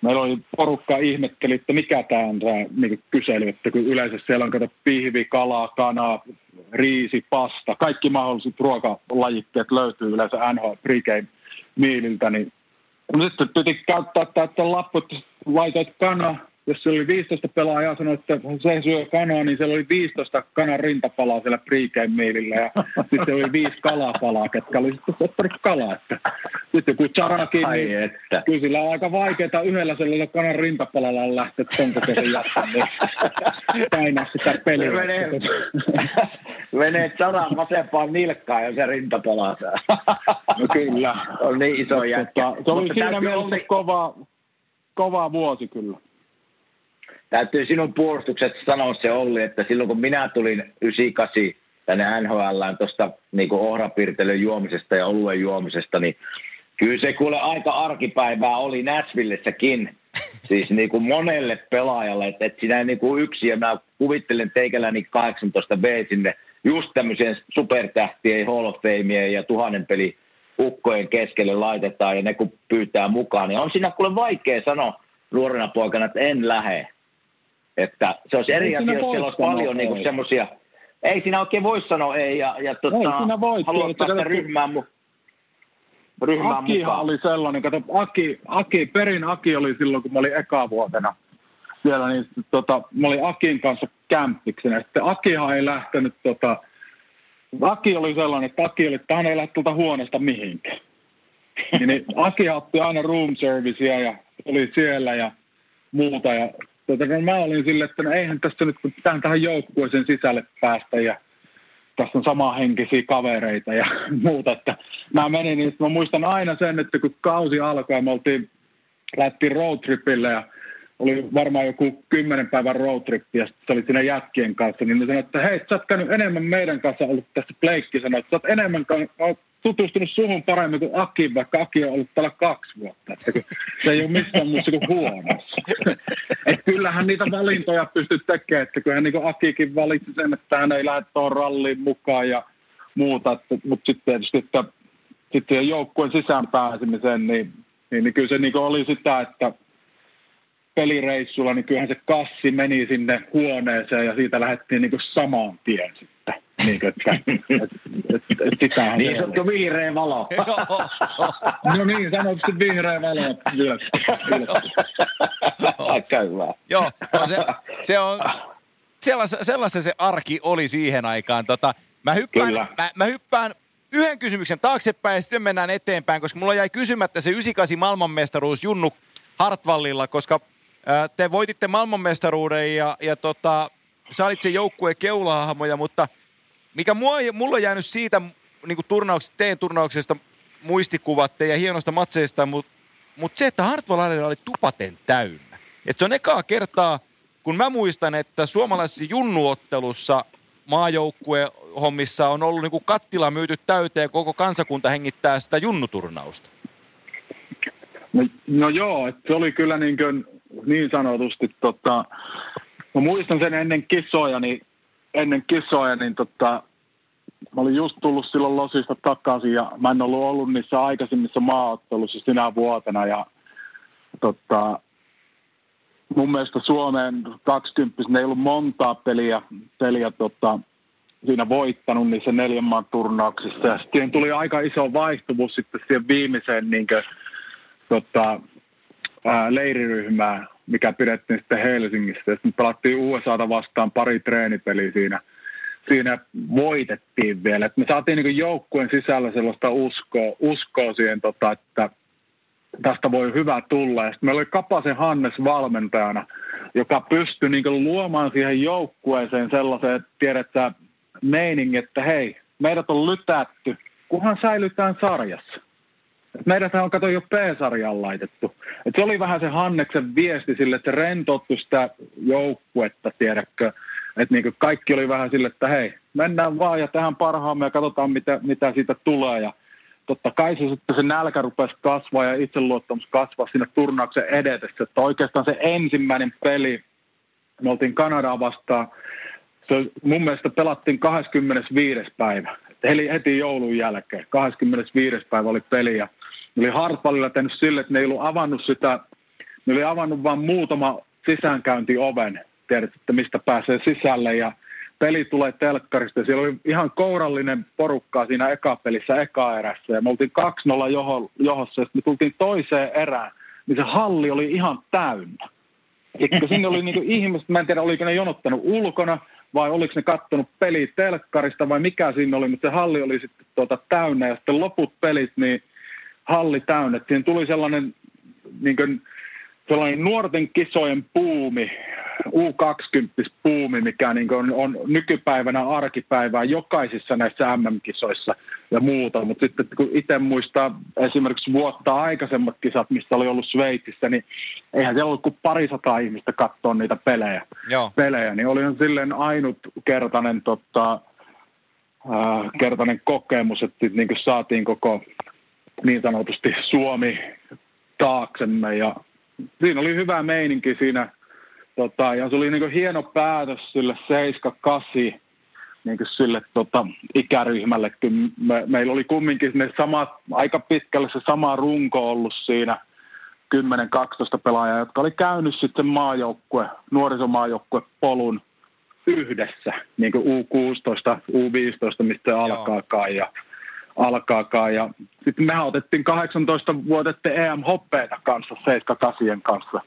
meillä oli porukka ihmetteli, että mikä tämä on tämä niin kysely, että kun yleensä siellä on kato pihvi, kalaa, kanaa, riisi, pasta, kaikki mahdolliset ruokalajikkeet löytyy yleensä NHL pregame miililtä, niin sitten piti käyttää että lappu, että laitoit kana, jos se oli 15 pelaajaa sanoi, että se syö kanaa, niin siellä oli 15 kanan rintapalaa siellä pregame-meilillä ja <laughs> sitten oli viisi kalapalaa, ketkä oli sitten ottanut kalaa. Että sitten joku charakin, niin että. kyllä sillä on aika vaikeaa yhdellä sellaisella kanan rintapalalla lähteä ton kokoisen jättää, niin painaa sitä peliä. Menee, menee charan vasempaan nilkkaan ja se rintapalaa No kyllä. <laughs> On niin iso jätkä. Se oli Mutta siinä mielessä oli... kova, kova vuosi kyllä täytyy sinun puolustukset sanoa se Olli, että silloin kun minä tulin 98 tänne NHL tuosta niin ohrapirtelyn juomisesta ja oluen juomisesta, niin Kyllä se kuule aika arkipäivää oli Näsvillessäkin, <laughs> siis niin kuin monelle pelaajalle, että, että sinä niin kuin yksi, ja mä kuvittelen teikäläni 18B sinne just tämmöiseen supertähtien, Hall of Fameen ja tuhannen peli ukkojen keskelle laitetaan ja ne kun pyytää mukaan, niin on siinä kuule vaikea sanoa nuorena poikana, että en lähe. Että se olisi eri asia, jos siellä olisi paljon niin semmoisia, ei siinä oikein voi sanoa ei, ja, ja tota, haluat päästä ryhmään, mu- ryhmään Akihan mukaan. oli sellainen, kato, Aki, Aki, perin Aki oli silloin, kun mä olin eka-vuotena siellä, niin tota, mä olin Akin kanssa kämppiksenä. Sitten Akihan ei lähtenyt, tota, Aki oli sellainen, että Aki oli, että hän ei lähde tuolta huoneesta mihinkään. <laughs> niin, niin Aki otti aina room servicea ja oli siellä ja muuta. Ja tota, no mä olin silleen, että no eihän tässä nyt, kun pitää tähän joukkueeseen sisälle päästä ja tässä on samanhenkisiä kavereita ja <laughs> muuta. Että mä menin, niin mä muistan aina sen, että kun kausi alkoi me oltiin, lähtiin roadtripille ja oli varmaan joku kymmenen päivän roadtrippi ja se oli siinä jätkien kanssa, niin ne sanoi, että hei, sä oot käynyt enemmän meidän kanssa ollut tässä Pleikki sanoi, että sä oot enemmän tutustunut suhun paremmin kuin Aki, vaikka Aki on ollut täällä kaksi vuotta. Että se ei ole missään muussa kuin huonossa. <laughs> että kyllähän niitä valintoja pystyy tekemään, että kyllähän niin Akikin valitsi sen, että hän ei lähde tuohon ralliin mukaan ja muuta, mutta sitten tietysti, että sitten joukkueen sisään pääsemiseen, niin, niin, niin kyllä se niin oli sitä, että pelireissulla, niin kyllähän se kassi meni sinne huoneeseen ja siitä lähdettiin niin samaan tien sitten. Niin, että, et, et, et, sitähän niin sanottu vihreä valo. <laughs> no niin, sanotusti vihreä valo. Aika hyvä. Joo, no se, se on, sellaisen, sellaisen se arki oli siihen aikaan. Tota, mä, hyppään, mä, mä hyppään yhden kysymyksen taaksepäin ja sitten mennään eteenpäin, koska mulla jäi kysymättä se 98 maailmanmestaruus Junnu Hartwallilla, koska te voititte maailmanmestaruuden ja, ja tota, sä olit se joukkueen keulahahmoja, mutta mikä mua, mulla on jäänyt siitä niin turnauksesta, teen turnauksesta muistikuvat ja hienosta matseista, mutta mut se, että Hartwall oli tupaten täynnä. Et se on ekaa kertaa, kun mä muistan, että suomalaisessa junnuottelussa maajoukkue hommissa on ollut niin kattila myyty täyteen ja koko kansakunta hengittää sitä junnuturnausta. No, no joo, että se oli kyllä niin kuin niin sanotusti, tota, mä muistan sen ennen kisoja, niin, ennen kisoja, niin tota, mä olin just tullut silloin Losista takaisin ja mä en ollut ollut niissä aikaisemmissa maaottelussa sinä vuotena ja tota, mun mielestä Suomeen 20 ne ei ollut montaa peliä, peliä tota, siinä voittanut niissä neljän maan turnauksissa. Ja sitten tuli aika iso vaihtuvuus sitten siihen viimeiseen niin kuin, tota, ää, leiriryhmää, mikä pidettiin sitten Helsingissä. Sitten pelattiin USAta vastaan pari treenipeliä siinä. Siinä voitettiin vielä. Et me saatiin niin joukkueen sisällä sellaista uskoa, uskoa siihen, tota, että tästä voi hyvä tulla. Ja sitten meillä oli Kapasen Hannes valmentajana, joka pystyi niin luomaan siihen joukkueeseen sellaisen, että tiedetään meiningin, että hei, meidät on lytätty, kunhan säilytään sarjassa. Meidät on kato jo P-sarjaan laitettu. Et se oli vähän se Hanneksen viesti sille, että se sitä joukkuetta, tiedätkö. Että niin kaikki oli vähän sille, että hei, mennään vaan ja tähän parhaamme ja katsotaan mitä, mitä siitä tulee. Ja totta kai se sitten se nälkä rupesi kasvaa ja itseluottamus kasvaa siinä turnauksen edetessä. Että oikeastaan se ensimmäinen peli, me oltiin Kanadaa vastaan, se mun mielestä pelattiin 25. päivä, eli heti joulun jälkeen. 25. päivä oli peli ja ne oli Hartwallilla tehnyt sille, että ne ei ollut avannut sitä, ne oli avannut vain muutama sisäänkääntioven, tiedät, että mistä pääsee sisälle. Ja peli tulee telkkarista. Ja siellä oli ihan kourallinen porukkaa siinä ekapelissä eka erässä. Ja me oltiin 2-0 joho, johossa. Ja me tultiin toiseen erään, niin se halli oli ihan täynnä. Eli sinne oli niin <laughs> ihmiset, mä en tiedä oliko ne jonottanut ulkona vai oliko ne kattonut peli telkkarista vai mikä siinä oli, mutta se halli oli sitten tuota täynnä. Ja sitten loput pelit, niin halli täynnä. Siinä tuli sellainen, niin kuin, sellainen nuorten kisojen puumi, U20-puumi, mikä niin on, on nykypäivänä arkipäivää jokaisissa näissä MM-kisoissa ja muuta. Mutta sitten kun itse muistaa esimerkiksi vuotta aikaisemmat kisat, mistä oli ollut Sveitsissä, niin eihän siellä ollut kuin parisataa ihmistä katsoa niitä pelejä. Joo. pelejä niin oli silleen ainutkertainen tota, äh, kertainen kokemus, että niin saatiin koko niin sanotusti Suomi taaksemme ja siinä oli hyvä meininki siinä tota, ja se oli niin hieno päätös sille 7-8 niin sille tota, ikäryhmälle. Me, meillä oli kumminkin ne samat, aika pitkälle se sama runko ollut siinä 10-12 pelaajaa, jotka oli käynyt sitten maajoukkue, nuorisomaajoukkue polun yhdessä, niin kuin U16, U15, mistä alkaakaan. Ja, alkaakaan. Ja sitten mehän otettiin 18 vuotta EM Hoppeita kanssa, 78 kanssa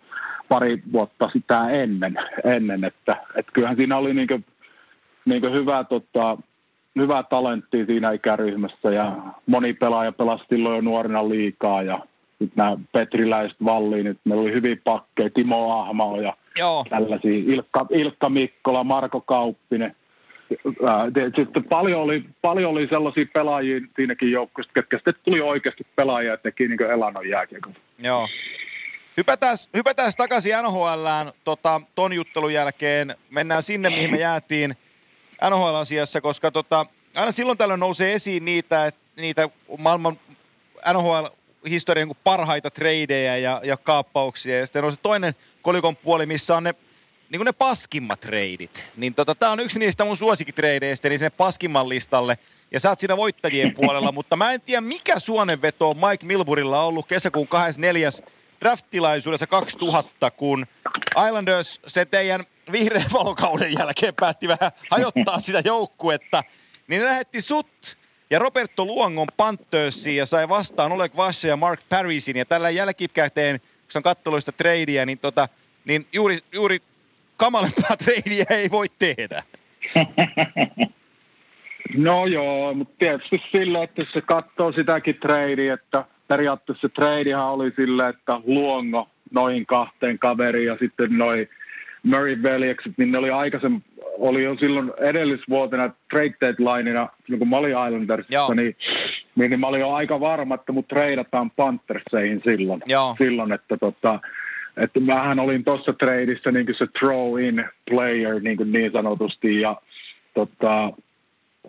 pari vuotta sitä ennen, ennen että, että kyllähän siinä oli niin kuin, niin kuin hyvä, tota, hyvä talentti siinä ikäryhmässä ja moni pelaaja pelasi silloin jo nuorena liikaa ja sitten nämä Petriläiset Valliinit, meillä oli hyvin pakkeja, Timo Ahmao ja Joo. tällaisia, Ilkka, Ilkka Mikkola, Marko Kauppinen. Sitten paljon oli, paljon oli sellaisia pelaajia siinäkin joukkueessa, ketkä sitten tuli oikeasti pelaajia, että teki niin elannon jääkiekon. Joo. Hypätään, hypätään takaisin NHLään tota, ton juttelun jälkeen. Mennään sinne, mihin me jäätiin NHL-asiassa, koska tota, aina silloin tällöin nousee esiin niitä, niitä maailman NHL historian niin parhaita tradeja ja, ja kaappauksia. Ja sitten on se toinen kolikon puoli, missä on ne, niin kuin ne paskimmat treidit. Niin tota, tämä on yksi niistä mun suosikkitreideistä, niin sinne paskimman listalle. Ja sä oot siinä voittajien puolella, <laughs> mutta mä en tiedä mikä suonenveto on Mike Milburilla ollut kesäkuun 24 draft-tilaisuudessa 2000, kun Islanders se teidän vihreän valokauden jälkeen päätti vähän hajottaa sitä joukkuetta, niin ne lähetti sut ja Roberto Luongon Panthersiin ja sai vastaan Oleg Vasse ja Mark Parisin. Ja tällä jälkikäteen, kun on katteluista tradeja, niin, tota, niin juuri, juuri kamalempaa tradeja ei voi tehdä. <laughs> No joo, mutta tietysti sillä, että se katsoo sitäkin tradea, että periaatteessa se tradehan oli sillä, että Luongo noihin kahteen kaveriin ja sitten noin Murray-veljekset, niin ne oli aikaisemmin, oli jo silloin edellisvuotena trade deadlineina, silloin kun mä olin Islandersissa, niin, niin, niin, mä olin jo aika varma, että mut treidataan Pantherseihin silloin. Joo. silloin että tota, että mähän olin tuossa tradeissa niin se throw-in player niin, kuin niin sanotusti ja tota,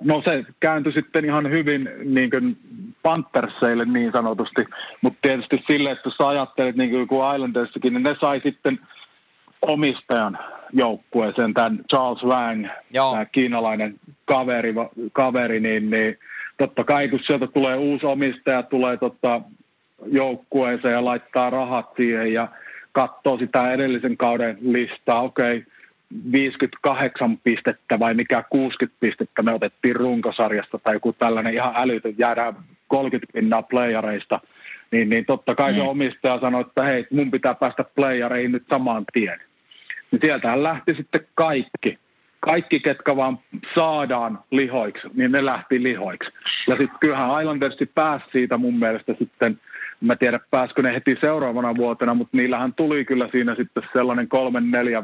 No se kääntyi sitten ihan hyvin niin kuin Pantherseille niin sanotusti, mutta tietysti sille, että jos ajattelet niin kuin Islandersikin, niin ne sai sitten omistajan joukkueeseen, tämän Charles Wang, Joo. tämä kiinalainen kaveri, kaveri niin, niin totta kai kun sieltä tulee uusi omistaja, tulee totta joukkueeseen ja laittaa rahat siihen ja katsoo sitä edellisen kauden listaa, okei, okay, 58 pistettä vai mikä 60 pistettä me otettiin runkosarjasta tai joku tällainen ihan älytön, jäädään 30 pinnaa playareista, niin, niin totta kai mm. se omistaja sanoi, että hei, mun pitää päästä playareihin nyt saman tien. Niin sieltähän lähti sitten kaikki. Kaikki, ketkä vaan saadaan lihoiksi, niin ne lähti lihoiksi. Ja sitten kyllähän Islandersi pääsi siitä mun mielestä sitten, mä tiedä pääskö ne heti seuraavana vuotena, mutta niillähän tuli kyllä siinä sitten sellainen kolmen, neljä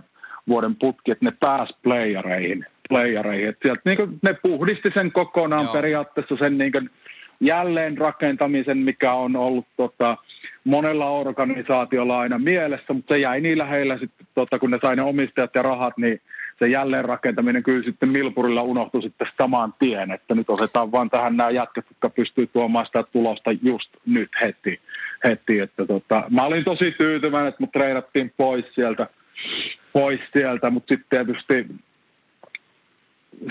vuoden putki, että ne pääsi playareihin. playareihin. Et sieltä niin ne puhdisti sen kokonaan Joo. periaatteessa sen niin jälleen rakentamisen, mikä on ollut tota, monella organisaatiolla aina mielessä, mutta se jäi niillä heillä sitten, tota, kun ne sai ne omistajat ja rahat, niin se jälleenrakentaminen kyllä sitten Milpurilla unohtui sitten samaan tien, että nyt otetaan vaan tähän nämä jätkät, jotka pystyy tuomaan sitä tulosta just nyt heti. heti että tota, mä olin tosi tyytyväinen, että mut treidattiin pois sieltä, pois sieltä mutta sitten tietysti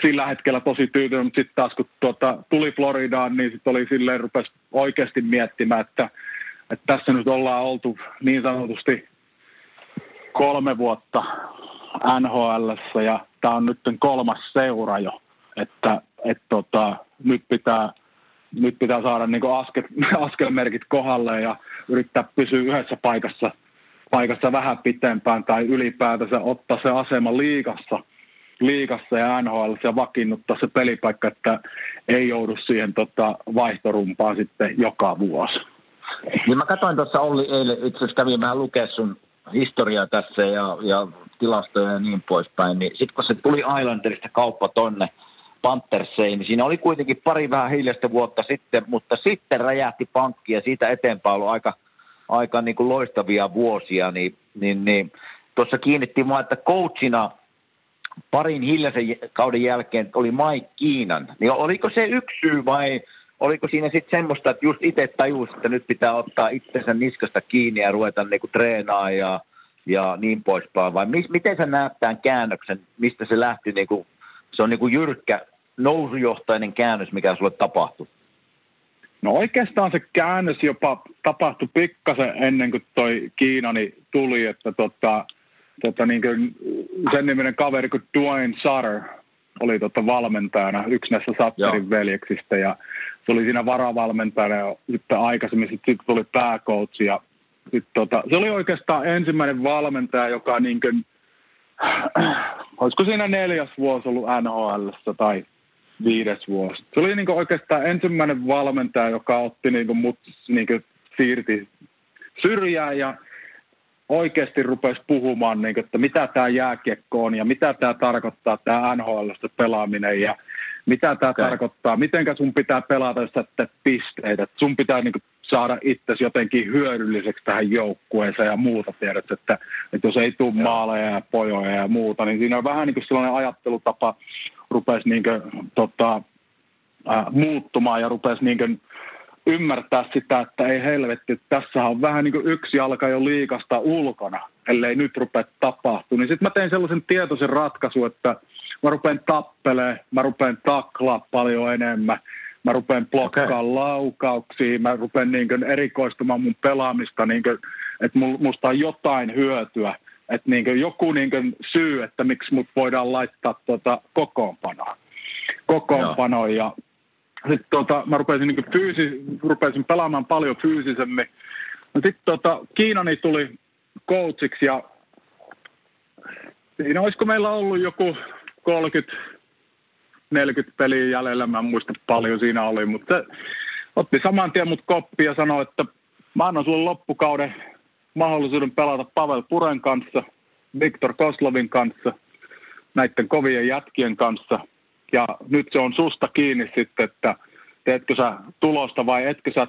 sillä hetkellä tosi tyytyväinen, mutta sitten taas kun tuota, tuli Floridaan, niin sitten oli silleen, rupesi oikeasti miettimään, että, että tässä nyt ollaan oltu niin sanotusti kolme vuotta nhl ja tämä on nyt kolmas seura jo, että et tota, nyt, pitää, nyt pitää saada niin askel, <laughs> askelmerkit kohdalle ja yrittää pysyä yhdessä paikassa, paikassa vähän pitempään tai ylipäätänsä ottaa se asema liikassa – liigassa ja NHL ja vakiinnuttaa se pelipaikka, että ei joudu siihen tota, vaihtorumpaan sitten joka vuosi. Niin mä katsoin tuossa Olli eilen, itse asiassa kävin vähän lukea sun historiaa tässä ja, ja tilastoja ja niin poispäin, niin sitten kun se tuli Islanderista kauppa tonne Pantherseihin, niin siinä oli kuitenkin pari vähän hiljaista vuotta sitten, mutta sitten räjähti pankki ja siitä eteenpäin ollut aika, aika niin kuin loistavia vuosia, niin, niin, niin tuossa kiinnitti mua, että coachina parin hiljaisen kauden jälkeen oli Mike Kiinan. Niin oliko se yksi syy vai oliko siinä sitten semmoista, että just itse tajusi, että nyt pitää ottaa itsensä niskasta kiinni ja ruveta niinku treenaa ja, ja niin poispäin, vai mis, miten sä näet tämän käännöksen, mistä se lähti, niinku, se on niinku jyrkkä nousujohtainen käännös, mikä sulle tapahtui? No oikeastaan se käännös jopa tapahtui pikkasen ennen kuin toi Kiinani tuli, että tota, tota niin kuin sen niminen kaveri kuin Dwayne Sutter oli tota valmentajana, yksi näistä Satterin veljeksistä. Ja se oli siinä varavalmentajana ja sitten aikaisemmin sitten sit tuli pääkoutsi ja sit tota, se oli oikeastaan ensimmäinen valmentaja, joka niin kuin, <clears throat> olisiko siinä neljäs vuosi ollut NHL tai viides vuosi. Se oli niin oikeastaan ensimmäinen valmentaja, joka otti niin mut niin siirti syrjään ja oikeasti rupesi puhumaan, niin kuin, että mitä tämä jääkiekko on ja mitä tämä tarkoittaa, tämä nhl pelaaminen ja mitä tämä okay. tarkoittaa, miten sun pitää pelata, jos sä pisteitä. Sun pitää niin kuin, saada itsesi jotenkin hyödylliseksi tähän joukkueeseen ja muuta, tiedät, että, että jos ei tule maaleja ja pojoja ja muuta, niin siinä on vähän niin kuin sellainen ajattelutapa rupesi niin kuin, tota, äh, muuttumaan ja rupesi niin kuin, ymmärtää sitä, että ei helvetti, tässä on vähän niin kuin yksi jalka jo liikasta ulkona, ellei nyt rupea tapahtua. Niin sitten mä tein sellaisen tietoisen ratkaisun, että mä rupean tappelee, mä rupean taklaa paljon enemmän, mä rupean blokkaa okay. laukauksia, mä rupean niin kuin erikoistumaan mun pelaamista, niin kuin, että musta on jotain hyötyä. Että niin joku niin syy, että miksi mut voidaan laittaa tuota kokoonpanoa. Kokoonpanoa ja sitten tota, mä rupesin, niin fyysi, rupesin pelaamaan paljon fyysisemmin. No sitten tota, Kiinani tuli coachiksi ja siinä olisiko meillä ollut joku 30 40 peliä jäljellä, mä en muista paljon siinä oli, mutta otti saman tien mut koppi ja sanoi, että mä annan sulle loppukauden mahdollisuuden pelata Pavel Puren kanssa, Viktor Koslovin kanssa, näiden kovien jätkien kanssa – ja nyt se on susta kiinni sitten, että teetkö sä tulosta vai etkö sä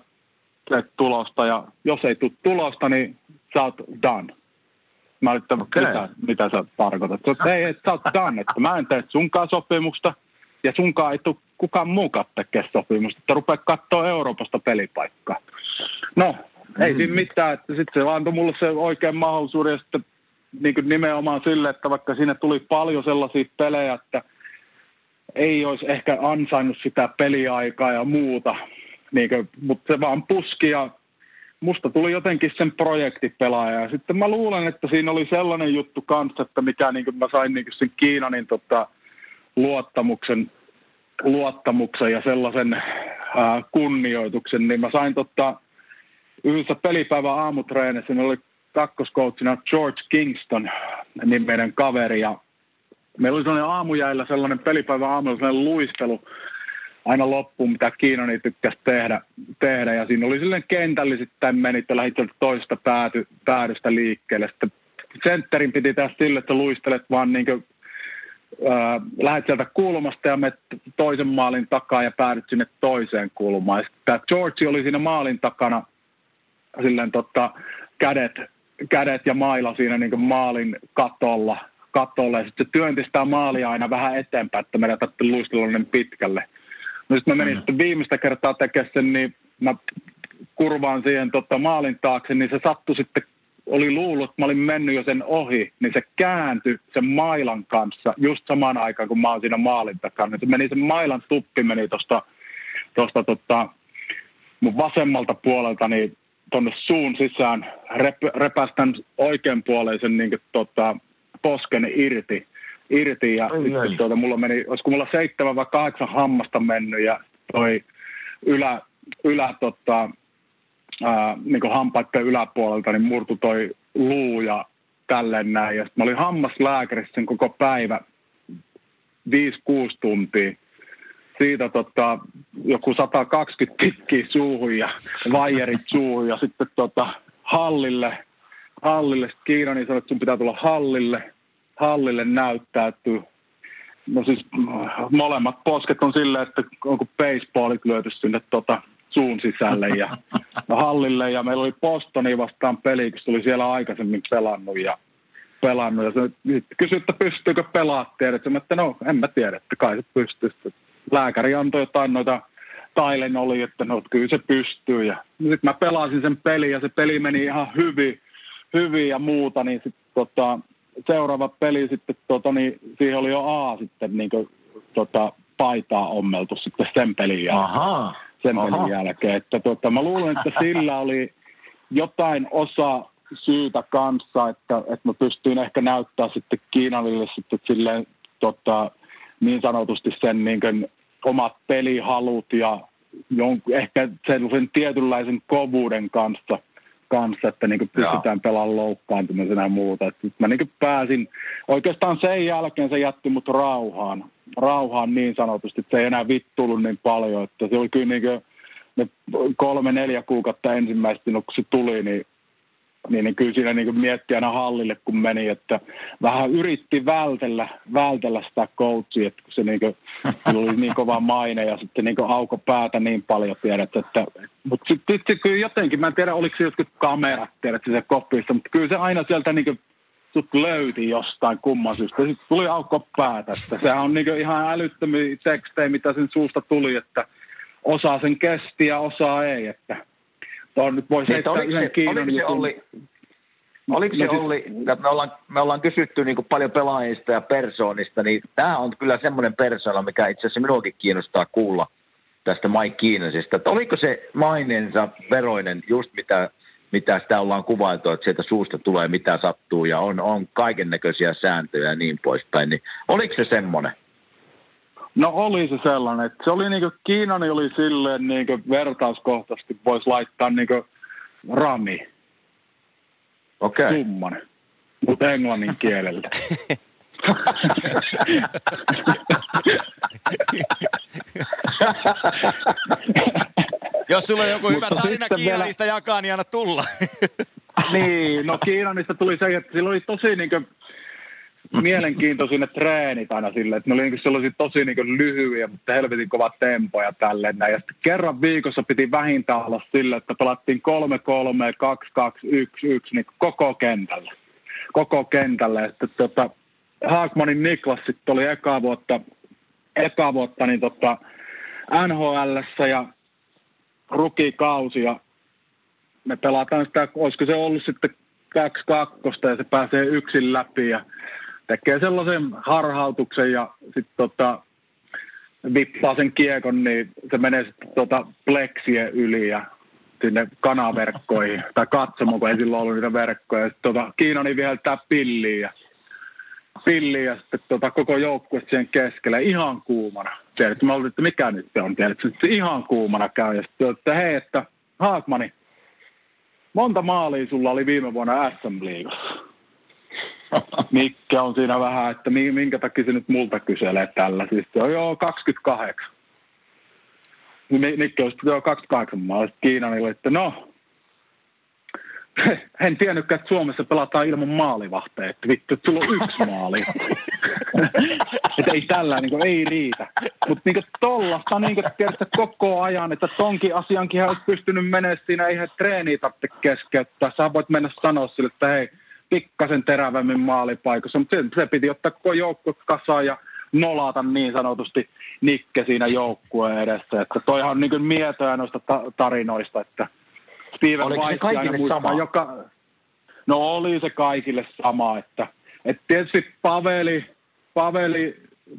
teet tulosta. Ja jos ei tule tulosta, niin sä oot done. Mä olin, että okay. mitä, mitä sä tarkoitat? Sä, ei, että sä oot done, että mä en tee sunkaan sopimusta ja sunkaan ei tule kukaan muukaan tekee sopimusta, että rupeaa katsoa Euroopasta pelipaikkaa. No, ei mm. siinä mitään, että sitten se antoi mulle se oikein mahdollisuuden ja sitten niin nimenomaan sille, että vaikka siinä tuli paljon sellaisia pelejä, että ei olisi ehkä ansainnut sitä peliaikaa ja muuta, niin kuin, mutta se vaan puski ja musta tuli jotenkin sen projektipelaaja. Ja sitten mä luulen, että siinä oli sellainen juttu kanssa, että mikä niin kuin mä sain niin kuin sen Kiinanin tota, luottamuksen, luottamuksen ja sellaisen ää, kunnioituksen, niin mä sain tota, yhdessä pelipäivän aamutreenissä, niin oli kakkoskoutsina George Kingston, niin meidän kaveri, ja meillä oli sellainen aamujäillä sellainen pelipäivä aamulla sellainen luistelu aina loppuun, mitä Kiinoni tykkäsi tehdä, tehdä. Ja siinä oli sellainen kentällisittäin meni, että lähdit toista pääty, päädystä liikkeelle. Sitten sentterin piti tehdä sille, että luistelet vaan niin lähdet sieltä kulmasta ja menet toisen maalin takaa ja päädyt sinne toiseen kulmaan. Tämä George oli siinä maalin takana silleen tota, kädet, kädet ja maila siinä niin maalin katolla – katolle ja sitten se työnti sitä maalia aina vähän eteenpäin, että meidän tarvitse luistella niin pitkälle. No sitten mä menin mm. sitten viimeistä kertaa tekemään sen, niin mä kurvaan siihen tota, maalin taakse, niin se sattui sitten, oli luullut, että mä olin mennyt jo sen ohi, niin se kääntyi sen mailan kanssa just samaan aikaan, kun mä oon siinä maalin takana. Niin se meni sen mailan tuppi meni tuosta tosta, tota, mun vasemmalta puolelta niin tuonne suun sisään, rep, repästän oikeanpuoleisen niin kuin, tota, posken irti, irti ja ai, sitten tuota, mulla meni, olisiko mulla seitsemän vai kahdeksan hammasta mennyt ja toi ylä, ylä tota, ää, niin hampaiden yläpuolelta niin murtu toi luu ja tälleen näin. Ja mä olin hammaslääkärissä sen koko päivä, 5-6 tuntia. Siitä tota, joku 120 tikkiä suuhun ja vaijerit suuhun ja sitten tota, hallille hallille. Sitten Kiina niin sanoi, että sun pitää tulla hallille. Hallille näyttäytyy. No siis molemmat posket on silleen, että onko baseballit lyöty sinne tota, suun sisälle ja, <laughs> hallille. Ja meillä oli Bostoni vastaan peli, kun tuli siellä aikaisemmin pelannut ja pelannut. Ja se kysyi, että pystyykö pelaa, tiedät. Mä että no, en mä tiedä, että kai se pystyy. Lääkäri antoi jotain noita vahtailen oli, että no kyllä se pystyy. Ja sitten mä pelasin sen peli ja se peli meni ihan hyvin, hyvin ja muuta, niin sitten tota, seuraava peli sitten, tota, niin siihen oli jo A sitten niin kuin, tota, paitaa ommeltu sitten sen pelin jälkeen. Aha. Sen Aha. pelin jälkeen. Että, tota, mä luulen, että sillä oli jotain osa syytä kanssa, että, että mä pystyin ehkä näyttää sitten Kiinalille sitten silleen, tota, niin sanotusti sen niin kuin, omat pelihalut ja jon, ehkä sellaisen tietynlaisen kovuuden kanssa, kanssa että niin pystytään pelaamaan loukkaantumisena ja muuta. Että mä niin pääsin, oikeastaan sen jälkeen se jätti mut rauhaan, rauhaan niin sanotusti, että se ei enää vittuillut niin paljon, että se oli kyllä niin kuin, ne kolme, neljä kuukautta ensimmäistä, kun se tuli, niin niin, niin kyllä siinä niin mietti aina hallille, kun meni, että vähän yritti vältellä, vältellä sitä coachia, että se niin kuin, oli niin kova maine ja sitten niin auko päätä niin paljon, tiedät, että mutta sitten sit, kyllä jotenkin, mä en tiedä, oliko se jotkut kamerat, tiedät, se kopista, mutta kyllä se aina sieltä niin kuin, sut löyti jostain kumman syystä. Sitten tuli aukko päätä, että sehän on niin ihan älyttömiä tekstejä, mitä sen suusta tuli, että osaa sen kesti ja osaa ei, että Tuon nyt voisi heittää oliko yhden se, oliko se Olli, Oliko se Olli, me ollaan, me ollaan kysytty niin paljon pelaajista ja persoonista, niin tämä on kyllä semmoinen persoona, mikä itse asiassa minuakin kiinnostaa kuulla tästä Mike Kiinasista. Että oliko se maineensa veroinen just mitä, mitä sitä ollaan kuvailtu, että sieltä suusta tulee mitä sattuu ja on, on kaiken näköisiä sääntöjä ja niin poispäin. Niin oliko se semmoinen? No oli se sellainen, että se oli niinku, Kiinani oli silleen niinku vertauskohtaisesti voisi laittaa niinku rami. Okei. Okay. Summan. Mutta englannin kielellä. Jos sulla on joku hyvä tarina Kiinanista vielä... jakaa, niin anna tulla. niin, no Kiinanista tuli se, että sillä oli tosi niin <laughs> kuin, mielenkiintoisia ne treenit aina sille, että ne oli niin sellaisia tosi niin lyhyitä, mutta helvetin kovat tempoja tälleen näin. Ja sitten kerran viikossa piti vähintään olla sille, että pelattiin 3-3, 2-2, 1-1 niin koko kentällä. Koko kentällä. Että tota, Haakmanin Niklas sitten oli eka vuotta, eka vuotta niin tota, nhl ja rukikausi ja me pelataan sitä, olisiko se ollut sitten kaksi kakkosta ja se pääsee yksin läpi ja tekee sellaisen harhautuksen ja sitten tota, vippaa sen kiekon, niin se menee sitten tota pleksien yli ja sinne kanaverkkoihin tai katsomaan, kun ei silloin ollut niitä verkkoja. Sitten tota, Kiina niin viheltää pilliin ja, pilliin ja sitten tota, koko joukkue siihen keskelle ihan kuumana. Tiedätkö, mä olin, että mikä nyt se on, tiedätkö, se ihan kuumana käy. Ja sitten että hei, että Haakmani, monta maalia sulla oli viime vuonna SM-liigassa? <laughs> Mikke on siinä vähän, että minkä takia se nyt multa kyselee tällä. Siis se on joo 28. Mikke on joo 28 maa. Kiinanille, että no, <laughs> en tiennytkään, että Suomessa pelataan ilman maalivahteja. Että vittu, että sulla on yksi <laughs> maali. että ei tällä niin ei riitä. Mutta niin tollasta niin tiedätkö, koko ajan, että tonkin asiankin olisi pystynyt menemään siinä, eihän treeniä tarvitse keskeyttää. Sä voit mennä sanoa sille, että hei, pikkasen terävämmin maalipaikassa, mutta se, se piti ottaa koko joukko kasaan ja nolata niin sanotusti Nikke siinä joukkueen edessä. Että toihan on niin mietoja noista ta- tarinoista, että Steven Weiss aina muistaa, sama? joka... No oli se kaikille sama, että, että tietysti Paveli, Paveli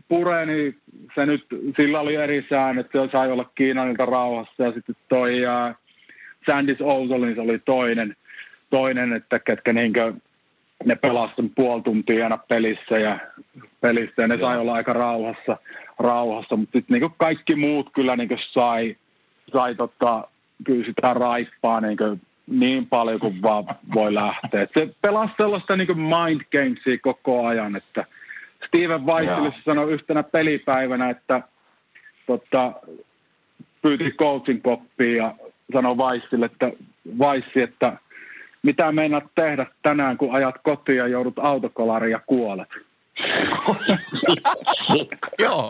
Pureni, se nyt, sillä oli eri säännöt, se sai olla Kiinanilta rauhassa ja sitten toi ja Sandis Ousolin se oli toinen, toinen että ketkä niinkö ne pelasivat puoli tuntia aina pelissä ja, pelissä ja ne sai olla aika rauhassa, rauhassa. mutta sitten niin kaikki muut kyllä niin sai, sai tota, kyllä sitä raippaa niin, niin paljon kuin vaan voi lähteä. Et se pelasi sellaista niin mind gamesia koko ajan, että Steven Weissille sanoi yhtenä pelipäivänä, että tota, pyyti coaching koppiin ja sanoi Weissille, että Weissi, että mitä meinaat tehdä tänään, kun ajat kotiin ja joudut autokolariin ja kuolet? Joo.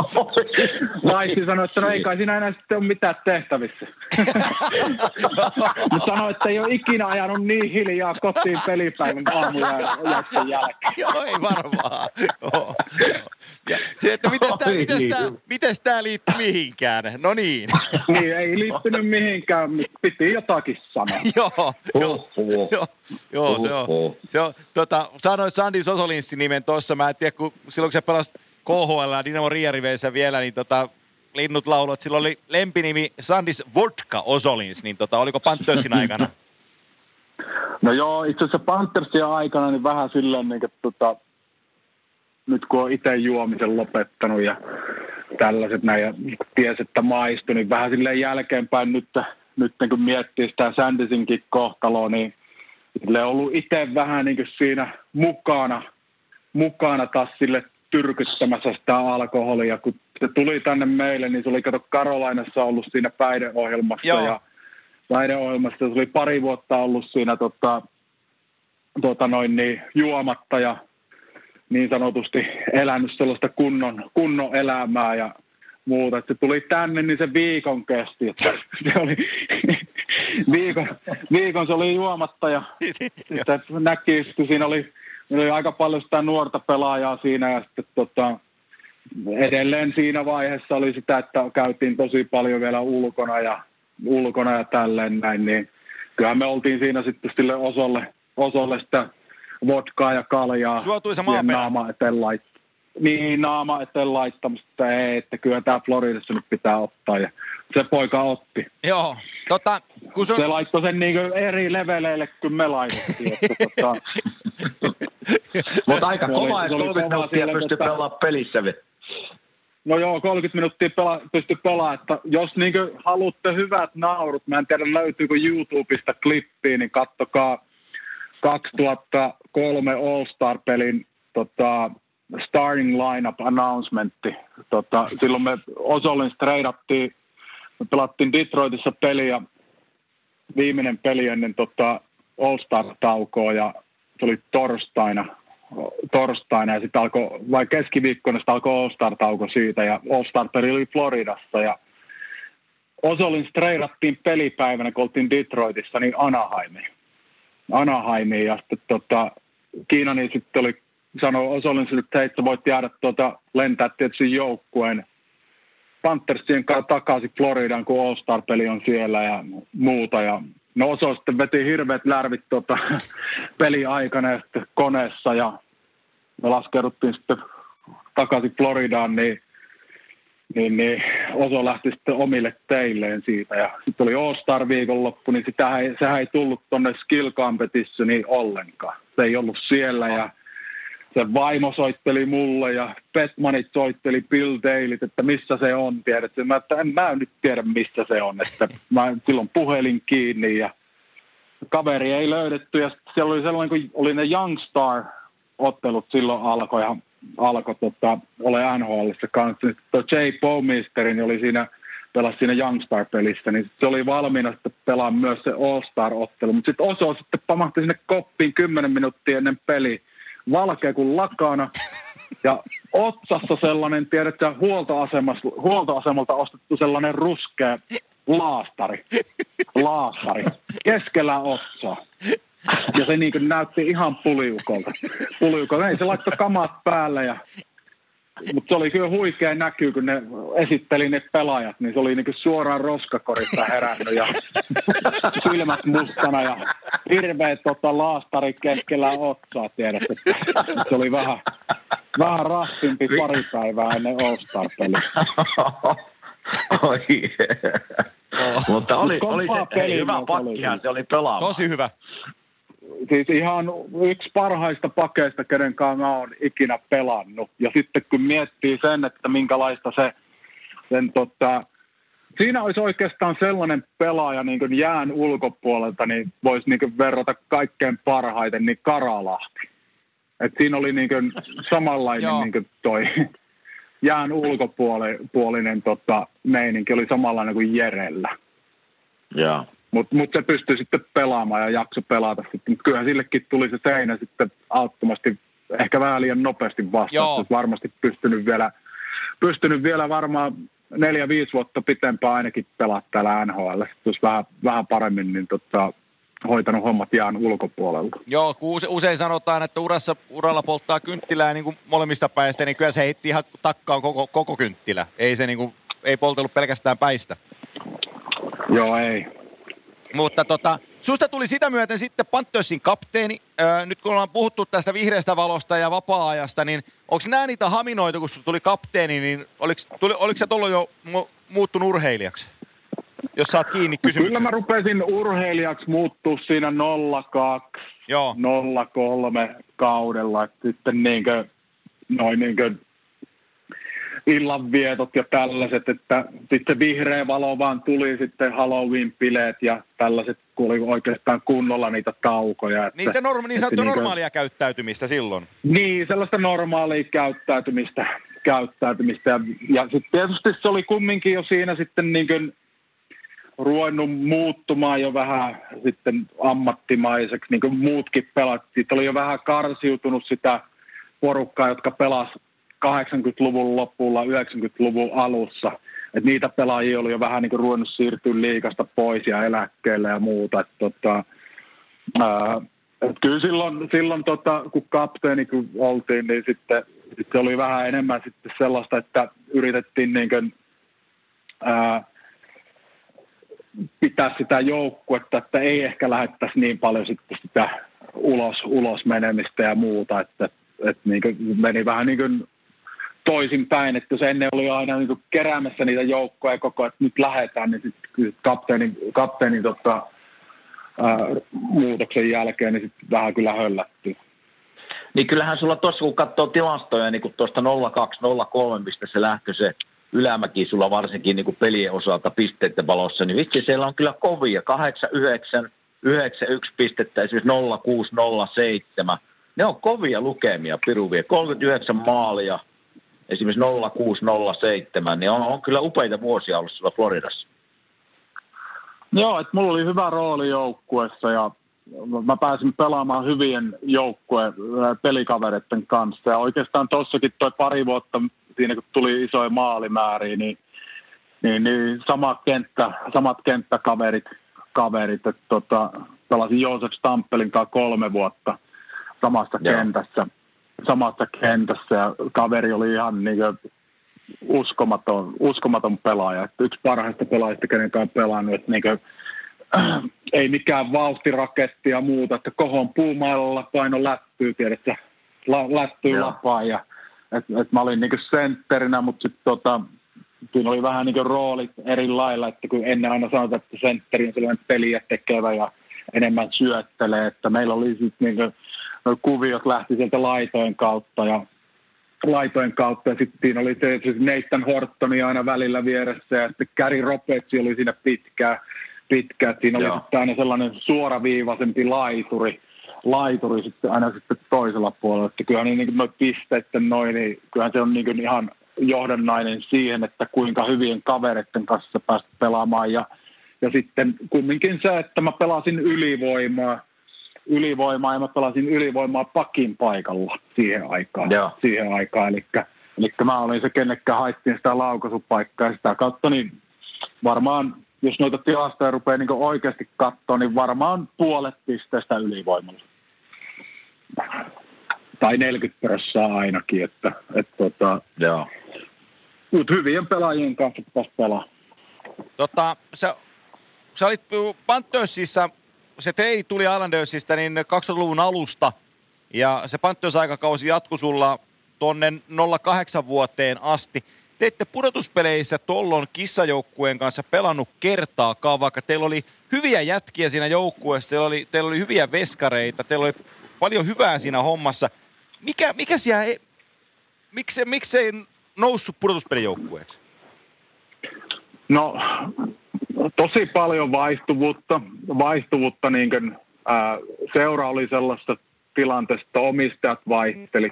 Vaisi sanoi, että no ei kai siinä enää sitten ole mitään tehtävissä. Mutta sanoi, että ei ole ikinä ajanut niin hiljaa kotiin pelipäivän aamuja jakson jälkeen. Joo, ei varmaan. Joo, Ja se, että mites tää, mites tää, mites tää liittyy mihinkään? No niin. niin, ei liittynyt mihinkään, piti jotakin sanoa. joo, joo, joo, joo, se on, se on tota, sanoin Sandi Sosolinssin nimen tuossa, mä en tiedä, kun silloin kun se pelasi KHL Dynamo Riariveissä vielä, niin tota, linnut laulot, sillä oli lempinimi Sandis Vodka Osolins, niin tota, oliko Panthersin aikana? No joo, itse asiassa Panthersin aikana niin vähän silleen, niin, että tota, nyt kun on itse juomisen lopettanut ja tällaiset näin, ja ties, että maistui, niin vähän silleen jälkeenpäin nyt, nyt kun miettii sitä Sandisinkin kohtaloa, niin on ollut itse vähän niin siinä mukana, mukana taas sille tyrkyttämässä sitä alkoholia. Kun se tuli tänne meille, niin se oli kato Karolainassa ollut siinä päihdeohjelmassa Joo. ja päihdeohjelmassa se oli pari vuotta ollut siinä tota, tota noin, niin, juomatta ja niin sanotusti elänyt sellaista kunnon, kunnon elämää ja muuta. Et se tuli tänne, niin se viikon kesti. Että se oli <laughs> viikon, viikon se oli juomatta ja <laughs> sitten näki, siinä oli, oli aika paljon sitä nuorta pelaajaa siinä ja sitten tota, edelleen siinä vaiheessa oli sitä, että käytiin tosi paljon vielä ulkona ja, ulkona ja tälleen näin, niin kyllä me oltiin siinä sitten sille osolle, osolle sitä vodkaa ja kaljaa. Suotuisa maaperä. Naama eteen lait- niin, naama eteen laittamista, ei, että kyllä tämä Floridassa nyt pitää ottaa. Ja se poika otti. Joo, tota, kun sun... Se laittoi sen niin eri leveleille kuin me laitettiin. että, tota... <laughs> <laughs> Mutta aika kova, että 30 minuuttia pystyy pelaamaan pelissä. No joo, 30 minuuttia pela, pysty pelaamaan, että jos niin haluatte hyvät naurut, mä en tiedä löytyykö YouTubesta klippiä, niin kattokaa 2003 All-Star-pelin tota, starting lineup announcementti. Tota, silloin me Osolin treidattiin, me pelattiin Detroitissa peliä, viimeinen peli ennen tota All-Star-taukoa ja se oli torstaina, torstaina ja sitten alkoi, vai keskiviikkona sitten alkoi All-Star-tauko siitä ja All-Star-peli oli Floridassa ja Osolin treidattiin pelipäivänä, kun oltiin Detroitissa, niin Anaheimiin. Anaheimiin ja sitten tota, Kiina niin sitten oli sanoi sille, että hei, että voit jäädä tuota, lentää tietysti joukkueen Panthersien kanssa takaisin Floridaan, kun All-Star-peli on siellä ja muuta. Ja no Oso sitten veti hirveät lärvit <laughs> tuota, peliaikana sitten koneessa ja me laskeuduttiin sitten takaisin Floridaan, niin, niin, niin Oso lähti sitten omille teilleen siitä. Ja sitten oli All-Star viikonloppu, niin sitä sehän ei tullut tuonne skill competitioniin ollenkaan. Se ei ollut siellä ja se vaimo soitteli mulle ja Petmanit soitteli Bill Dailyt, että missä se on, tiedätkö? Mä, että en mä nyt tiedä, missä se on, että mä silloin puhelin kiinni ja kaveri ei löydetty ja siellä oli sellainen, kun oli ne Youngstar ottelut silloin alkoi ja alkoi tota, ole NHLissa kanssa. Tuo Jay Bowmister niin oli siinä, pelasi siinä Youngstar-pelissä, niin se oli valmiina sitten pelaa myös se All-Star-ottelu. Mutta sitten Oso sitten pamahti sinne koppiin 10 minuuttia ennen peliä valkea kuin lakana. Ja otsassa sellainen, tiedätkö, huoltoasemalta ostettu sellainen ruskea laastari. Laastari. Keskellä otsaa. Ja se niin näytti ihan puliukolta. puliukolta. Ei se laittoi kamat päälle ja mutta se oli kyllä huikea näkyy, kun ne esitteli ne pelaajat, niin se oli niinku suoraan roskakorista herännyt ja <laughs> silmät mustana ja hirveä tota, laastari keskellä otsaa, tiedät, että se oli vähän, vähän rastimpi pari päivää ennen All-Star-peliä. <laughs> Oi. Oh. Mutta oli, oli se hei, hyvä pakkihan, se oli pelaava. Tosi hyvä siis ihan yksi parhaista pakeista, kenen kanssa mä oon ikinä pelannut. Ja sitten kun miettii sen, että minkälaista se, sen tota, siinä olisi oikeastaan sellainen pelaaja niin kuin jään ulkopuolelta, niin voisi niin verrata kaikkein parhaiten niin Karalahti. Et siinä oli niin kuin samanlainen niin kuin toi <laughs> jään ulkopuolinen tota, meininki, oli samanlainen kuin Jerellä. Joo. Mutta mut se pystyi sitten pelaamaan ja jakso pelata sitten. Mutta kyllähän sillekin tuli se seinä sitten auttomasti ehkä vähän liian nopeasti vastaan. Varmasti pystynyt vielä, pystynyt vielä varmaan neljä, viisi vuotta pitempään ainakin pelaa täällä NHL. Sitten olisi vähän, vähän paremmin niin tota, hoitanut hommat jään ulkopuolella. Joo, kun usein sanotaan, että urassa, uralla polttaa kynttilää niin kuin molemmista päistä, niin kyllä se heitti ihan takkaan koko, koko kynttilä. Ei se niin kuin, ei poltellut pelkästään päistä. Joo, ei. Mutta tota, susta tuli sitä myöten sitten Panthers kapteeni. Öö, nyt kun ollaan puhuttu tästä vihreästä valosta ja vapaa-ajasta, niin onko nämä niitä haminoita, kun tuli kapteeni, niin oliko, tuli, oliko sä tullut jo mu- muuttunut urheilijaksi? Jos saat kiinni kysymyksestä. Kyllä mä rupesin urheilijaksi muuttua siinä 02, Joo. 03 kaudella. Sitten niinkö, noin niinkö illanvietot ja tällaiset, että sitten vihreä valo vaan tuli sitten Halloween-bileet ja tällaiset, kun oli oikeastaan kunnolla niitä taukoja. Että, Niistä norma- niin sanottu niin normaalia käyttäytymistä silloin. Niin, sellaista normaalia käyttäytymistä, käyttäytymistä. Ja, ja sitten tietysti se oli kumminkin jo siinä sitten niin kuin ruvennut muuttumaan jo vähän sitten ammattimaiseksi, niin kuin muutkin pelat. Siitä oli jo vähän karsiutunut sitä porukkaa, jotka pelas 80-luvun lopulla, 90-luvun alussa. Et niitä pelaajia oli jo vähän niin kuin ruvennut siirtyä liikasta pois ja eläkkeelle ja muuta. Et tota, ää, et kyllä silloin, silloin tota, kun kapteeni kun oltiin, niin sitten, sitten oli vähän enemmän sitten sellaista, että yritettiin niin kuin, ää, pitää sitä joukkuetta, että ei ehkä lähettäisi niin paljon sitten sitä ulos, ulos menemistä ja muuta, että, että niin kuin meni vähän niin kuin toisinpäin, että jos ennen oli aina niin keräämässä niitä joukkoja koko ajan, että nyt lähdetään, niin sitten kapteenin, kapteenin tota, ää, muutoksen jälkeen, niin sitten vähän kyllä höllättiin. Niin kyllähän sulla tuossa, kun katsoo tilastoja, niin kuin tuosta 0203, mistä se lähtö se ylämäki sulla varsinkin niin kuin pelien osalta pisteiden valossa, niin vitsi siellä on kyllä kovia. 8, 9, 9, 1 pistettä, esimerkiksi 0, 6, 0, 7. Ne on kovia lukemia, piruvia. 39 maalia, esimerkiksi 0607, niin on, on kyllä upeita vuosia ollut sulla Floridassa. Joo, että mulla oli hyvä rooli joukkuessa ja mä pääsin pelaamaan hyvien joukkueen pelikavereiden kanssa. Ja oikeastaan tuossakin toi pari vuotta siinä, kun tuli isoja maalimääriä, niin, niin, niin sama kenttä, samat kenttäkaverit, kaverit, että tota, pelasin Joosef Stampelin kanssa kolme vuotta samassa Joo. kentässä samassa kentässä ja kaveri oli ihan niin kuin uskomaton, uskomaton pelaaja. Että yksi parhaista pelaajista, kenen on pelannut. Että niin kuin, äh, ei mikään vauhtiraketti ja muuta, että kohon puumailalla paino lättyy, tiedätkö, la, lättyy lapaa. Ja, et, et mä olin niin sentterinä, mutta sitten tota, siinä oli vähän niin roolit eri lailla, että kun ennen aina sanotaan, että sentteri on sellainen peliä tekevä ja enemmän syöttelee, että meillä oli sitten niin nuo kuviot lähti sieltä laitojen kautta ja laitojen kautta ja sitten siinä oli se, se Nathan Hortoni aina välillä vieressä ja sitten Gary Robertsi oli siinä pitkään. pitkään. Siinä oli sitten aina sellainen suoraviivaisempi laituri, laituri sitten aina sitten toisella puolella. Että kyllähän niin, niin noin pisteiden noin, niin kyllähän se on niin kuin ihan johdannainen siihen, että kuinka hyvien kavereiden kanssa päästä pelaamaan. Ja, ja sitten kumminkin se, että mä pelasin ylivoimaa, ylivoimaa ja mä pelasin ylivoimaa pakin paikalla siihen aikaan. Joo. Siihen aikaan. Eli, eli mä olin se, kenekkä haittiin sitä laukaisupaikkaa ja sitä kautta, niin varmaan jos noita tilastoja rupeaa niin oikeasti katsoa, niin varmaan puolet pisteestä ylivoimalla. Tai 40 prosenttia ainakin, että, että tota, Joo. Mutta hyvien pelaajien kanssa pitäisi pelaa. Tota, sä, sä olit Panthersissa se trade tuli Islandersista niin 2000-luvun alusta ja se Panthers-aikakausi jatkui sulla tonne 08 vuoteen asti. Te ette pudotuspeleissä tollon kissajoukkueen kanssa pelannut kertaakaan, vaikka teillä oli hyviä jätkiä siinä joukkueessa, teillä oli, teillä oli hyviä veskareita, teillä oli paljon hyvää siinä hommassa. Mikä, mikä siellä, ei, miksi, miksei noussut pudotuspelijoukkueeksi? No tosi paljon vaihtuvuutta. vaihtuvuutta niin kuin, ää, seura oli sellaista tilanteesta, että omistajat vaihteli.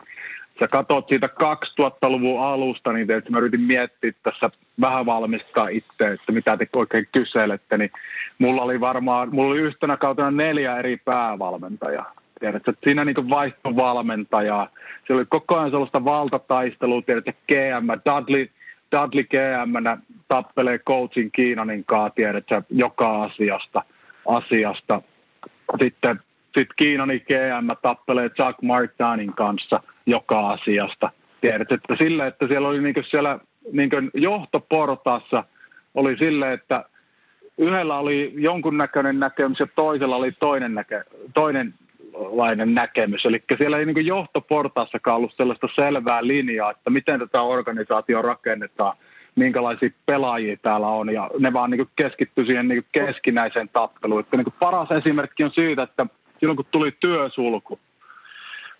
Sä katsot siitä 2000-luvun alusta, niin että mä yritin miettiä tässä vähän valmistaa itse, että mitä te oikein kyselette, niin mulla oli varmaan, mulla oli yhtenä kautena neljä eri päävalmentajaa. tiedätkö, että siinä niin vaihtui valmentajaa. Se oli koko ajan sellaista valtataistelua, tiedätkö, GM, Dudley, Dudley GM tappelee coachin Kiinanin kanssa, tiedätkö, joka asiasta. asiasta. Sitten sit Kiinanin GM tappelee Chuck Martinin kanssa joka asiasta. Tiedät, että sille, että siellä oli niin siellä niin johtoportaassa oli sille, että yhdellä oli jonkunnäköinen näkemys ja toisella oli toinen, näke, toinenlainen näkemys. Eli siellä ei niin johtoportaassakaan ollut sellaista selvää linjaa, että miten tätä organisaatio rakennetaan, minkälaisia pelaajia täällä on, ja ne vaan niin keskittyi siihen niin keskinäiseen tappeluun. Että niin paras esimerkki on siitä, että silloin kun tuli työsulku,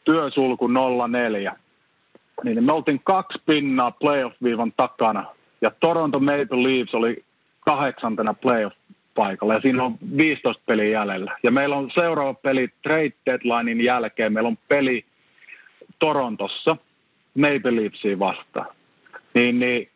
työsulku 04, niin me oltiin kaksi pinnaa playoff-viivan takana, ja Toronto Maple Leafs oli kahdeksantena playoff-paikalla, ja siinä on 15 peliä jäljellä. Ja meillä on seuraava peli trade deadlinein jälkeen, meillä on peli Torontossa Maple Leafsiin vastaan. Niin, niin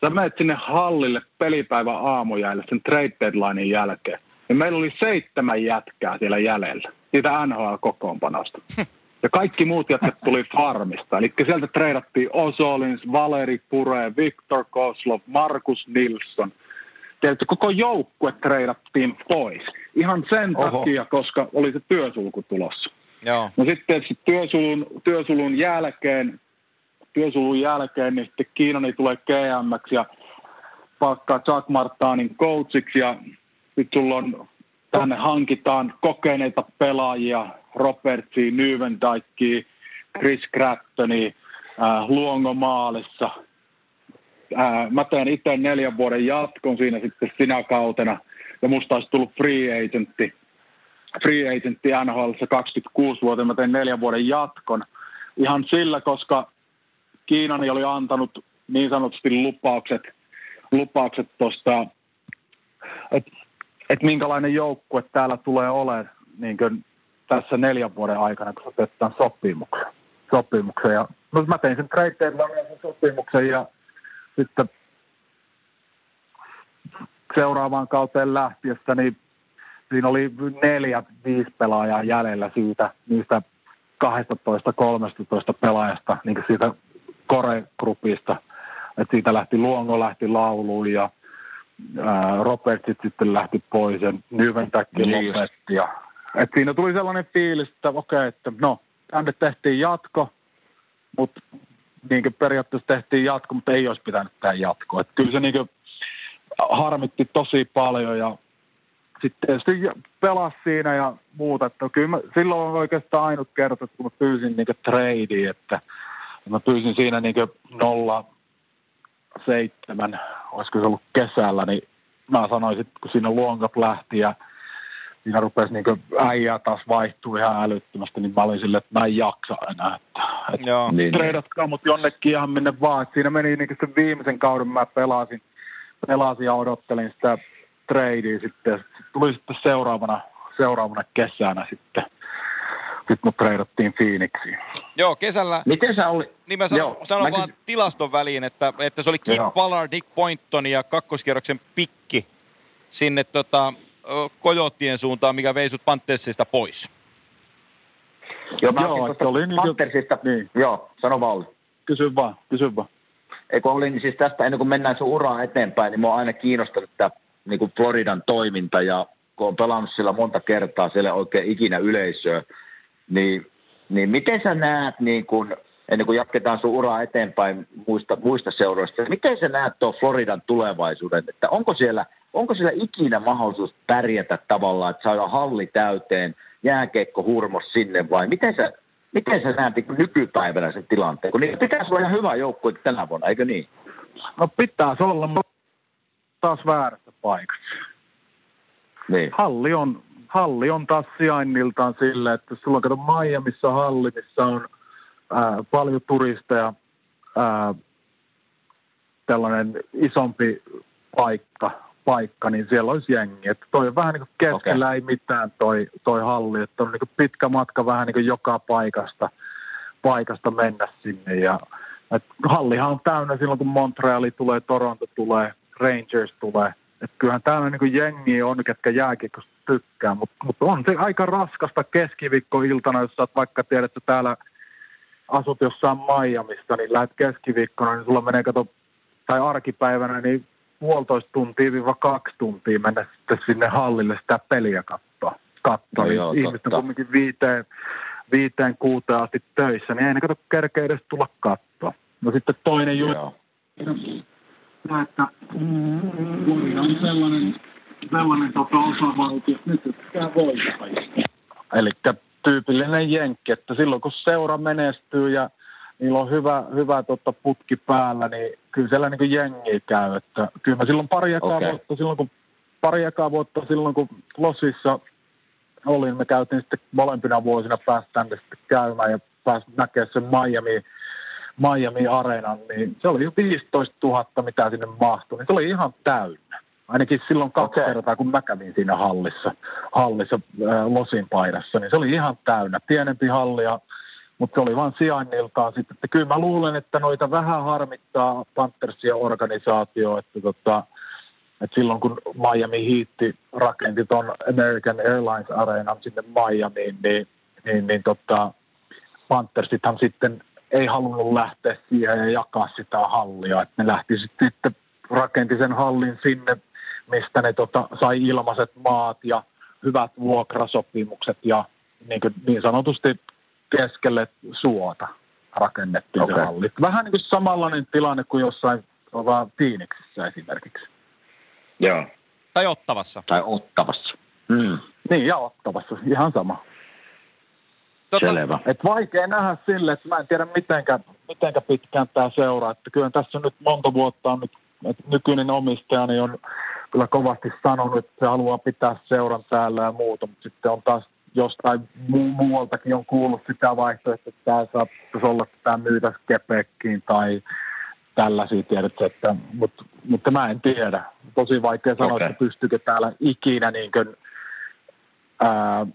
sä menet sinne hallille pelipäivän aamujäille sen trade deadlinein jälkeen. Ja meillä oli seitsemän jätkää siellä jäljellä, siitä NHL-kokoonpanosta. <laughs> Ja kaikki muut jätkät tuli farmista. Eli sieltä treidattiin Osolins, Valeri Pure, Viktor Koslov, Markus Nilsson. Tiedätkö, koko joukkue treidattiin pois. Ihan sen Oho. takia, koska oli se työsulku tulossa. Joo. No sitten työsulun, työsulun jälkeen, työsulun jälkeen, niin sitten Kiinani tulee GM ja palkkaa Jack Martanin coachiksi ja sitten sulla on, tänne hankitaan kokeneita pelaajia, Robertsi, Nywendikki, Chris Crattoni, äh, Luongo maalissa. Äh, mä teen itse neljän vuoden jatkon siinä sitten sinä kautena. Ja musta olisi tullut free agentti, free agentti NHL 26 vuotta. Mä tein neljän vuoden jatkon. Ihan sillä, koska Kiinani oli antanut niin sanotusti lupaukset, lupaukset tuosta, että et minkälainen joukkue täällä tulee olemaan niin tässä neljän vuoden aikana, kun otetaan sopimuksen. sopimuksen. Ja, no mä tein sen trade sen sopimuksen ja sitten seuraavaan kauteen lähtiessä, niin siinä oli neljä, viisi pelaajaa jäljellä siitä, niistä 12-13 pelaajasta, niin siitä Kore-grupista. että siitä lähti Luongo lähti lauluun ja ää, Robertsit sitten lähti pois ja Nyventäkki niin lopetti ja et siinä tuli sellainen fiilis, että okei, okay, että no, tänne tehtiin jatko, mutta niin periaatteessa tehtiin jatko, mutta ei olisi pitänyt tehdä jatko. Et kyllä se niin harmitti tosi paljon ja sitten tietysti pelasi siinä ja muuta. Että kyllä mä, silloin on oikeastaan ainut kerta, kun mä pyysin niin tradea, että mä pyysin siinä niin 0,7, olisiko se ollut kesällä, niin mä sanoisin, kun siinä luonkat lähti ja siinä rupesi niin äijää taas vaihtuu ihan älyttömästi, niin mä olin silleen, että mä en jaksa enää. Että, että Joo. Niin, treidatkaa mut jonnekin ihan minne vaan. Että siinä meni niin sen viimeisen kauden mä pelasin, pelasin ja odottelin sitä tradea sitten. sitten tuli sitten seuraavana, seuraavana kesänä sitten sitten mut treidattiin Phoenixiin. Joo, kesällä... Miten sä oli? Niin mä sanon, Joo, sanon mä vaan kysyn... tilaston väliin, että, että se oli Kit Ballard, Dick Pointon ja kakkoskierroksen pikki sinne tota, Kojottien suuntaan, mikä vei sut Panthersista pois. Joo, mä joo, että oli niin Panthersista, niin. joo, sano vaan Kysy vaan, kysy vaan. Eikö oli, niin siis tästä ennen kuin mennään sun uraa eteenpäin, niin mua on aina kiinnostanut tämä niin kuin Floridan toiminta ja kun on pelannut sillä monta kertaa, siellä oikein ikinä yleisöä, niin, niin miten sä näet, niin kun, ennen kuin jatketaan sun uraa eteenpäin muista, muista seuroista, miten sä näet tuon Floridan tulevaisuuden, että onko siellä – onko sillä ikinä mahdollisuus pärjätä tavallaan, että saada halli täyteen, jääkeikko hurmos sinne vai miten sä, miten sä näet niin nykypäivänä sen tilanteen? Kun niin pitäisi olla ihan hyvä joukkue tänä vuonna, eikö niin? No pitäisi olla, mutta taas väärässä paikassa. Niin. Halli, on, halli on taas sijainniltaan sille, että sulla on kato Miamiissa halli, missä on ää, paljon turisteja, ää, tällainen isompi paikka, paikka, niin siellä olisi jengi. Että toi on vähän niin kuin keskellä okay. ei mitään toi, toi halli, että on niin kuin pitkä matka vähän niin kuin joka paikasta, paikasta mennä sinne. Ja, et hallihan on täynnä silloin, kun Montreali tulee, Toronto tulee, Rangers tulee. Että kyllähän täällä niin jengi on, ketkä jääkiekosta tykkään, mutta mut on se aika raskasta keskiviikkoiltana, jos sä oot vaikka tiedät, että täällä asut jossain Miamissa, niin lähdet keskiviikkona, niin sulla menee kato, tai arkipäivänä, niin puolitoista tuntia viiva kaksi tuntia mennä sitten sinne hallille sitä peliä katsoa. katsoa. No joo, ihmiset on kuitenkin viiteen, viiteen kuuteen asti töissä, niin ei ne kato kerkeä edes tulla katsoa. No sitten toinen juttu. Että on sellainen, sellainen tota osavaltio, että nyt pitää voittaa. Eli tyypillinen jenkki, että silloin kun seura menestyy ja niillä on hyvä, hyvä tota putki päällä, niin kyllä siellä niin jengi käy. Että kyllä mä silloin pari ekaa okay. vuotta, silloin kun, pari vuotta silloin kun Losissa olin, me käytiin sitten molempina vuosina päästään sitten käymään ja päästä näkemään sen Miami, Miami Areenan, niin se oli jo 15 000, mitä sinne mahtui, niin se oli ihan täynnä. Ainakin silloin kaksi okay. kertaa, kun mä kävin siinä hallissa, hallissa äh, Losin paidassa, niin se oli ihan täynnä. Pienempi halli ja mutta se oli vain sijainniltaan sitten. Että kyllä mä luulen, että noita vähän harmittaa Panthersia organisaatio, että, tota, että silloin kun Miami Heat rakenti tuon American Airlines Areenan sinne Miamiin, niin, niin, niin tota, Panthersithan sitten ei halunnut lähteä siihen ja jakaa sitä hallia. Että ne lähti sitten rakenti sen hallin sinne, mistä ne tota, sai ilmaiset maat ja hyvät vuokrasopimukset ja niin, kuin, niin sanotusti keskelle suota rakennettiin okay. se halli. Vähän niin kuin samanlainen tilanne kuin jossain vaan Phoenixissä esimerkiksi. Joo. Tai Ottavassa. Tai Ottavassa. Mm. Niin, ja Ottavassa. Ihan sama. Tota... Selvä. Et vaikea nähdä sille, että mä en tiedä mitenkä, mitenkä pitkään tämä seuraa. Että kyllä tässä nyt monta vuotta on nyt, että nykyinen omistajani on kyllä kovasti sanonut, että se haluaa pitää seuran täällä ja muuta, mutta sitten on taas jostain mu- muualtakin on kuullut sitä vaihtoehtoa, että tämä saattaisi olla, että tämä myytäisi Kepekkiin tai tällaisia, tiedätkö, että, mutta, mutta mä en tiedä. Tosi vaikea sanoa, okay. että pystyykö täällä ikinä niin kuin, ää,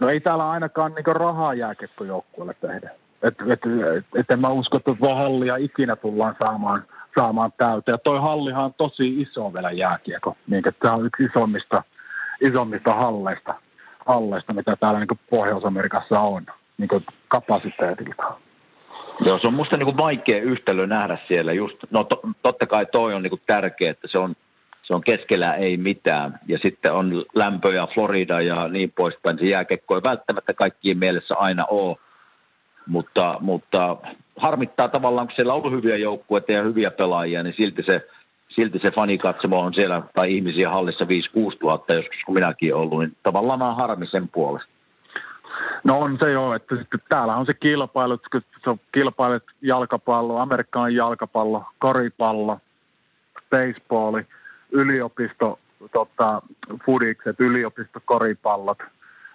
no ei täällä ainakaan niin rahaa jääkekkojoukkueelle tehdä. Että et, et, et en mä usko, että tuota hallia ikinä tullaan saamaan, saamaan täyteen. Toi hallihan on tosi iso vielä jääkiekko. Niin, tämä on yksi isommista, isommista halleista alleista, mitä täällä niin Pohjois-Amerikassa on niin kapasiteetilta. Joo, se on musta niin vaikea yhtälö nähdä siellä. Just, no to, totta kai toi on niin tärkeä, että se on, se on keskellä ei mitään. Ja sitten on lämpö ja Florida ja niin poispäin. Se jääkekko ei välttämättä kaikkien mielessä aina ole. Mutta, mutta harmittaa tavallaan, kun siellä on ollut hyviä joukkueita ja hyviä pelaajia, niin silti se – silti se fanikatsomo on siellä, tai ihmisiä hallissa 5-6 tuhatta, joskus kun minäkin ollut, niin tavallaan on harmi sen puolesta. No on se jo, että sitten täällä on se kilpailu, että se on kilpailut jalkapallo, Amerikan jalkapallo, koripallo, baseballi, yliopisto, tota, fudikset, yliopistokoripallot.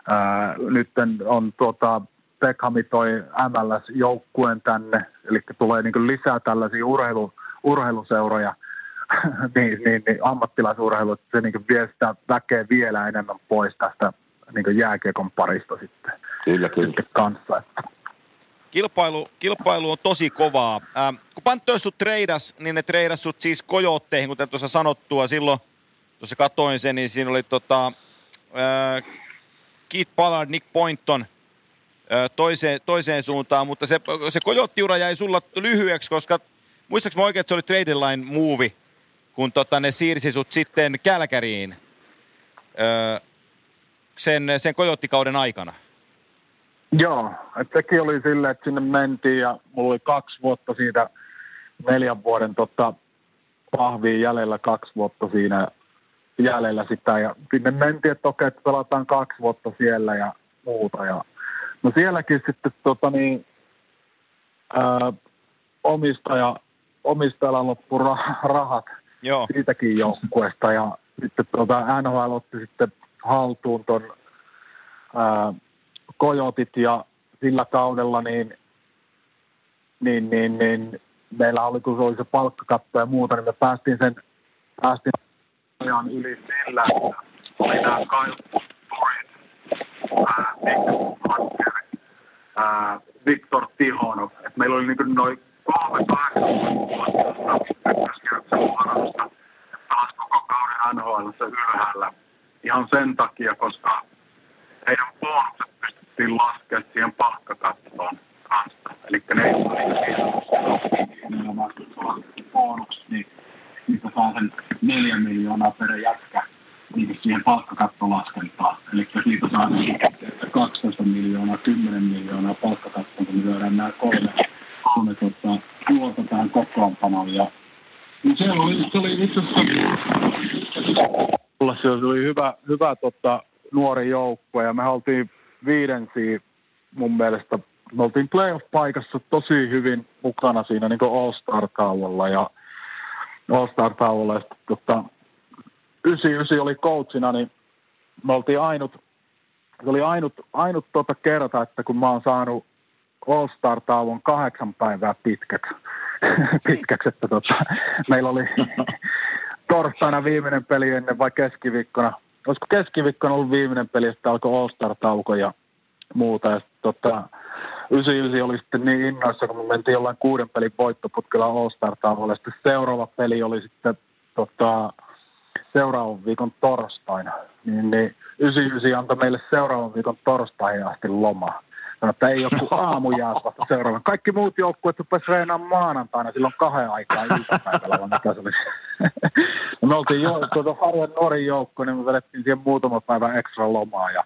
Ää, nyt on tuota, Beckhami toi MLS-joukkueen tänne, eli tulee niin lisää tällaisia urheilu, urheiluseuroja <laughs> niin, niin, niin ammattilaisurheilu, että se niin vie sitä väkeä vielä enemmän pois tästä niin jääkiekon parista sitten, kyllä, kyllä. sitten kanssa. Kilpailu, kilpailu on tosi kovaa. Ähm, kun Panthers sut treidas, niin ne treidas sut siis kojotteihin, kuten tuossa sanottua. Silloin, tuossa katoin sen, niin siinä oli tota, äh, Keith Ballard, Nick Pointon äh, toiseen, toiseen suuntaan, mutta se, se kojottiura jäi sulla lyhyeksi, koska muistaakseni oikein, että se oli trade line move kun tota, ne siirsi sut sitten Kälkäriin öö, sen, sen kojottikauden aikana. Joo, että sekin oli silleen, että sinne mentiin ja mulla oli kaksi vuotta siitä neljän vuoden tota, pahviin jäljellä kaksi vuotta siinä jäljellä sitä ja sinne mentiin, että okei, että pelataan kaksi vuotta siellä ja muuta ja no sielläkin sitten tota niin, ää, omistaja, omistajalla loppu rahat Joo. siitäkin joukkueesta. Ja sitten tuota, NHL otti sitten haltuun ton ää, Kojotit ja sillä kaudella niin, niin, niin, niin meillä oli, kun se oli se palkkakatto ja muuta, niin me päästiin sen päästiin ajan yli sillä, että oli nämä Kyle Äh, Viktor Tihonov. Et meillä oli niinku noin kolme kahdeksanvuotiaista taas koko kauden NHL ylhäällä. Ihan sen takia, koska heidän puolustukset pystyttiin laskemaan siihen palkkakattoon kanssa. Eli ne ei ole niin niistä saa sen neljä miljoonaa per jätkä niin siihen palkkakattolaskentaan. Eli siitä saa 12 miljoonaa, 10 miljoonaa palkkakattoon, kun lyödään nämä kolme, kolme tota, tuota tähän kokoonpanoon. Ja, niin se oli, se oli itse asiassa se oli hyvä, hyvä tota, nuori joukkue ja me oltiin viidensiä mun mielestä. Me oltiin playoff-paikassa tosi hyvin mukana siinä niin All-Star-tauolla ja All-Star-tauolla. Ja sitten, tota, 99 oli coachina, niin me oltiin ainut, se oli ainut, ainut tota kerta, että kun mä oon saanut All-Star-tauon kahdeksan päivää pitkäksi, <laughs> pitkäksi että tota, meillä oli <laughs> torstaina viimeinen peli ennen vai keskiviikkona. Olisiko keskiviikkona ollut viimeinen peli, että alkoi All-Star-tauko ja muuta. Ja tota, 99 oli sitten niin innoissa, kun me mentiin jollain kuuden pelin voittoputkella All-Star-tauolle. Sitten seuraava peli oli sitten tota, seuraavan viikon torstaina, niin, niin 99 antoi meille seuraavan viikon torstaihin asti loma. Sanoi, että ei ole kuin <laughs> aamujääs vasta seuraavan. Kaikki muut joukkueet rupesivat reenaamaan maanantaina silloin kahden aikaa iltapäivällä, vaan mikä se oli. <laughs> no me oltiin jo, tuota Harjan nuorin joukko, niin me vedettiin siihen muutama päivä ekstra lomaa ja,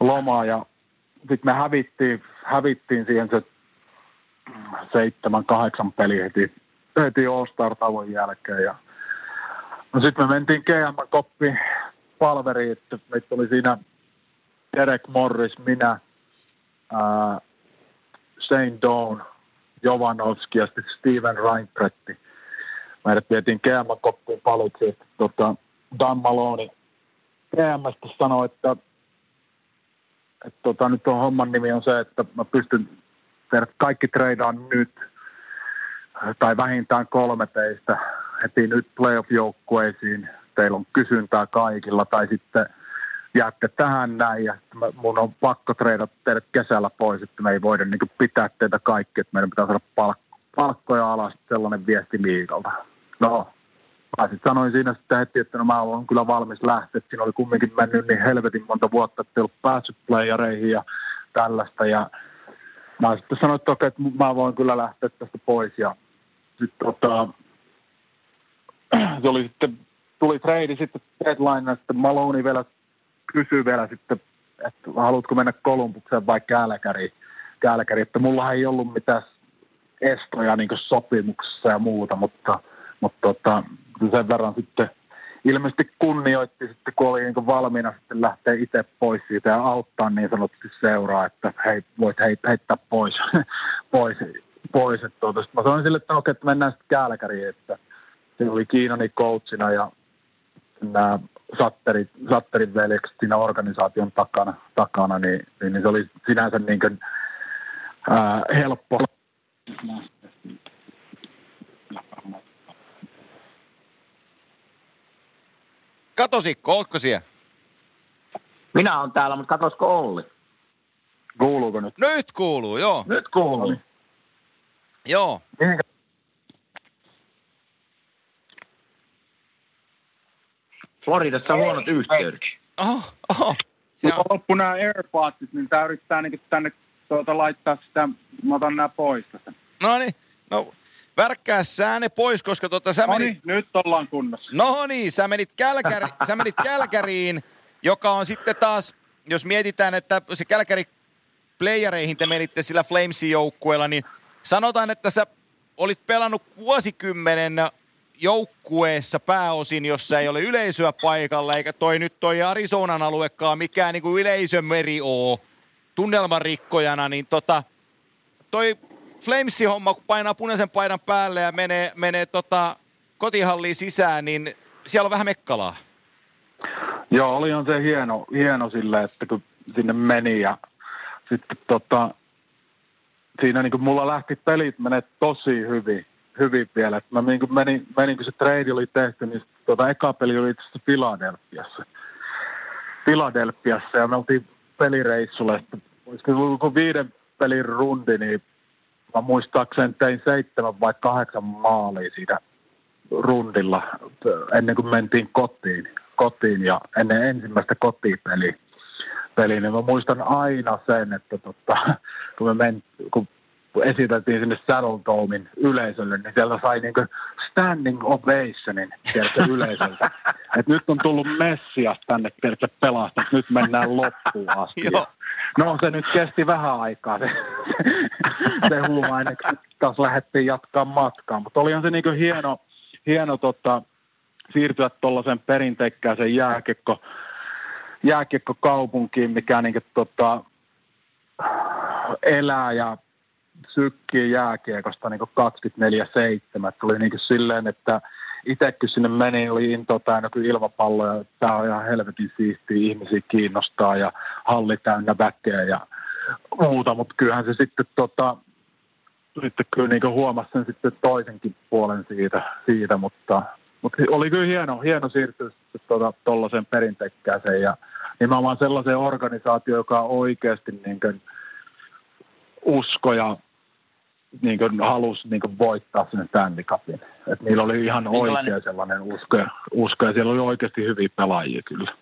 lomaa ja sitten me hävittiin, hävittiin siihen se seitsemän, kahdeksan peli heti, heti All-Star-tavon jälkeen ja No sitten me mentiin GM-koppiin palveriin, että meitä oli siinä Derek Morris, minä, ää, Shane Dawn, Jovanovski ja sitten Steven Reinbretti. Meidät vietiin GM-koppiin paluksi, että tota, Dan Maloni GMstä sanoi, että, että tota, nyt on homman nimi on se, että mä pystyn tehdä kaikki treidaan nyt, tai vähintään kolme teistä heti nyt playoff-joukkueisiin, teillä on kysyntää kaikilla, tai sitten jäätte tähän näin, ja mun on pakko treidata teidät kesällä pois, että me ei voida niin pitää teitä kaikki, että meidän pitää saada palk- palkkoja alas, sellainen viesti liikalta. No, mä sitten sanoin siinä sitten heti, että no mä olen kyllä valmis lähteä, siinä oli kumminkin mennyt niin helvetin monta vuotta, että ei ollut päässyt playereihin ja tällaista, ja mä sitten sanoin, että okei, että mä voin kyllä lähteä tästä pois, ja sitten tota, <clears throat> se oli sitten, tuli trade sitten deadline, sitten Maloni vielä kysyi vielä sitten, että haluatko mennä Kolumbukseen vai Kälkäriin. Kälkäri, että mulla ei ollut mitään estoja niin sopimuksessa ja muuta, mutta, mutta tota, sen verran sitten ilmeisesti kunnioitti sitten, kun oli niin valmiina sitten lähteä itse pois siitä ja auttaa niin sanotusti seuraa, että hei, voit heittää pois, <laughs> pois, pois. Että tuota, mä sanoin sille, että okei, että mennään sitten Kälkäriin, että se oli Kiinani coachina ja nämä Satterit, Satterin veljekset siinä organisaation takana, takana niin, niin, niin, se oli sinänsä niin kuin, ää, helppo. Katosikko, ootko siellä? Minä olen täällä, mutta katosko Olli? Kuuluuko nyt? Nyt kuuluu, joo. Nyt kuuluu. Joo. Mihinkä Floridassa on huonot yhteydet. Oho, oho. Kun on loppu nämä AirPodsit, niin tämä yrittää niin tänne tuota, laittaa sitä, mä otan nämä pois tästä. No niin, no värkkää sä ne pois, koska tota sä no menit... niin, nyt ollaan kunnossa. No niin, sä menit, Kälkäri, <laughs> sä menit Kälkäriin, joka on sitten taas, jos mietitään, että se Kälkäri playereihin te menitte sillä Flamesin joukkueella, niin sanotaan, että sä olit pelannut vuosikymmenen joukkueessa pääosin, jossa ei ole yleisöä paikalla, eikä toi nyt toi Arizonan aluekaan mikään niin kuin yleisömeri oo tunnelman rikkojana, niin tota, toi Flamesin homma, kun painaa punaisen paidan päälle ja menee, menee tota kotihalliin sisään, niin siellä on vähän mekkalaa. Joo, olihan se hieno, hieno sille, että kun sinne meni ja sitten tota, siinä niin kuin mulla lähti pelit menee tosi hyvin hyvin vielä. Mä niin menin, menin, kun se trade oli tehty, niin tuota eka peli oli itse asiassa Filadelfiassa. Filadelfiassa ja me oltiin pelireissulla. Että olisiko viiden pelin rundi, niin mä muistaakseni tein seitsemän vai kahdeksan maalia siitä rundilla ennen kuin mentiin kotiin, kotiin ja ennen ensimmäistä kotipeliä peliin, niin mä muistan aina sen, että tota, kun me men, kun esiteltiin sinne Saddle Domein yleisölle, niin siellä sai niinku standing ovationin sieltä yleisöltä. <laughs> Et nyt on tullut Messias tänne pelkä pelasta, nyt mennään loppuun <laughs> asti. no se nyt kesti vähän aikaa se, se hulmainen, taas lähdettiin jatkaa matkaa, mutta olihan se niinku hieno, hieno tota, siirtyä tuollaisen perinteikkääisen jääkekko, jääkiekkokaupunkiin, mikä niin kuin, tota, elää ja sykkii jääkiekosta niin 24-7. Tuli niin silleen, että itse kun sinne meni, oli into täynnä kuin ilmapallo ja tämä on ihan helvetin siistiä, ihmisiä kiinnostaa ja halli täynnä väkeä ja muuta, mutta kyllähän se sitten tota, sitten kyllä niin huomasi sen sitten toisenkin puolen siitä, siitä mutta, mutta oli kyllä hieno, hieno siirtyä tuollaiseen tuota, perinteikkääseen ja nimenomaan sellaiseen organisaatioon, joka oikeasti niin usko ja niin kuin halusi niin kuin voittaa sinne Stanley Cupin. Et niillä oli ihan Minkälainen... oikea sellainen usko ja, usko ja siellä oli oikeasti hyviä pelaajia kyllä.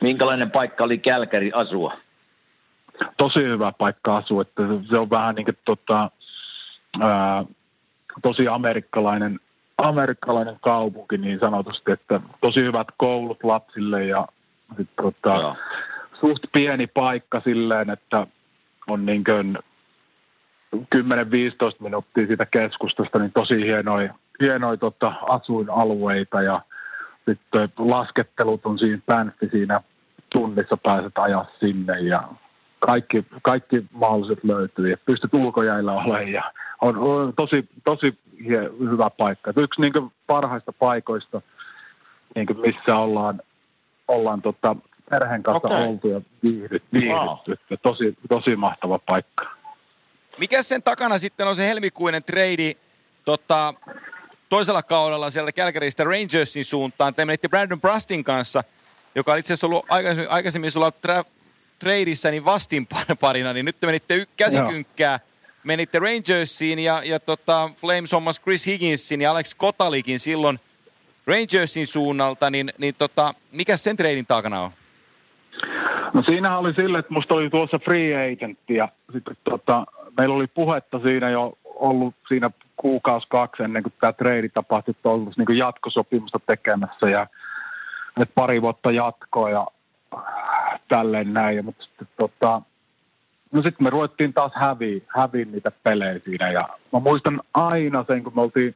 Minkälainen paikka oli Kälkäri asua? Tosi hyvä paikka asua, että se on vähän niin kuin tota, ää, tosi amerikkalainen, amerikkalainen kaupunki niin sanotusti, että tosi hyvät koulut lapsille ja sit, tota, suht pieni paikka silleen, että on niin kuin 10-15 minuuttia siitä keskustasta, niin tosi hienoja, hienoja tota, asuinalueita ja sitten laskettelut on siinä päntti siinä tunnissa pääset ajaa sinne ja kaikki, kaikki mahdolliset löytyy ja pystyt ulkojäillä olemaan ja on, on tosi, tosi hyvä paikka. Yksi niin parhaista paikoista, niin missä ollaan, ollaan tota, perheen kanssa okay. oltu ja viihdytty. viihdytty. Wow. Tosi, tosi mahtava paikka. Mikä sen takana sitten on se helmikuinen trade tota, toisella kaudella sieltä Kälkäristä Rangersin suuntaan? Te menitte Brandon Brustin kanssa, joka on itse asiassa ollut aikaisemmin, aikaisemmin sulla tra- tradeissa niin vastinparina, niin nyt te menitte y- käsikynkkää. Menitte Rangersiin ja, ja tota, Flames hommas Chris Higginsin ja Alex Kotalikin silloin Rangersin suunnalta, niin, niin tota, mikä sen treidin takana on? No siinähän oli sille, että musta oli tuossa free agent ja sitten tota, meillä oli puhetta siinä jo ollut siinä kuukausi kaksi ennen kuin tämä trade tapahtui, että ollut niin jatkosopimusta tekemässä ja että pari vuotta jatkoa ja tälleen näin. Ja, mutta sitten tota, no sitten me ruvettiin taas häviä, häviä niitä pelejä siinä ja mä muistan aina sen, kun me oltiin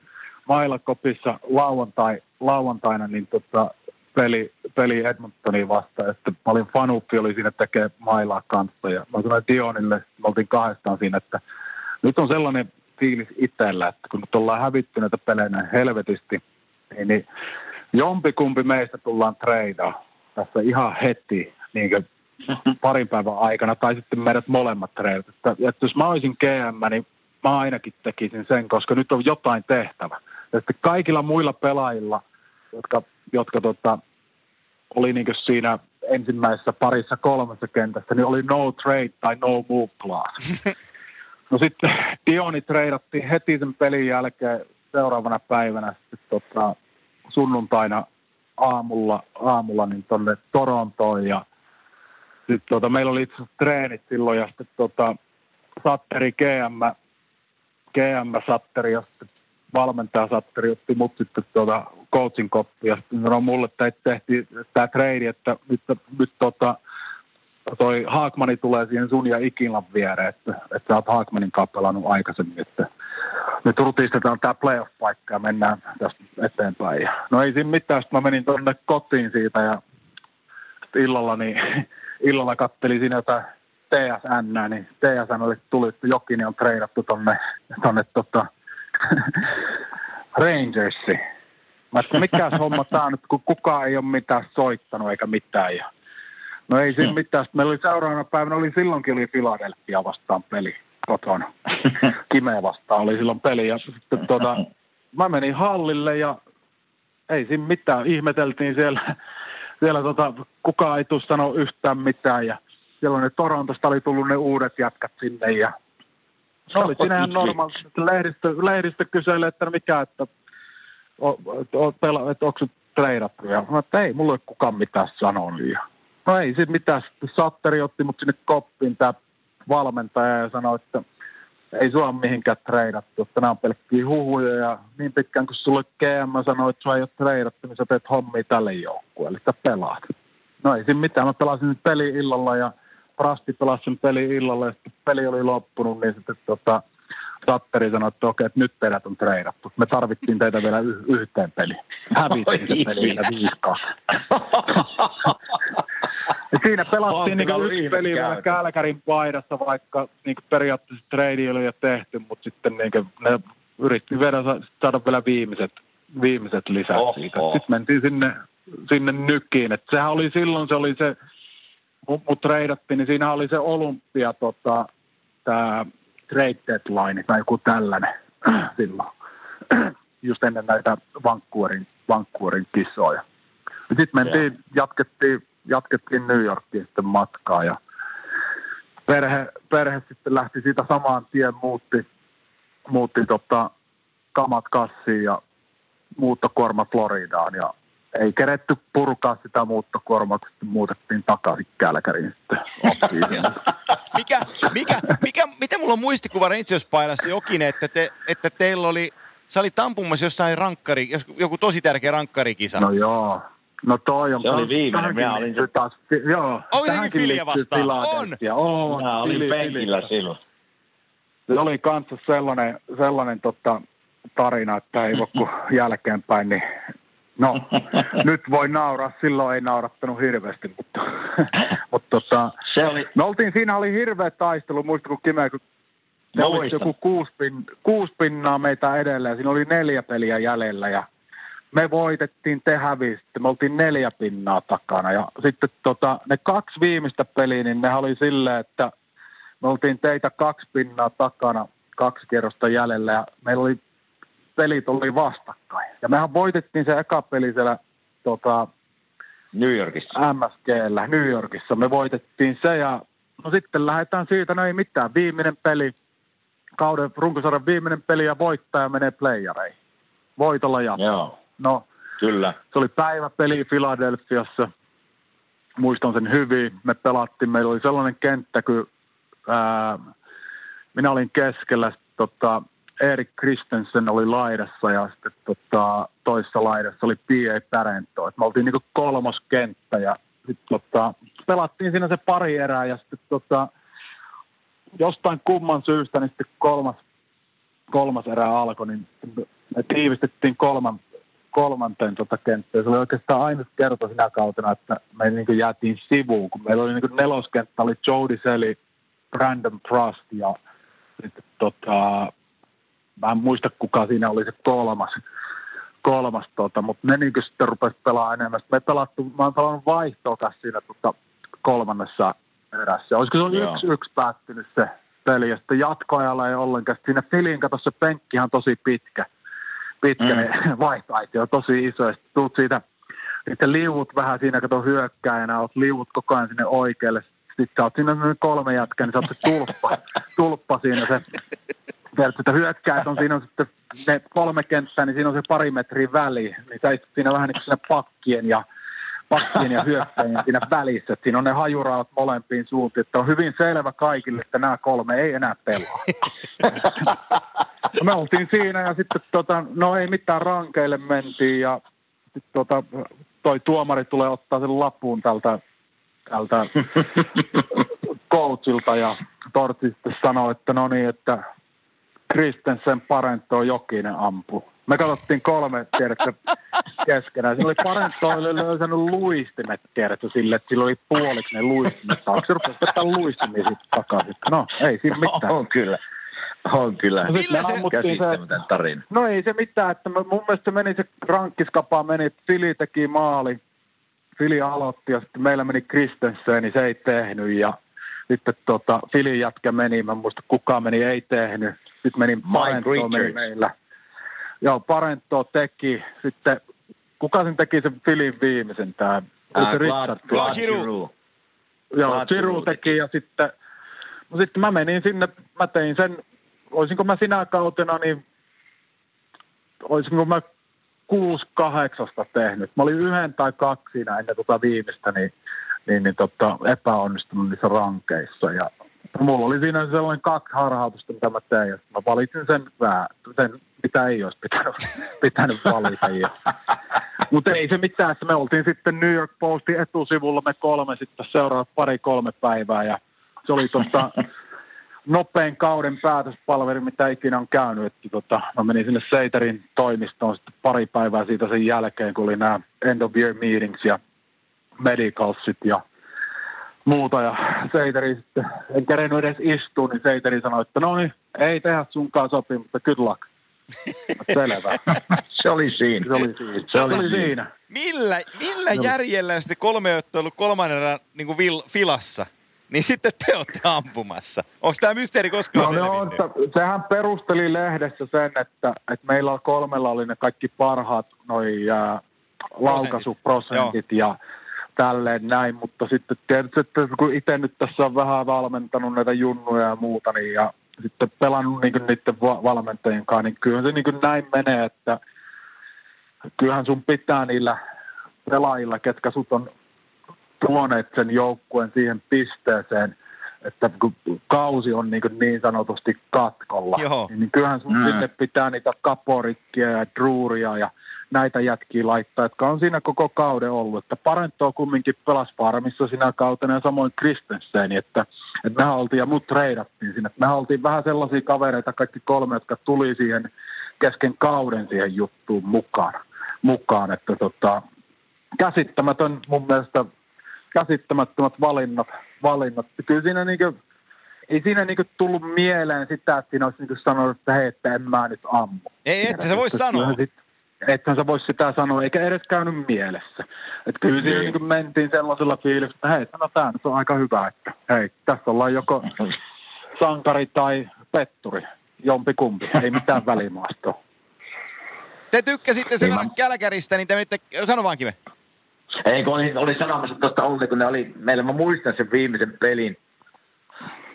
Mailakopissa lauantai, lauantaina, niin tota, peli, peli Edmontoniin vastaan. Että mä olin Fanuffi, oli siinä tekee mailaa kanssa. Ja mä sanoin Dionille, me oltiin kahdestaan siinä, että nyt on sellainen fiilis itsellä, että kun nyt ollaan hävitty näitä pelejä helvetisti, niin, niin jompikumpi meistä tullaan treidaa tässä ihan heti niin kuin parin päivän aikana, tai sitten meidät molemmat treidat. Että, että jos mä olisin GM, niin mä ainakin tekisin sen, koska nyt on jotain tehtävä. Ja sitten kaikilla muilla pelaajilla, jotka jotka tota, oli niin siinä ensimmäisessä parissa kolmessa kentässä, niin oli no trade tai no move class. <laughs> No sitten Dioni treidattiin heti sen pelin jälkeen seuraavana päivänä sitten tota, sunnuntaina aamulla, aamulla niin tonne Torontoon ja sitten tota, meillä oli itse treenit silloin ja sitten tota, Satteri GM, GM Satteri ja sitten valmentaja Satteri otti mut sitten tuota coachin koppi ja sitten sanoi mulle, että tehtiin tämä trade, että nyt, nyt tota, toi Haakmani tulee siihen sun ja Ikilan viereen, että, että sä oot Haakmanin kanssa pelannut aikaisemmin, että nyt rutistetaan tämä playoff-paikka ja mennään tästä eteenpäin. Ja, no ei siinä mitään, sitten mä menin tuonne kotiin siitä ja illalla, niin, illalla kattelin siinä jotain TSN, niin oli tuli, että Jokini on treidattu tonne, tonne tota, <laughs> Rangersi. Mä että mikä homma tää nyt, kun kukaan ei ole mitään soittanut eikä mitään. Ja... No ei siinä mitään. Sitten meillä oli seuraavana päivänä, oli silloinkin oli Philadelphia vastaan peli kotona. <laughs> Kime vastaan oli silloin peli. Ja sitten tota, <laughs> mä menin hallille ja ei siinä mitään. Ihmeteltiin siellä, siellä tota, kukaan ei tule sanoa yhtään mitään. Ja siellä ne Torontosta oli tullut ne uudet jätkät sinne ja se oli siinä ihan normaali. Lehdistö, lehdistö kyseli, että mikä, että, o, o, että onko treidattu. Ja mä että ei, mulla ei kukaan mitään sanonut. Ja No ei sit mitään. Satteri otti mut sinne koppiin tämä valmentaja ja sanoi, että ei sua mihinkään treidattu, että nämä on pelkkiä huhuja ja niin pitkään kun sulle GM sanoi, että sua ei ole treidattu, niin sä teet hommia tälle joukkueelle, että pelaat. No ei siinä mitään, mä pelasin peli illalla ja Rasti pelasi sen peli illalla ja sitten peli oli loppunut, niin sitten tota, Satteri sanoi, että okei, että nyt teidät on treidattu. Me tarvittiin teitä vielä y- yhteen peliin. Hävisin se peli viiskaan. siinä pelattiin niin yksi peli vielä Kälkärin paidassa, vaikka niin periaatteessa trade oli jo tehty, mutta sitten niin ne yritti vielä saada vielä viimeiset, viimeiset lisät Oho. siitä. Sitten mentiin sinne, sinne nykiin. Et sehän oli silloin, se oli se, mut, mut treidattiin, niin siinä oli se olympia, tota, tämä trade deadline tai joku tällainen <clears throat> silloin, <clears throat> just ennen näitä Vancouverin, Vancouverin kisoja. Sitten mentiin, yeah. jatkettiin, jatkettiin New Yorkiin sitten matkaa ja perhe, perhe sitten lähti siitä samaan tien, muutti, muutti tota, kamat kassiin ja muuttokuorma Floridaan ja ei keretty purkaa sitä muuttokuormaa, kun sitten muutettiin takaisin Kälkäriin sitten <laughs> mikä, mikä, mikä, miten mulla on muistikuva Rangers-paidassa Jokinen, että, te, että teillä oli, sä olit ampumassa jossain rankkari, joku tosi tärkeä rankkarikisa. No joo, No toi on... Se oli viimeinen, minä olin se... Taas, joo, Onko sekin Filia vastaan? On! On, minä olin penkillä silloin. Se oli kanssa sellainen, sellainen tota, tarina, että ei voi kun <laughs> jälkeenpäin, niin No, <laughs> nyt voi nauraa, silloin ei naurattanut hirveästi, mutta, <laughs> mutta tota, se oli... me oltiin, siinä oli hirveä taistelu, muista kun Kime, kun se oli joku kuusi, pin, kuusi pinnaa meitä edelleen, siinä oli neljä peliä jäljellä ja me voitettiin, te hävisitte, me oltiin neljä pinnaa takana ja sitten tota, ne kaksi viimeistä peliä, niin ne oli silleen, että me oltiin teitä kaksi pinnaa takana, kaksi kierrosta jäljellä ja meillä oli pelit oli vastakkain. Ja mehän voitettiin se eka peli siellä tota, New Yorkissa. MSGllä, New Yorkissa. Me voitettiin se ja no sitten lähdetään siitä, no ei mitään. Viimeinen peli, kauden runkosarjan viimeinen peli ja voittaja menee playereihin. Voitolla ja Joo. No, Kyllä. Se oli päiväpeli Filadelfiassa. Muistan sen hyvin. Me pelattiin, meillä oli sellainen kenttä, kun ää, minä olin keskellä, tota, Erik Kristensen oli laidassa ja sitten tota, toisessa laidassa oli P.A. Pärento. Et me oltiin niinku kolmas kenttä ja sitten tota, pelattiin siinä se pari erää ja sitten tota, jostain kumman syystä niin sitten kolmas, kolmas erä alkoi, niin me tiivistettiin kolman, kolmanteen tota kenttään. Se oli oikeastaan ainut kerta sinä kautena, että me niin jäätiin sivuun, kun meillä oli niin neloskenttä, oli Jody Selly, Brandon Trust ja sitten tota, mä en muista kuka siinä oli se kolmas, kolmas tota, mutta ne niin sitten rupesi pelaamaan enemmän. Sitten me pelattu, mä oon pelannut vaihtoa siinä tota, kolmannessa erässä. Olisiko se oli yksi, yksi päättynyt se peli ja sitten jatkoajalla ei ollenkaan. Siinä Filin kato se penkki on tosi pitkä. Pitkä mm. <laughs> ne on tosi iso. Ja sitten tuut siitä, sitten liuut vähän siinä, kato hyökkäjänä, oot liuut koko ajan sinne oikealle. Sitten sä oot siinä kolme jätkää, niin sä oot se tulppa, <laughs> tulppa siinä se että hyökkäät on siinä on sitten ne kolme kenttää, niin siinä on se pari metriä väli. Niin sä siinä vähän niin kuin pakkien ja pakkien ja hyökkäjien siinä välissä. Että siinä on ne hajuraat molempiin suuntiin. Että on hyvin selvä kaikille, että nämä kolme ei enää pelaa. Me oltiin siinä ja sitten tota, no ei mitään rankeille mentiin ja sitten tota, toi tuomari tulee ottaa sen lapun tältä, tältä <laughs> coachilta ja Torti sitten sanoi, että no niin, että Kristensen Parento Jokinen ampu. Me katsottiin kolme, tiedätkö, keskenään. Siinä oli Parento oli löysänyt luistimet, tiedätkö, sille, että sillä oli puoliksi ne luistimet. Saako se rupesi vetää luistimia sitten takaisin? No, ei siinä mitään. On kyllä. On kyllä. No, Millä se käsittämätön tarina? No ei se mitään, että mun mielestä meni se rankkiskapa meni, että Fili teki maali. Fili aloitti ja sitten meillä meni Kristensen, niin se ei tehnyt ja sitten tota, Filin jätkä meni, mä muista kuka meni, ei tehnyt. Sitten meni Parento meni meillä. Joo, Parento teki. Sitten kuka sen teki sen Filin viimeisen? Tämä uh, Glad, Glad Giroux. Joo, Giroux teki ja sitten, no sitten mä menin sinne, mä tein sen, olisinko mä sinä kautena, niin olisinko mä kuusi kahdeksasta tehnyt. Mä olin yhden tai kaksi siinä ennen tuota viimeistä, niin niin, niin tota, epäonnistunut niissä rankeissa. Ja mulla oli siinä sellainen kaksi harhautusta, mitä mä tein. Ja mä valitsin sen, sen mitä ei olisi pitänyt, <laughs> pitänyt valita. Mutta ei se mitään, että me oltiin sitten New York Postin etusivulla me kolme sitten seuraavat pari-kolme päivää. Ja se oli tuossa <laughs> nopein kauden päätöspalveri, mitä ikinä on käynyt. Että tota, mä menin sinne Seiterin toimistoon sitten pari päivää siitä sen jälkeen, kun oli nämä end of year meetings ja medicalsit ja muuta. Ja Seiteri sitten, en kerennyt edes istua, niin Seiteri sanoi, että no niin, ei tehdä sunkaan mutta good luck. Selvä. <laughs> se oli siinä. Se oli siinä. Se, se oli, siinä. Millä, millä järjellä sitten kolme ollut kolmannen niin kuin vil, filassa? niin sitten te olette ampumassa. Onko tämä mysteeri koskaan no, on, sehän perusteli lehdessä sen, että, että meillä on kolmella oli ne kaikki parhaat noi äh, laukaisuprosentit ja tälleen näin, mutta sitten tietysti, että kun itse nyt tässä on vähän valmentanut näitä junnuja ja muuta, niin ja sitten pelannut niin niiden valmentajien kanssa, niin kyllähän se niin näin menee, että kyllähän sun pitää niillä pelaajilla, ketkä sut on tuoneet sen joukkueen siihen pisteeseen, että kun kausi on niin, niin sanotusti katkolla, Joo. niin, niin kyllähän sun mm. sinne pitää niitä kaporikkia ja druuria ja näitä jätkiä laittaa, jotka on siinä koko kauden ollut. Että Parento kumminkin pelas farmissa sinä kautena ja samoin Kristensen, että, että mehän oltiin ja mut treidattiin sinne. Että mehän oltiin vähän sellaisia kavereita, kaikki kolme, jotka tuli siihen kesken kauden siihen juttuun mukaan. mukaan että tota, käsittämätön mun mielestä käsittämättömät valinnat. valinnat. Kyllä siinä niinku, ei siinä niinku tullut mieleen sitä, että siinä olisi niinku sanonut, että hei, että en mä nyt ammu. Ei, että sä vois sanoa. Sit, että sä vois sitä sanoa, eikä edes käynyt mielessä. Että kyllä siinä niin. niin mentiin sellaisella fiiliksellä, että hei, no tämä nyt on aika hyvä, että hei, tässä ollaan joko sankari tai petturi, jompi kumpi, ei mitään <laughs> välimaastoa. Te tykkäsitte sen verran Kälkäristä, niin te menitte, sano vaan kive. Ei, kun oli, oli sanomassa tuosta Olli, kun ne oli, meillä mä muistan sen viimeisen pelin,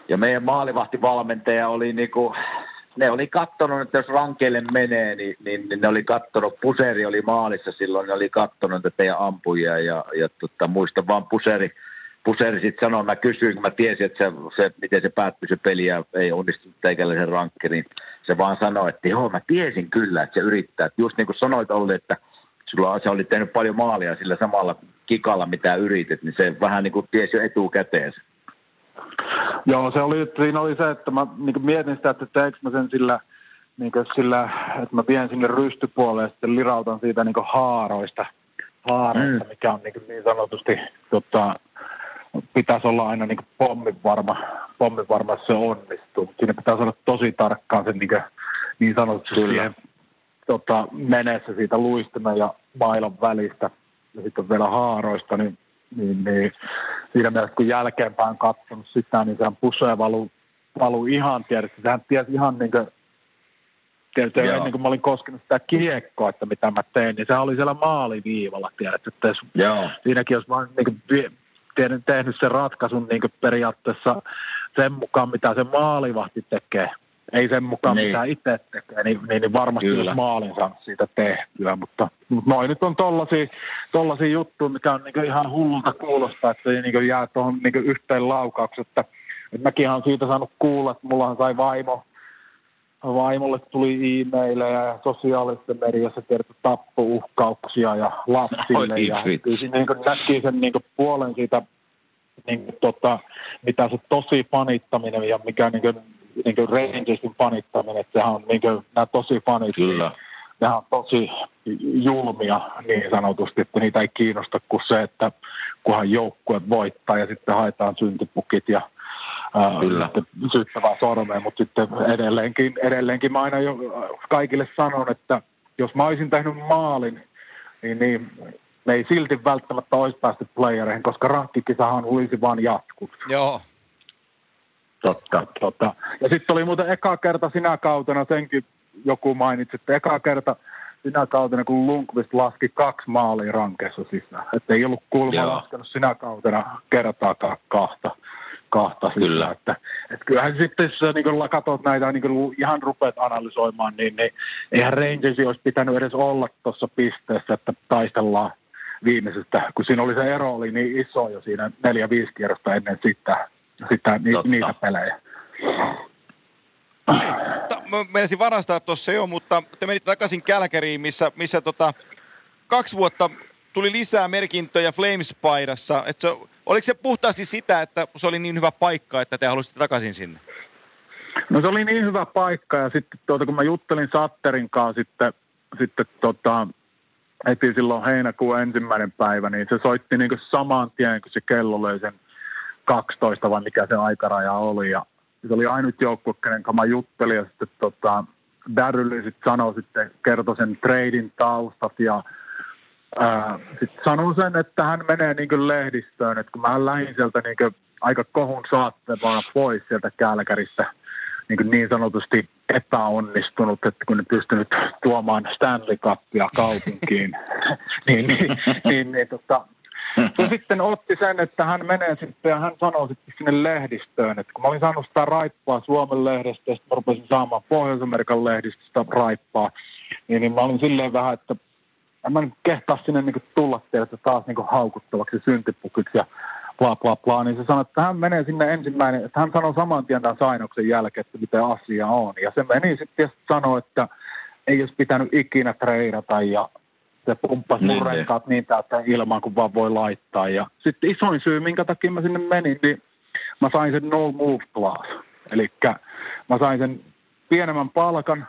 ja meidän maalivahtivalmentaja oli niinku, ne oli kattonut, että jos rankeille menee, niin, niin, niin ne oli kattonut, Puseri oli maalissa silloin, ne oli kattonut että teidän ampujia, ja, ja tota, muistan vaan Puseri, Puseri sitten sanoi, mä kysyin, kun mä tiesin, että se, se, miten se päättyi se peli ja ei onnistunut teikäläisen rankki, niin se vaan sanoi, että joo, mä tiesin kyllä, että se yrittää. Että just niin kuin sanoit Olli, että sulla se oli tehnyt paljon maalia sillä samalla kikalla, mitä yritit, niin se vähän niin kuin tiesi jo etukäteen. Joo, se oli, siinä oli se, että mä niin mietin sitä, että teekö mä sen sillä, niin sillä, että mä vien sinne rystypuolelle ja sitten lirautan siitä niin haaroista, haaroista mm. mikä on niin, niin sanotusti, tota, pitäisi olla aina niin pommin varma, pommin varma, se onnistuu. Siinä pitäisi olla tosi tarkkaan sen niin, niin sanotusti Kyllä. siihen tota, menessä siitä luistimen ja mailan välistä ja sitten vielä haaroista, niin, niin, niin siinä mielessä kun jälkeenpäin katsonut sitä, niin sehän pusee valu, valu ihan tietysti. Sehän tiesi ihan niin kuin, tietysti ennen kuin mä olin koskenut sitä kiekkoa, että mitä mä tein, niin sehän oli siellä maaliviivalla, tiedät, että jos Joo. siinäkin olisi vaan niin kuin, tehnyt sen ratkaisun niin kuin periaatteessa sen mukaan, mitä se maalivahti tekee, ei sen mukaan niin. mitä itse tekee, niin, niin, niin varmasti Kyllä. maalin saanut siitä tehtyä, mutta, mutta noin nyt on tollaisia, tollaisia juttuja, mikä on niin ihan hullulta kuulostaa, että se niin jää tuohon niin yhteen laukaukseen, että, että mäkin olen siitä saanut kuulla, että mullahan sai vaimo, vaimolle tuli e-maileja ja sosiaalisessa mediassa tiedetty tappouhkauksia ja lapsille. Oi, ja kyllä niin näki sen niin puolen siitä, niin kuin, tota, mitä se tosi panittaminen ja mikä niin kuin, niin kuin Rangersin panittaminen, että sehän on niin kuin, nämä tosi fanit, Kyllä. Nämä on tosi julmia niin sanotusti, että niitä ei kiinnosta kuin se, että kunhan joukkue voittaa ja sitten haetaan syntipukit ja Kyllä. syyttävää sormea, mutta sitten edelleenkin, edelleenkin mä aina jo kaikille sanon, että jos mä olisin tehnyt maalin, niin, niin me ei silti välttämättä olisi päästy playereihin, koska rankkikisahan olisi vain jatkunut. Joo, Totta. Totta. Ja sitten oli muuten eka kerta sinä kautena, senkin joku mainitsi, että eka kerta sinä kautena, kun Lundqvist laski kaksi maalia rankeessa sisään. Että ei ollut kulma laskenut sinä kautena kertaakaan kahta. kahta Kyllä. Että, että kyllähän sitten, jos niin katsot näitä niin ihan rupeat analysoimaan, niin, niin eihän Rangersi olisi pitänyt edes olla tuossa pisteessä, että taistellaan viimeisestä, kun siinä oli se ero oli niin iso jo siinä neljä-viisi kierrosta ennen sitä, sitä ni, niitä pelejä. Mä menisin varastaa tuossa jo, mutta te menitte takaisin Kälkäriin, missä, missä tota, kaksi vuotta tuli lisää merkintöjä Flames-paidassa. Et se, oliko se puhtaasti sitä, että se oli niin hyvä paikka, että te halusitte takaisin sinne? No se oli niin hyvä paikka ja sitten tuota, kun mä juttelin Satterin kanssa sitten, sitten tota, heti silloin heinäkuun ensimmäinen päivä, niin se soitti niin kuin saman tien, kun se kello löi sen 12, vai mikä se aikaraja oli. Ja se oli ainut joukkue, kenen kanssa juttelin ja sitten tota, Darryl sitten sanoi sitten, kertoi sen treidin taustat ja sitten sanoi sen, että hän menee niin lehdistöön, että kun mä lähdin sieltä niin aika kohun saattemaan pois sieltä Kälkäristä, niin, niin sanotusti epäonnistunut, että kun ne pystynyt tuomaan Stanley Cupia kaupunkiin, <laughs> niin, niin, niin, niin tota, se <laughs> sitten otti sen, että hän menee sitten ja hän sanoi sitten sinne lehdistöön, että kun mä olin saanut sitä raippaa Suomen lehdestä ja sitten mä rupesin saamaan Pohjois-Amerikan lehdistöstä raippaa, niin, niin mä olin silleen vähän, että en mä nyt kehtaa sinne niin tulla teille taas niin haukuttavaksi syntipukiksi ja bla bla bla, niin se sanoi, että hän menee sinne ensimmäinen, että hän sanoi saman tien tämän sainoksen jälkeen, että mitä asia on. Ja se meni sitten ja sanoi, että ei olisi pitänyt ikinä treidata ja se pumppasi mun niin, niin. renkaat niin täyttä ilman kuin vaan voi laittaa. Ja sitten isoin syy, minkä takia mä sinne menin, niin mä sain sen no move class. Eli mä sain sen pienemmän palkan,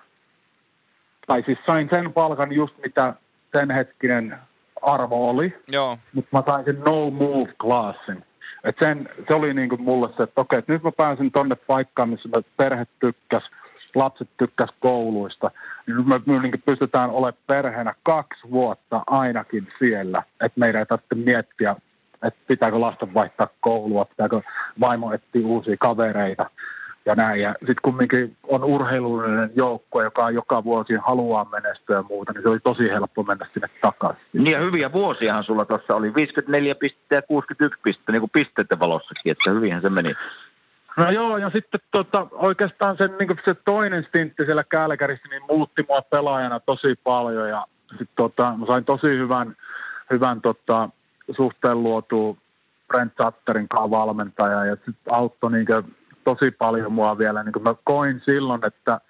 tai siis sain sen palkan just mitä sen hetkinen arvo oli. Joo. Mutta mä sain sen no move classin. Et sen, se oli niinku mulle se, että okei, että nyt mä pääsin tonne paikkaan, missä mä perhe tykkäs, lapset tykkäs kouluista. Niin me, me niin pystytään olemaan perheenä kaksi vuotta ainakin siellä, että meidän ei tarvitse miettiä, että pitääkö lasten vaihtaa koulua, pitääkö vaimo etsiä uusia kavereita ja näin. Ja sitten kumminkin on urheilullinen joukko, joka joka vuosi haluaa menestyä ja muuta, niin se oli tosi helppo mennä sinne takaisin. Niin ja hyviä vuosiahan sulla tuossa oli 54 pistettä ja 61 pistettä, niin kuin pisteiden valossakin, että hyvinhän se meni. No joo, ja sitten tota, oikeastaan sen, niin se toinen stintti siellä Kälkärissä niin muutti mua pelaajana tosi paljon ja sitten tota, mä sain tosi hyvän, hyvän tota, suhteen luotua Brent Satterin kanssa valmentaja ja sitten auttoi niin tosi paljon mua vielä. Niin mä koin silloin, että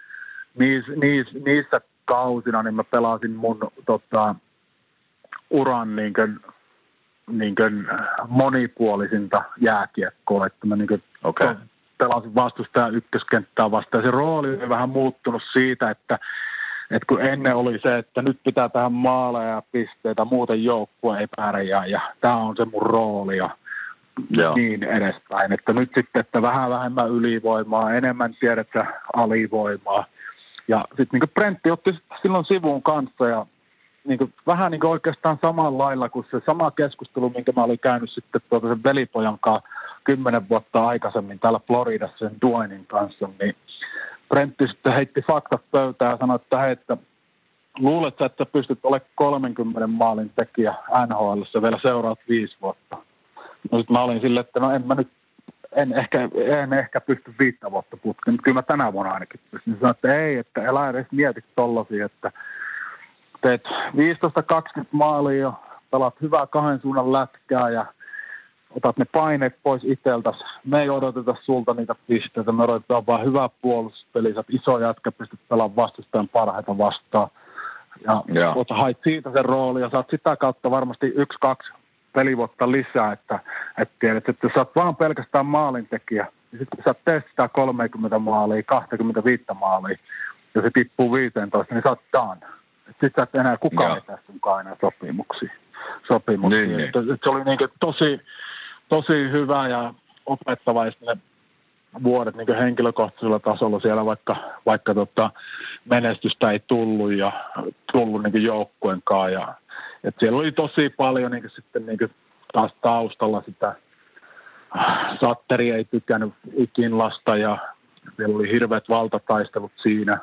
niis, niis, niissä kausina niin mä pelasin mun tota, uran niin kuin, niin kuin monipuolisinta jääkiekkoa. Että mä niin kuin okay. pelasin vastustaja ykköskenttää vastaan. Se rooli oli vähän muuttunut siitä, että että kun ennen oli se, että nyt pitää tähän maaleja ja pisteitä, muuten joukkue ei pärjää ja tämä on se mun rooli. Ja Joo. niin edespäin. Että nyt sitten, että vähän vähemmän ylivoimaa, enemmän tiedettä alivoimaa. Ja sitten niin Brentti otti silloin sivuun kanssa ja niin kuin, vähän niin kuin oikeastaan samalla lailla kuin se sama keskustelu, minkä mä olin käynyt sitten tuota sen velipojan kanssa kymmenen vuotta aikaisemmin täällä Floridassa sen Duainin kanssa, niin Brentti sitten heitti faktat pöytään ja sanoi, että hei, että luulet että pystyt olemaan 30 maalin tekijä NHL vielä seuraat viisi vuotta. No sitten mä olin silleen, että no en mä nyt, en ehkä, en ehkä pysty viittä vuotta putkeen, mutta kyllä mä tänä vuonna ainakin pystyn. Sanoin, että ei, että älä edes mieti tollasia, että teet 15-20 maalia ja pelaat hyvää kahden suunnan lätkää ja otat ne paineet pois itseltäsi. Me ei odoteta sulta niitä pisteitä, me odotetaan vaan hyvää puolustuspeliä, sä iso jätkä, pystyt pelaamaan vastustajan parhaita vastaan. Ja, ja. hait siitä sen rooli ja saat sitä kautta varmasti yksi, kaksi pelivuotta lisää, että, että tiedät, että jos sä oot vaan pelkästään maalintekijä, niin sitten sä teet sitä 30 maalia, 25 maalia, ja se tippuu 15, niin sä oot done. Sitten sä et enää kukaan ei tässä sunkaan enää sopimuksia. sopimuksia. Niin, niin. Että, että se oli niin tosi, tosi hyvä ja opettava ne vuodet niin henkilökohtaisella tasolla siellä, vaikka, vaikka tota, menestystä ei tullut ja tullut niin joukkueen kanssa. Ja et siellä oli tosi paljon niin sitten niin taas taustalla sitä Satteri ei tykännyt ikinlasta ja siellä oli hirveät valtataistelut siinä,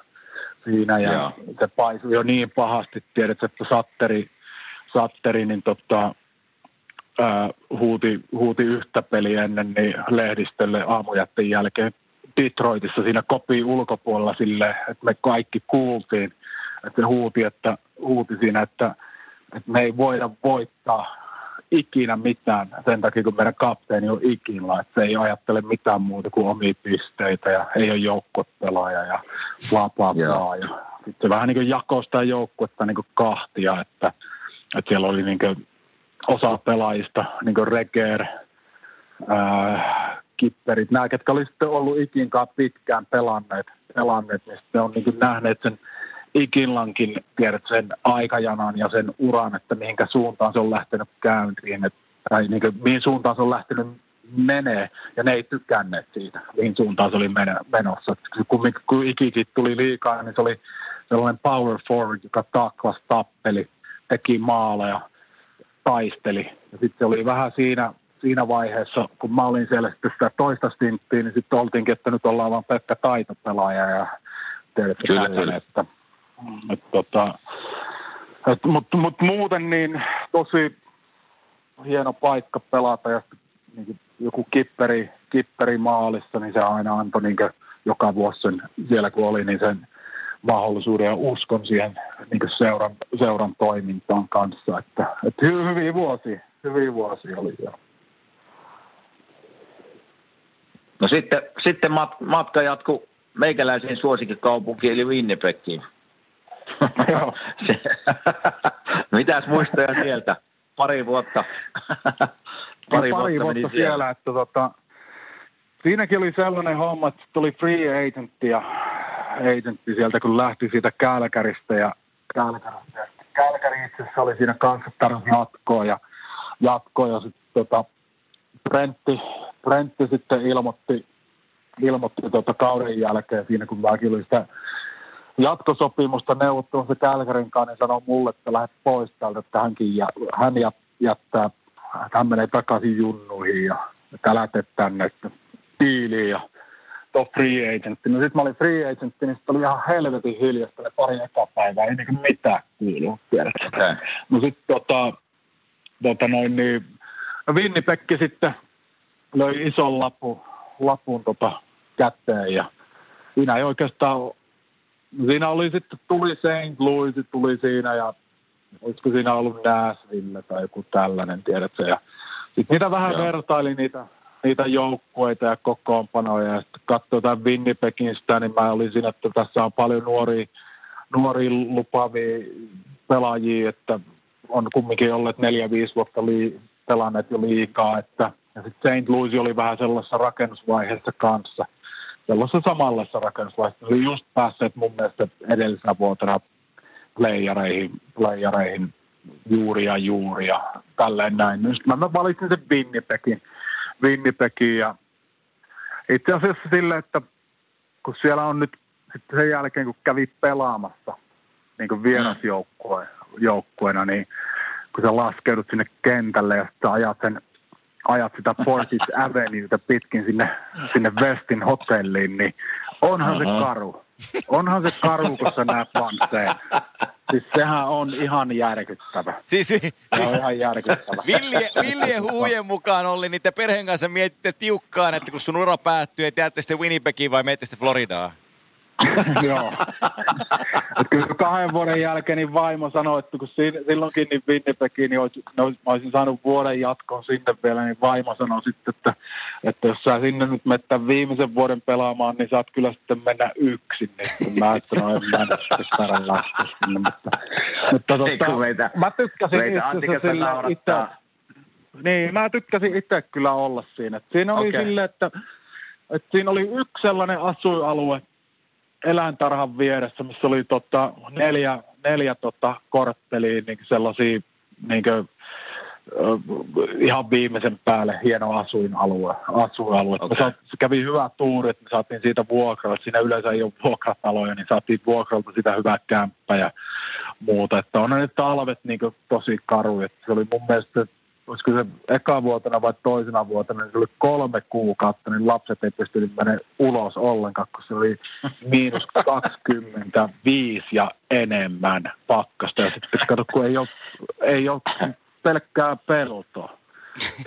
siinä ja, ja. se paisui jo niin pahasti, tiedät, että Satteri, Satteri niin tota, ää, huuti, huuti yhtä peliä ennen niin lehdistölle aamujätten jälkeen Detroitissa siinä kopi ulkopuolella sille, että me kaikki kuultiin, että se huuti, että, huuti siinä, että että me ei voida voittaa ikinä mitään sen takia, kun meidän kapteeni on ikinä, että se ei ajattele mitään muuta kuin omia pisteitä ja ei ole joukkopelaaja ja bla bla bla. Ja sitten se vähän niin kuin jakoi sitä joukkuetta niin kuin kahtia, että, että siellä oli niin kuin osa pelaajista, niin kuin Reger, ää, kipperit, nämä, ketkä oli sitten ollut ikinkaan pitkään pelanneet, pelanneet niin sitten on niin kuin nähneet sen Ikinlankin tiedät sen aikajanan ja sen uran, että mihinkä suuntaan se on lähtenyt käyntiin, että, tai niin kuin, mihin suuntaan se on lähtenyt menee, ja ne ei tykänneet siitä, mihin suuntaan se oli menossa. Kun, kun ikikin tuli liikaa, niin se oli sellainen power forward, joka taklas tappeli, teki maaleja, taisteli. Ja sitten se oli vähän siinä, siinä vaiheessa, kun mä olin siellä sitten sitä toista stinttiä, niin sitten oltiinkin, että nyt ollaan vaan pelkkä taitopelaaja ja tiedätkö, Kyllä. että et tota, et, Mutta mut muuten niin tosi hieno paikka pelata ja niin joku kipperi, kipperi maalissa, niin se aina antoi niin joka vuosi sen, siellä kun oli, niin sen mahdollisuuden ja uskon siihen niin seuran, seuran toimintaan kanssa. Että, että hy, hyviä vuosia, hyviä vuosia oli jo. No sitten, sitten mat, matka jatkuu meikäläisiin suosikkikaupunkiin eli Winnipegiin. <laughs> Joo. <laughs> Mitäs muistoja sieltä? Pari vuotta. <laughs> pari, no, pari vuotta, vuotta siellä, siellä, että tota, siinäkin oli sellainen homma, että tuli free agentti ja agentti sieltä, kun lähti siitä Kälkäristä ja Kälkäristä. Kälkäri itse asiassa oli siinä kanssa tarvitsi jatkoa ja jatkoa ja sitten tota, Brentti, Brentti sitten ilmoitti, ilmoitti tota kauden jälkeen siinä, kun mäkin oli sitä jatkosopimusta neuvottelussa Kälkärin kanssa, niin sanoi mulle, että lähdet pois täältä, että hänkin jä, hän jättää, hän menee takaisin junnuihin ja että lähtet tänne että tiiliin ja tuo free agent. No sitten mä olin free agent, niin sitten oli ihan helvetin hiljasta ne pari ekapäivää, ei niin mitään kuulu, Okay. No sitten tota, tota noin niin, no Pekki sitten löi ison lapun, lapun tota käteen ja siinä ei oikeastaan siinä oli sitten, tuli St. Louis, tuli siinä ja olisiko siinä ollut Nashville tai joku tällainen, tiedätkö. Ja sitten niitä vähän Joo. vertaili niitä, niitä joukkueita ja kokoonpanoja ja sitten katsoi tämän Winnipegin sitä, niin mä olin siinä, että tässä on paljon nuoria, nuoria lupavia pelaajia, että on kumminkin olleet neljä-viisi vuotta lii, pelanneet jo liikaa, että ja sitten St. Louis oli vähän sellaisessa rakennusvaiheessa kanssa – sellaisessa samanlaisessa rakennuslaissa. Oli just päässeet mun mielestä edellisenä vuotena playereihin, playereihin juuri ja juuri ja tälleen näin. Nyt mä, mä valitsin sen Winnipegin, Winnipegin ja itse asiassa sille, että kun siellä on nyt sitten sen jälkeen, kun kävi pelaamassa niin kuin vierasjoukkueena, niin kun sä laskeudut sinne kentälle ja sitten ajat sen ajat sitä Forsyth <laughs> Avenueta pitkin sinne, sinne Westin hotelliin, niin onhan uh-huh. se karu. Onhan se karu, kun sä näet Vanseen. Siis sehän on ihan järkyttävä. Siis, se siis on ihan järkyttävä. Vilje, Vilje huujen mukaan oli, niin te perheen kanssa mietitte tiukkaan, että kun sun ura päättyy, että jäätte sitten Winnipegiin vai menette sitten Floridaan? <laughs> Joo. Et kyllä kahden vuoden jälkeen niin vaimo sanoi, että kun siinä, silloinkin niin Winnipegiin, niin olisi, no, mä olisin saanut vuoden jatkoon sinne vielä, niin vaimo sanoi sitten, että, että jos sä sinne nyt menet viimeisen vuoden pelaamaan, niin saat kyllä sitten mennä yksin. Niin mä että en mä nyt sitten lähteä sinne. Mutta, mutta tota, meitä, mä tykkäsin itse itse, niin, mä tykkäsin itse kyllä olla siinä. Et siinä oli okay. silleen, että, että siinä oli yksi sellainen asuinalue, eläintarhan vieressä, missä oli tota, neljä, neljä tota, kortteliin niin sellaisia niin kuin, ihan viimeisen päälle hieno asuinalue. asuinalue. Okay. se kävi hyvä tuuri, että me saatiin siitä vuokralta. Siinä yleensä ei ole vuokrataloja, niin saatiin vuokralta sitä hyvää kämppää ja muuta. Että on ne talvet niin tosi karuja. Se oli mun mielestä olisiko se eka vuotena vai toisena vuotena, niin se oli kolme kuukautta, niin lapset ei pystynyt mennä ulos ollenkaan, kun se oli <laughs> miinus 25 ja enemmän pakkasta. Ja sitten kato, kun ei ole, ei ole pelkkää peltoa.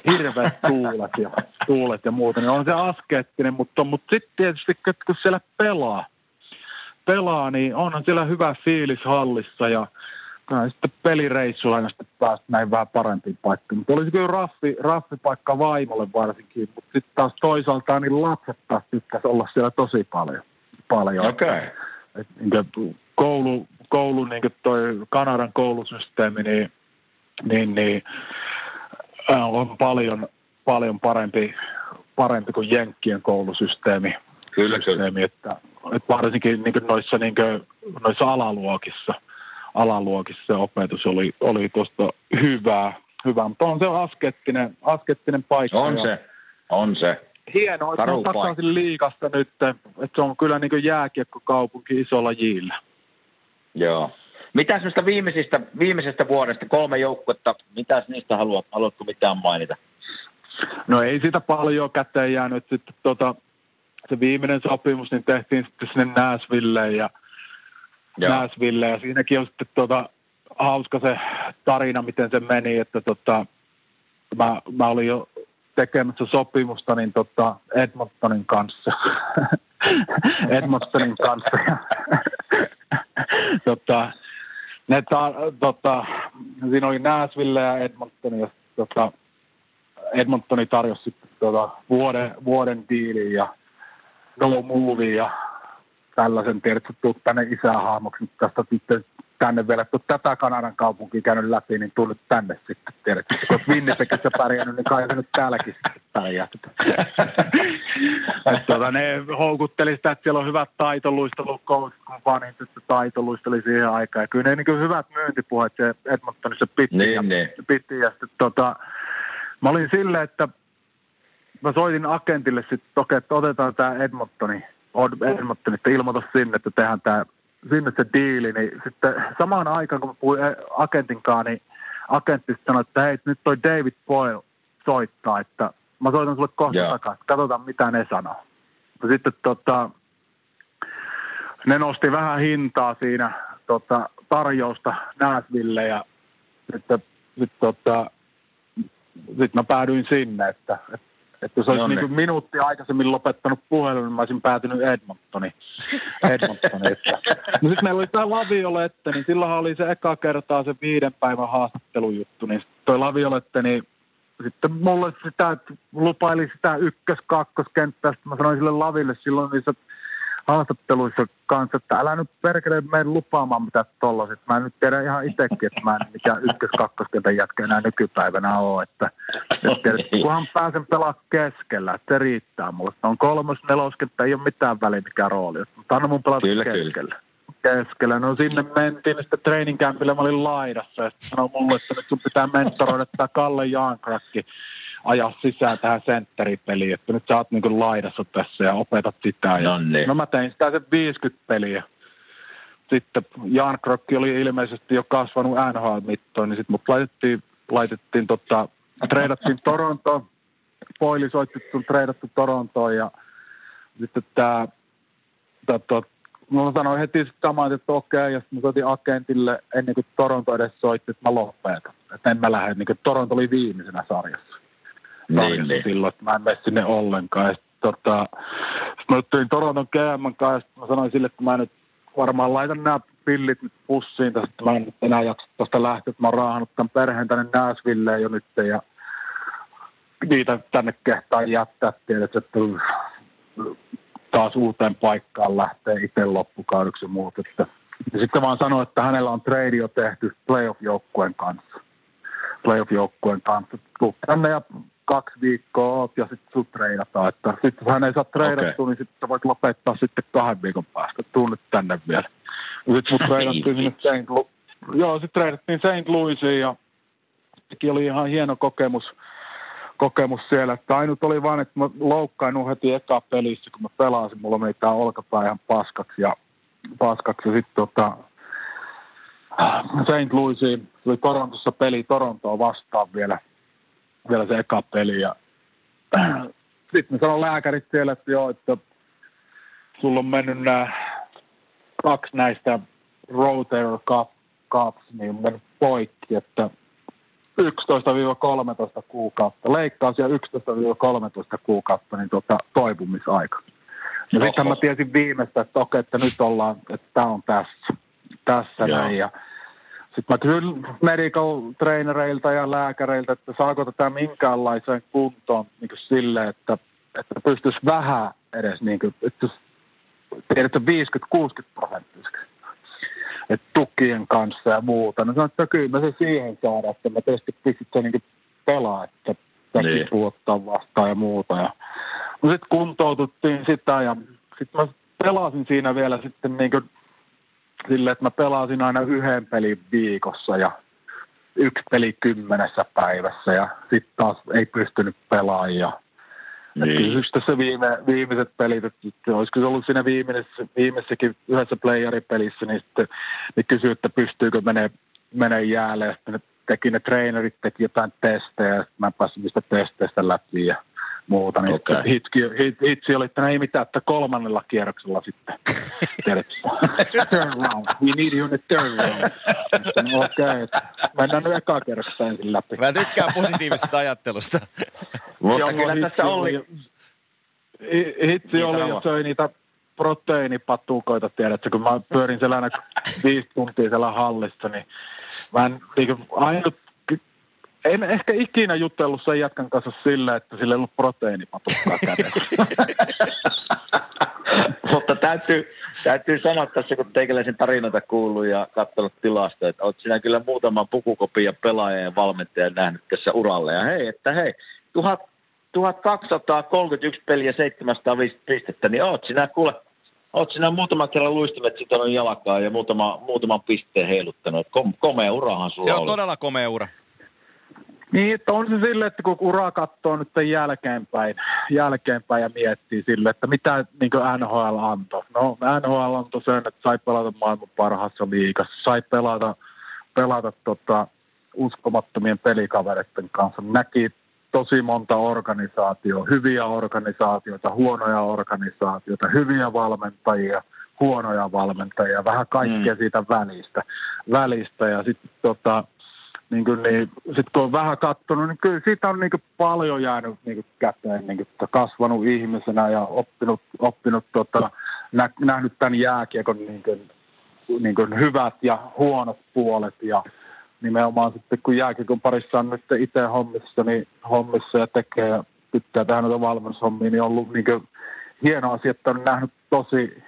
Hirveät tuulet ja, tuulet ja muuta, niin on se askeettinen, mutta, mutta sitten tietysti, kun siellä pelaa, pelaa, niin onhan siellä hyvä fiilis hallissa ja kyllä sitten pelireissulla aina sitten päästä näin vähän parempiin paikkaan. Mutta olisi kyllä raffi, raffipaikka vaimolle varsinkin, mutta sitten taas toisaalta niin lapset taas tykkäisi olla siellä tosi paljon. paljon. Okei. Okay. Et, niin koulu, koulu niin toi Kanadan koulusysteemi, niin, niin, niin on paljon, paljon parempi, parempi kuin Jenkkien koulusysteemi. Kyllä, kyllä. Että, että varsinkin niin noissa, niin kuin, noissa alaluokissa, alaluokissa se opetus oli, oli tuosta hyvää, hyvää, mutta on se askettinen, askettinen paikka. On se, on se. Hienoa, että on takaisin liikasta nyt, että se on kyllä niin jääkiekkokaupunki isolla jillä. Joo. Mitä sinusta viimeisistä, viimeisestä vuodesta, kolme joukkuetta, mitä niistä haluat, haluatko mitään mainita? No ei sitä paljon käteen jäänyt. Sitten tota, se viimeinen sopimus niin tehtiin sitten sinne Nashvilleen ja, Nashville, ja siinäkin on sitten tota, hauska se tarina, miten se meni, että tota, mä, mä olin jo tekemässä sopimusta niin tota Edmontonin kanssa. <laughs> Edmontonin kanssa. <laughs> tota, ne ta, tota, siinä oli Nashville ja Edmonton ja tota, Edmontoni tarjosi sitten tota, vuoden, vuoden diilin ja no movie ja tällaisen, tiedätkö, tuu tänne isähaamoksi, tästä sitten tänne vielä, että tätä Kanadan kaupunkia käynyt läpi, niin tullut tänne sitten, tiedätkö, kun olet Winnipegissä pärjännyt, niin kai nyt täälläkin sitten pärjää. tuota, ne houkutteli sitä, että siellä on hyvät taitoluistelukoukut, kun vanhin että taitoluisteli siihen aikaan. Ja kyllä ne niin hyvät myyntipuheet se Edmontonissa piti. Niin, ja, niin. piti ja sitten, tota, mä olin silleen, että mä soitin agentille sitten, että otetaan tämä Edmontoni, Edmonton, että ilmoita sinne, että tehdään tämä sinne se diili, niin sitten samaan aikaan, kun mä puhuin agentinkaan, niin agentti sanoi, että hei, nyt toi David Boyle soittaa, että mä soitan sulle kohta yeah. takaisin, katsotaan mitä ne sanoo. Ja sitten tota, ne nosti vähän hintaa siinä tota, tarjousta Nashville ja sitten sit, tota, sit mä päädyin sinne, että, että että jos olisi no niin kuin minuutti aikaisemmin lopettanut puhelun, niin mä olisin päätynyt Edmontoni. Edmontoni. no sitten meillä oli tämä Laviolette, niin silloin oli se eka kertaa se viiden päivän haastattelujuttu. Niin toi Laviolette, niin sitten mulle sitä, lupaili sitä ykkös-kakkoskenttää. Mä sanoin sille Laville silloin niissä haastatteluissa kanssa, että älä nyt perkele mene lupaamaan mitä tollasit. Mä en nyt tiedä ihan itsekin, että mä en mikä ykkös kakkoskentän jätkä enää nykypäivänä ole. Että, että tiedät, kunhan pääsen pelaa keskellä, että se riittää mulle. On kolmos, neloskenttä, ei ole mitään väliä mikä rooli. Mutta anna mun pelata kyllä, keskellä. Kyllä. Keskellä. No sinne mentiin, niin sitten training campilla mä olin laidassa. Ja sitten sanoi mulle, että nyt sun pitää mentoroida tämä Kalle Jaankrakki ajaa sisään tähän sentteripeliin, että nyt sä oot niin laidassa tässä ja opetat sitä. Ja, no, niin. no mä tein sitä se 50 peliä. Sitten Jan Krokki oli ilmeisesti jo kasvanut NHL-mittoon, niin sitten mut laitettiin, laitettiin tota, treidattiin Torontoon. Poili soitti, treidattu Torontoon ja sitten tämä, tota, mä sanoin heti sitten samaan, että okei, ja sitten mä soitin agentille ennen kuin Toronto edes soitti, että mä lopetan. Että en mä lähde, niin kuin Toronto oli viimeisenä sarjassa niin, niin. silloin, että mä en mene sinne ollenkaan. Ja sitten tota, sit mä juttelin Toronton GM kanssa, mä sanoin sille, että mä nyt varmaan laitan nämä pillit nyt pussiin tästä, että mä en nyt enää jaksa tuosta lähteä, että mä oon raahannut tämän perheen tänne Nashvilleen jo nyt ja niitä tänne kehtaa jättää, tiedät, että taas uuteen paikkaan lähtee itse loppukaudeksi ja muut. Että, ja sitten vaan sanoin, että hänellä on trade jo tehty playoff-joukkueen kanssa. Playoff-joukkueen kanssa. Tuu tänne ja kaksi viikkoa oot ja sitten sut treidataan. Että sitten jos hän ei saa treidattua, okay. niin sitten voit lopettaa sitten kahden viikon päästä. Tuu nyt tänne vielä. Sitten mut treidattiin sinne St. Lu- Joo, sitten treidattiin St. Louisiin ja sekin oli ihan hieno kokemus, kokemus siellä. Että ainut oli vain, että mä loukkain heti eka pelissä, kun mä pelasin. Mulla meni tää olkapää ihan paskaksi ja, paskaksi. ja sitten tota, St. Louisiin, oli Torontossa peli Torontoa vastaan vielä – vielä se eka peli. Ja <clears throat> sitten sanoi lääkärit siellä, että joo, että sulla on mennyt nämä kaksi näistä rotator cup, cups, niin on mennyt poikki, että 11-13 kuukautta, leikkaus ja 11-13 kuukautta, niin tuota, toipumisaika. Ja sitten mä tiesin viimeistä, että okei, että nyt ollaan, että tämä on tässä, tässä Joo. näin. Ja sitten mä kysyin medical trainereilta ja lääkäreiltä, että saako tätä minkäänlaiseen kuntoon niin sille, että, että pystyisi vähän edes, niin kuin, että tiedätkö, 50-60 prosenttisesti. Että tukien kanssa ja muuta. No sanoin, että kyllä mä se siihen saada, että mä tietysti pystyt niin pelaa, että niin. tuottaa vastaan ja muuta. Ja, no sitten kuntoututtiin sitä ja sitten mä pelasin siinä vielä sitten niin kuin silleen, että mä pelasin aina yhden pelin viikossa ja yksi peli kymmenessä päivässä ja sitten taas ei pystynyt pelaamaan. Ja, niin. Just tässä viime, viimeiset pelit, että olisiko se ollut siinä viimeisessä, viimeisessäkin yhdessä playeripelissä, niin sitten niin kysyi, että pystyykö menee, menee jäälle. Ja sitten teki ne treenerit, teki jotain testejä, ja mä pääsin niistä testeistä läpi ja muuta. Niin okay. hitsi, hit, hitsi oli, että no ei mitään, että kolmannella kierroksella sitten. <laughs> turn round. We need you in the turn round. No, Okei, okay. mennään nyt ekaa kerroksessa ensin läpi. Mä tykkään positiivisesta ajattelusta. Mutta kyllä tässä oli... Hitsi oli ja söi niitä proteiinipatukoita, tiedätkö, kun mä pyörin siellä aina viisi tuntia siellä hallissa, niin mä en, niin ainut en ehkä ikinä jutellut sen jätkän kanssa sillä, että sillä ei ollut proteiinipatukkaa kädessä. <laughs> Mutta täytyy, täytyy sanoa tässä, kun teikäläisen tarinoita kuuluu ja katsonut tilasta, että olet sinä kyllä muutaman pukukopin ja pelaajan ja valmentajan nähnyt tässä uralle. Ja hei, että hei, 1231 peliä 705 pistettä, niin oot sinä kuule, oot sinä muutaman kerran luistimet sitonut jalkaa ja muutama, muutaman pisteen heiluttanut. Kom, komea urahan sulla Se on oli. todella komea ura. Niin, että on se sille, että kun ura katsoo nyt jälkeenpäin, jälkeenpäin ja miettii sille, että mitä niin NHL antoi. No NHL antoi sen, että sai pelata maailman parhaassa liikassa, sai pelata, pelata tota, uskomattomien pelikavereiden kanssa. Näki tosi monta organisaatioa, hyviä organisaatioita, huonoja organisaatioita, hyviä valmentajia, huonoja valmentajia, vähän kaikkea mm. siitä välistä. välistä. Ja sitten tota, niin kuin, niin, sit kun on vähän katsonut, niin kyllä siitä on niin kuin paljon jäänyt niin kuin käteen, niin kuin, kasvanut ihmisenä ja oppinut, oppinut tota, nä, nähnyt tämän jääkiekon niin kuin, niin kuin hyvät ja huonot puolet ja nimenomaan sitten kun jääkiekon parissa on nyt itse hommissa, niin hommissa ja tekee ja tykkää tehdä noita valmennushommia, niin on ollut niin kuin, hieno asia, että on nähnyt tosi,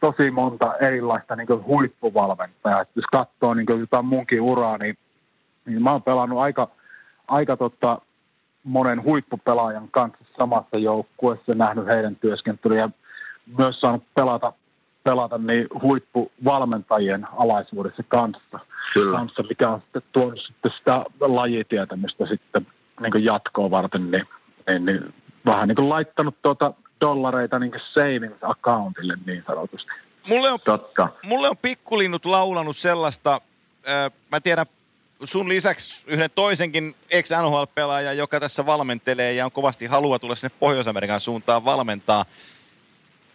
tosi monta erilaista niin huippuvalmentajaa. Jos katsoo niin jotain munkin uraa, niin niin mä oon pelannut aika, aika tota, monen huippupelaajan kanssa samassa joukkueessa, nähnyt heidän työskentelyä ja myös saanut pelata, pelata niin huippuvalmentajien alaisuudessa kanssa, Kyllä. kanssa mikä on sitten tuonut sitten sitä lajitietämystä sitten niin jatkoa varten, niin, niin, niin vähän niin kuin laittanut tuota dollareita niin savings accountille niin sanotusti. Mulle on, Totta. mulle on pikkulinnut laulanut sellaista, äh, mä tiedän sun lisäksi yhden toisenkin ex-NHL-pelaaja, joka tässä valmentelee ja on kovasti halua tulla sinne Pohjois-Amerikan suuntaan valmentaa.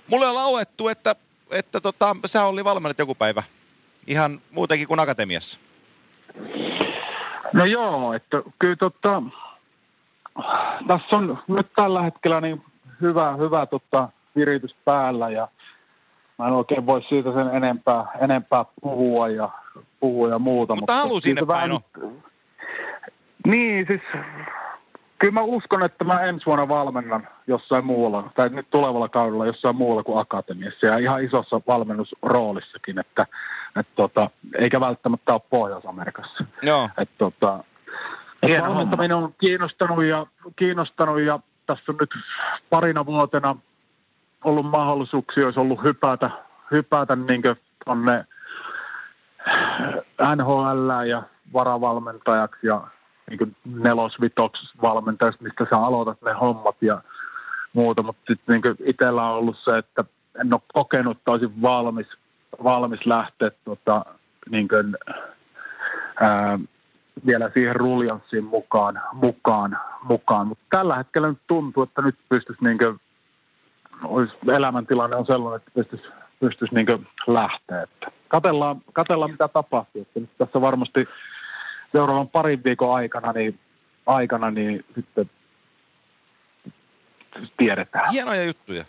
Mulle on lauettu, että, että tota, sä oli valmennut joku päivä ihan muutenkin kuin akatemiassa. No joo, että kyllä tota, tässä on nyt tällä hetkellä niin hyvä, hyvä tota, viritys päällä ja mä en oikein voi siitä sen enempää, enempää puhua ja, puhua ja muuta. Mutta, mutta halu sinne päin on. Niin, siis kyllä mä uskon, että mä ensi vuonna valmennan jossain muualla, tai nyt tulevalla kaudella jossain muualla kuin akatemiassa ja ihan isossa valmennusroolissakin, että, että tota, eikä välttämättä ole Pohjois-Amerikassa. Joo. Että tota, et valmentaminen on kiinnostanut ja, kiinnostanut ja tässä on nyt parina vuotena ollut mahdollisuuksia, olisi ollut hypätä, hypätä niin tuonne NHL ja varavalmentajaksi ja niin nelosvitoksi valmentajaksi, mistä sä aloitat ne hommat ja muuta, mutta sitten niin itsellä on ollut se, että en ole kokenut, että olisin valmis, valmis lähteä tota, niin kuin, ää, vielä siihen ruljanssiin mukaan, mukaan, mukaan. mutta tällä hetkellä nyt tuntuu, että nyt pystyisi niin kuin olisi, elämäntilanne on sellainen, että pystyisi, pystyisi niin lähteä. Että katellaan, katellaan, mitä tapahtuu. Että nyt tässä varmasti seuraavan parin viikon aikana, niin, aikana, niin sitten tiedetään. Hienoja juttuja.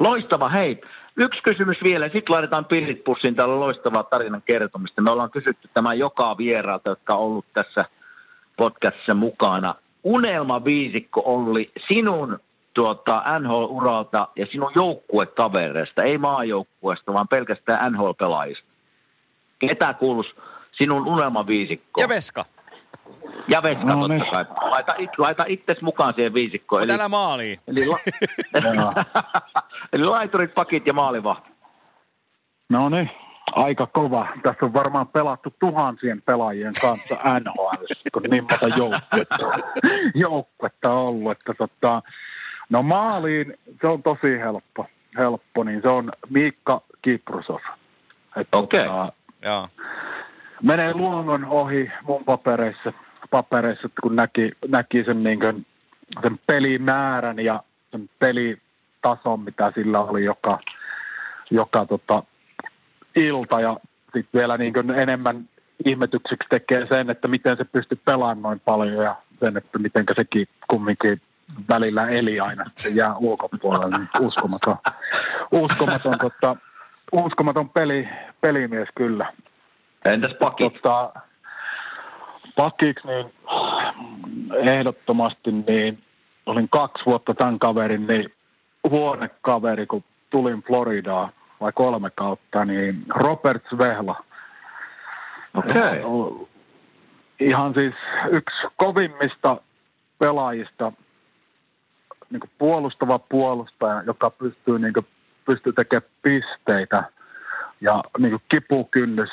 Loistava, hei. Yksi kysymys vielä, sitten laitetaan pillit pussiin. Täällä on loistavaa tarinan kertomista. Me ollaan kysytty tämä joka vieraalta, jotka on ollut tässä podcastissa mukana. Unelma viisikko oli sinun tuota, NHL-uralta ja sinun joukkuekavereista, ei maajoukkueesta, vaan pelkästään NHL-pelaajista. Ketä kuuluisi sinun unelmaviisikkoon? Ja Veska. Ja Veska no, totta niin. kai. Laita, it, laita itses mukaan siihen viisikkoon. Eli, maaliin. Eli, la, <laughs> eli laiturit, pakit ja maalivahti. No niin, aika kova. Tässä on varmaan pelattu tuhansien pelaajien kanssa NHL, kun niin monta joukkuetta, joukkuetta on ollut. Että tota, no maaliin se on tosi helppo, helppo niin se on Miikka Kiprusov. Okei. Okay. Tota, menee luonnon ohi mun papereissa papereissa, kun näki, näki sen, niin kuin, sen pelimäärän ja sen pelitason, mitä sillä oli joka, joka tota, ilta ja sitten vielä niin kuin enemmän ihmetykseksi tekee sen, että miten se pystyy pelaamaan noin paljon ja sen, että miten sekin kumminkin välillä eli aina, se jää ulkopuolelle, niin uskomaton, uskomaton, tota, uskomaton peli, pelimies kyllä. Entäs pakit? Tota, pakiksi, niin ehdottomasti niin olin kaksi vuotta tämän kaverin niin huonekaveri, kun tulin Floridaa vai kolme kautta, niin Robert Svehla. Okei. Okay. Ihan siis yksi kovimmista pelaajista, niin puolustava puolustaja, joka pystyy, niin kuin, pystyy tekemään pisteitä ja niin kipukynnys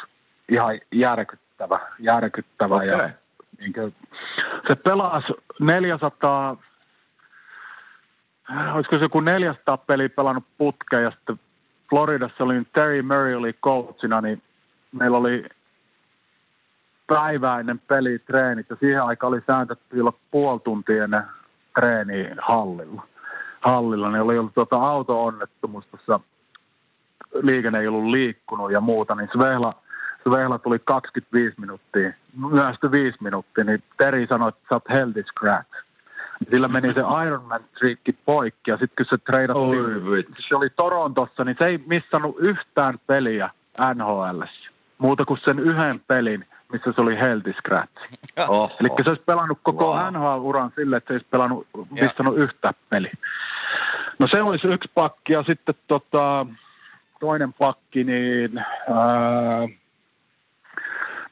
ihan järkyttävä järkyttävä. Okay. Ja, niin kuin, se pelasi 400, olisiko se joku 400 peli pelannut putkeen ja sitten Floridassa oli Terry Murray oli coachina, niin meillä oli päiväinen peli, treenit ja siihen aikaan oli sääntetty olla puoli tuntia ennen treeniä hallilla. Hallilla, niin oli ollut tuota auto-onnettomuus tuossa liikenne ei ollut liikkunut ja muuta, niin Svehla – Svehla tuli 25 minuuttia, myöhästy 5 minuuttia, niin Teri sanoi, että sä oot healthy scratch. Sillä meni se Ironman triikki poikki ja sitten kun se treidattiin, se oli Torontossa, niin se ei missannut yhtään peliä NHL. Muuta kuin sen yhden pelin, missä se oli healthy scratch. Oh, Eli se olisi pelannut koko wow. NHL-uran sille, että se olisi pelannut, missannut yhtä peliä. No se olisi yksi pakki ja sitten tota, toinen pakki, niin ää,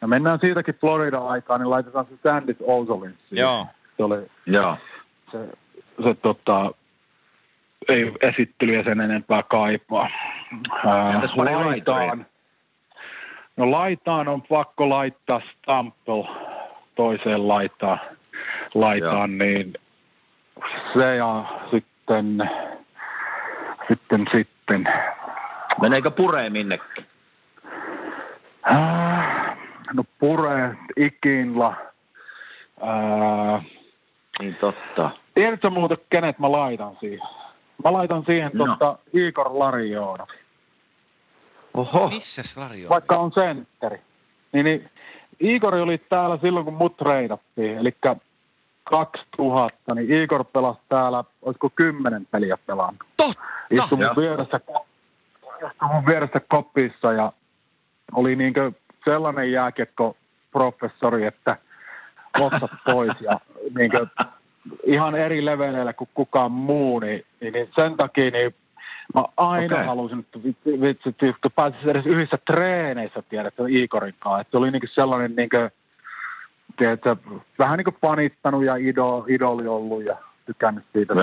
No mennään siitäkin Florida-aikaan, niin laitetaan se Sandit Ozolin Joo. Se oli, Joo. Se, se tota, ei esittelyä sen enempää kaipaa. Ää, laitaan, no laitaan on pakko laittaa Stample toiseen laitaan, laitaan niin se ja sitten, sitten, sitten. Meneekö puree minnekin? Äh, No Pure, Ikinla. Ää, niin totta. Tiedätkö muuten, kenet mä laitan siihen? Mä laitan siihen no. tuota Igor Larionov. Oho. Missä Larionov? Vaikka on sentteri. Niin, niin Igor oli täällä silloin, kun mut treidattiin. Eli 2000, niin Igor pelasi täällä, olisiko kymmenen peliä pelannut. Totta! Istui mun vieressä, istui mun vieressä kopissa ja oli niinkö sellainen jääkiekko-professori, että otsat pois ja niin kuin, ihan eri leveleillä kuin kukaan muu, niin, niin, niin sen takia niin mä aina okay. halusin, että vitsi, vitsi että pääsisi edes yhdessä treeneissä, tiedätkö, Iikorin kanssa. Että se oli niin kuin sellainen, niin kuin, tiedätkö, vähän niin kuin panittanut ja ido, idoli ollut ja tykännyt siitä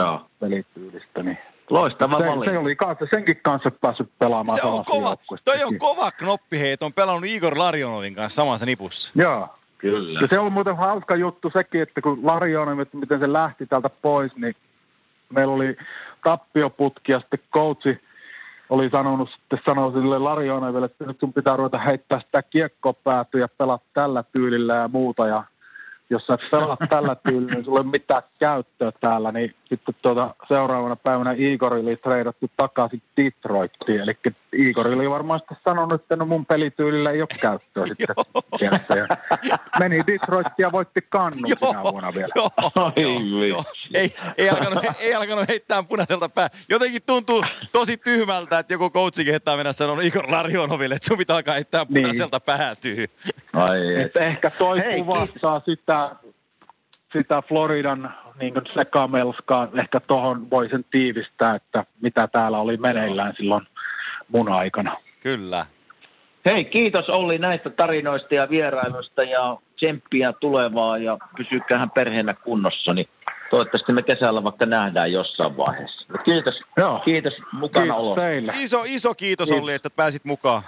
pelityylistä, niin Loistava se, valinta. Se oli kanssa, senkin kanssa päässyt pelaamaan se on kova, Toi on kova knoppi, hei, on pelannut Igor Larionovin kanssa samassa nipussa. Joo. Kyllä. Ja se on muuten hauska juttu sekin, että kun Larionov, että miten se lähti täältä pois, niin meillä oli tappioputki ja sitten coachi oli sanonut sitten sanoi sille Larionoville, että nyt sun pitää ruveta heittää sitä kiekkoa päätyä ja pelaa tällä tyylillä ja muuta. Ja, jos sä pelaat tällä tyylillä, niin sulla ei ole mitään käyttöä täällä, niin sitten tuota, seuraavana päivänä Igor oli treidattu takaisin Detroittiin. Eli Igor oli varmaan sitten sanonut, että no mun pelityylillä ei ole käyttöä sitten <laughs> meni Detroittiin ja voitti kannun sinä vuonna vielä. Joo, <laughs> joo, joo. Ei, ei, alkanut, ei alkanut heittää punaiselta pää. Jotenkin tuntuu tosi tyhmältä, että joku coachikin heittää mennä sanoa Igor Larionoville, että sun pitää alkaa heittää niin. punaiselta niin. päätyy. Ai, et ehkä toi Hei, kuvastaa sitä, sitä Floridan niin sekamelskaa. Ehkä tuohon voisin tiivistää, että mitä täällä oli meneillään silloin mun aikana. Kyllä. Hei, kiitos Olli näistä tarinoista ja vierailuista ja tsemppiä tulevaa ja pysykäähän perheenä kunnossa, niin toivottavasti me kesällä vaikka nähdään jossain vaiheessa. Kiitos, Joo. kiitos mukana kiitos olo. Teille. Iso, iso kiitos, kiitos Olli, että pääsit mukaan.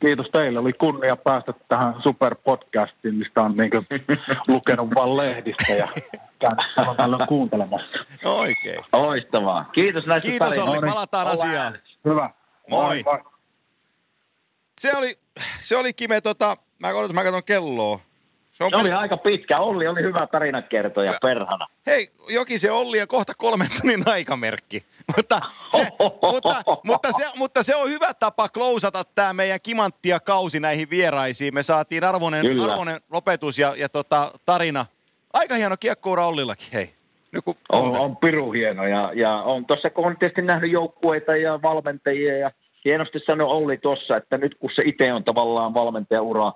Kiitos teille. Oli kunnia päästä tähän superpodcastiin, mistä on niin lukenut vain lehdistä ja käynyt kuuntelemassa. Oikein. Oistavaa. Kiitos näistä Kiitos Olli, palataan asiaan. Hyvä. Moi. moi. Se oli, se oli Kime, tota, mä, odotan, mä katson kelloa. Se, on se oli peli... aika pitkä. Olli oli hyvä tarinankertoja ja... perhana. Hei, joki se Olli ja kohta kolmen tunnin aikamerkki. <laughs> mutta, se, <laughs> mutta, mutta, se, mutta se on hyvä tapa klousata tämä meidän kimanttia kausi näihin vieraisiin. Me saatiin arvoinen, arvoinen lopetus ja, ja tota, tarina. Aika hieno kiekkoura Ollillakin, hei. Nyt on, on piru hieno ja, ja on tuossa, kun on tietysti nähnyt joukkueita ja valmentajia ja hienosti sanoi Olli tuossa, että nyt kun se itse on tavallaan valmentajaura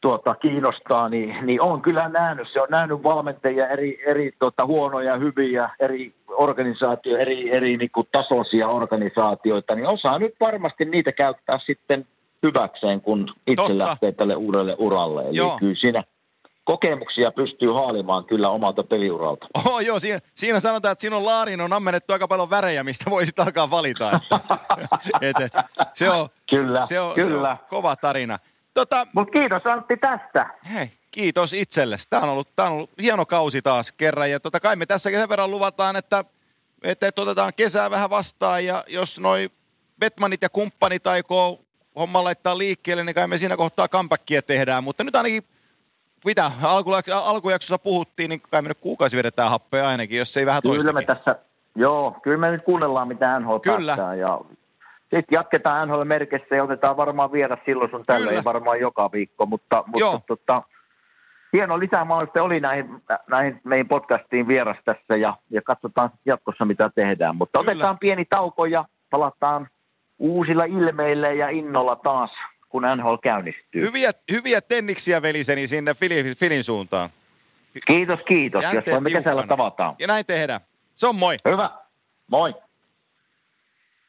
tuota, kiinnostaa, niin, niin on kyllä nähnyt. Se on nähnyt valmentajia eri, eri tuota, huonoja, hyviä, eri organisaatio, eri, eri niin kuin tasoisia organisaatioita, niin osaa nyt varmasti niitä käyttää sitten hyväkseen, kun itse Totta. lähtee tälle uudelle uralle. Eli Joo. kyllä siinä kokemuksia pystyy haalimaan kyllä omalta peliuralta. <laughs> Oh, joo, siinä, siinä sanotaan, että sinun laariin on ammennettu aika paljon värejä, mistä voisit alkaa valita. Että, <laughs> <laughs> et, et, se, on, kyllä, se, on, kyllä. se on kova tarina. Tota, Mutta kiitos Antti tästä. Hei, kiitos itsellesi. Tämä on ollut, tämä on ollut hieno kausi taas kerran. Ja tota kai me tässä sen verran luvataan, että, että, että otetaan kesää vähän vastaan. Ja jos noi Betmanit ja kumppanit aikoo homma laittaa liikkeelle, niin kai me siinä kohtaa comebackia tehdään. Mutta nyt ainakin mitä alku, alkujaksossa puhuttiin, niin kai me nyt kuukausi vedetään happea ainakin, jos ei vähän toistakin. Kyllä me tässä, joo, kyllä me nyt kuunnellaan, mitä NHL kyllä. Ja sitten jatketaan NHL-merkeissä ja otetaan varmaan viedä silloin sun tällä, ei varmaan joka viikko, mutta, mutta tota, hieno lisämahdollisuus oli näihin, näihin meidän podcastiin vieras tässä ja, ja katsotaan jatkossa mitä tehdään. Mutta Kyllä. otetaan pieni tauko ja palataan uusilla ilmeillä ja innolla taas, kun NHL käynnistyy. Hyviä, hyviä tenniksiä veliseni sinne Filin, Filin suuntaan. Kiitos, kiitos. Jänteet Jos voimme kesällä tavataan. Ja näin tehdään. Se on moi. Hyvä. Moi.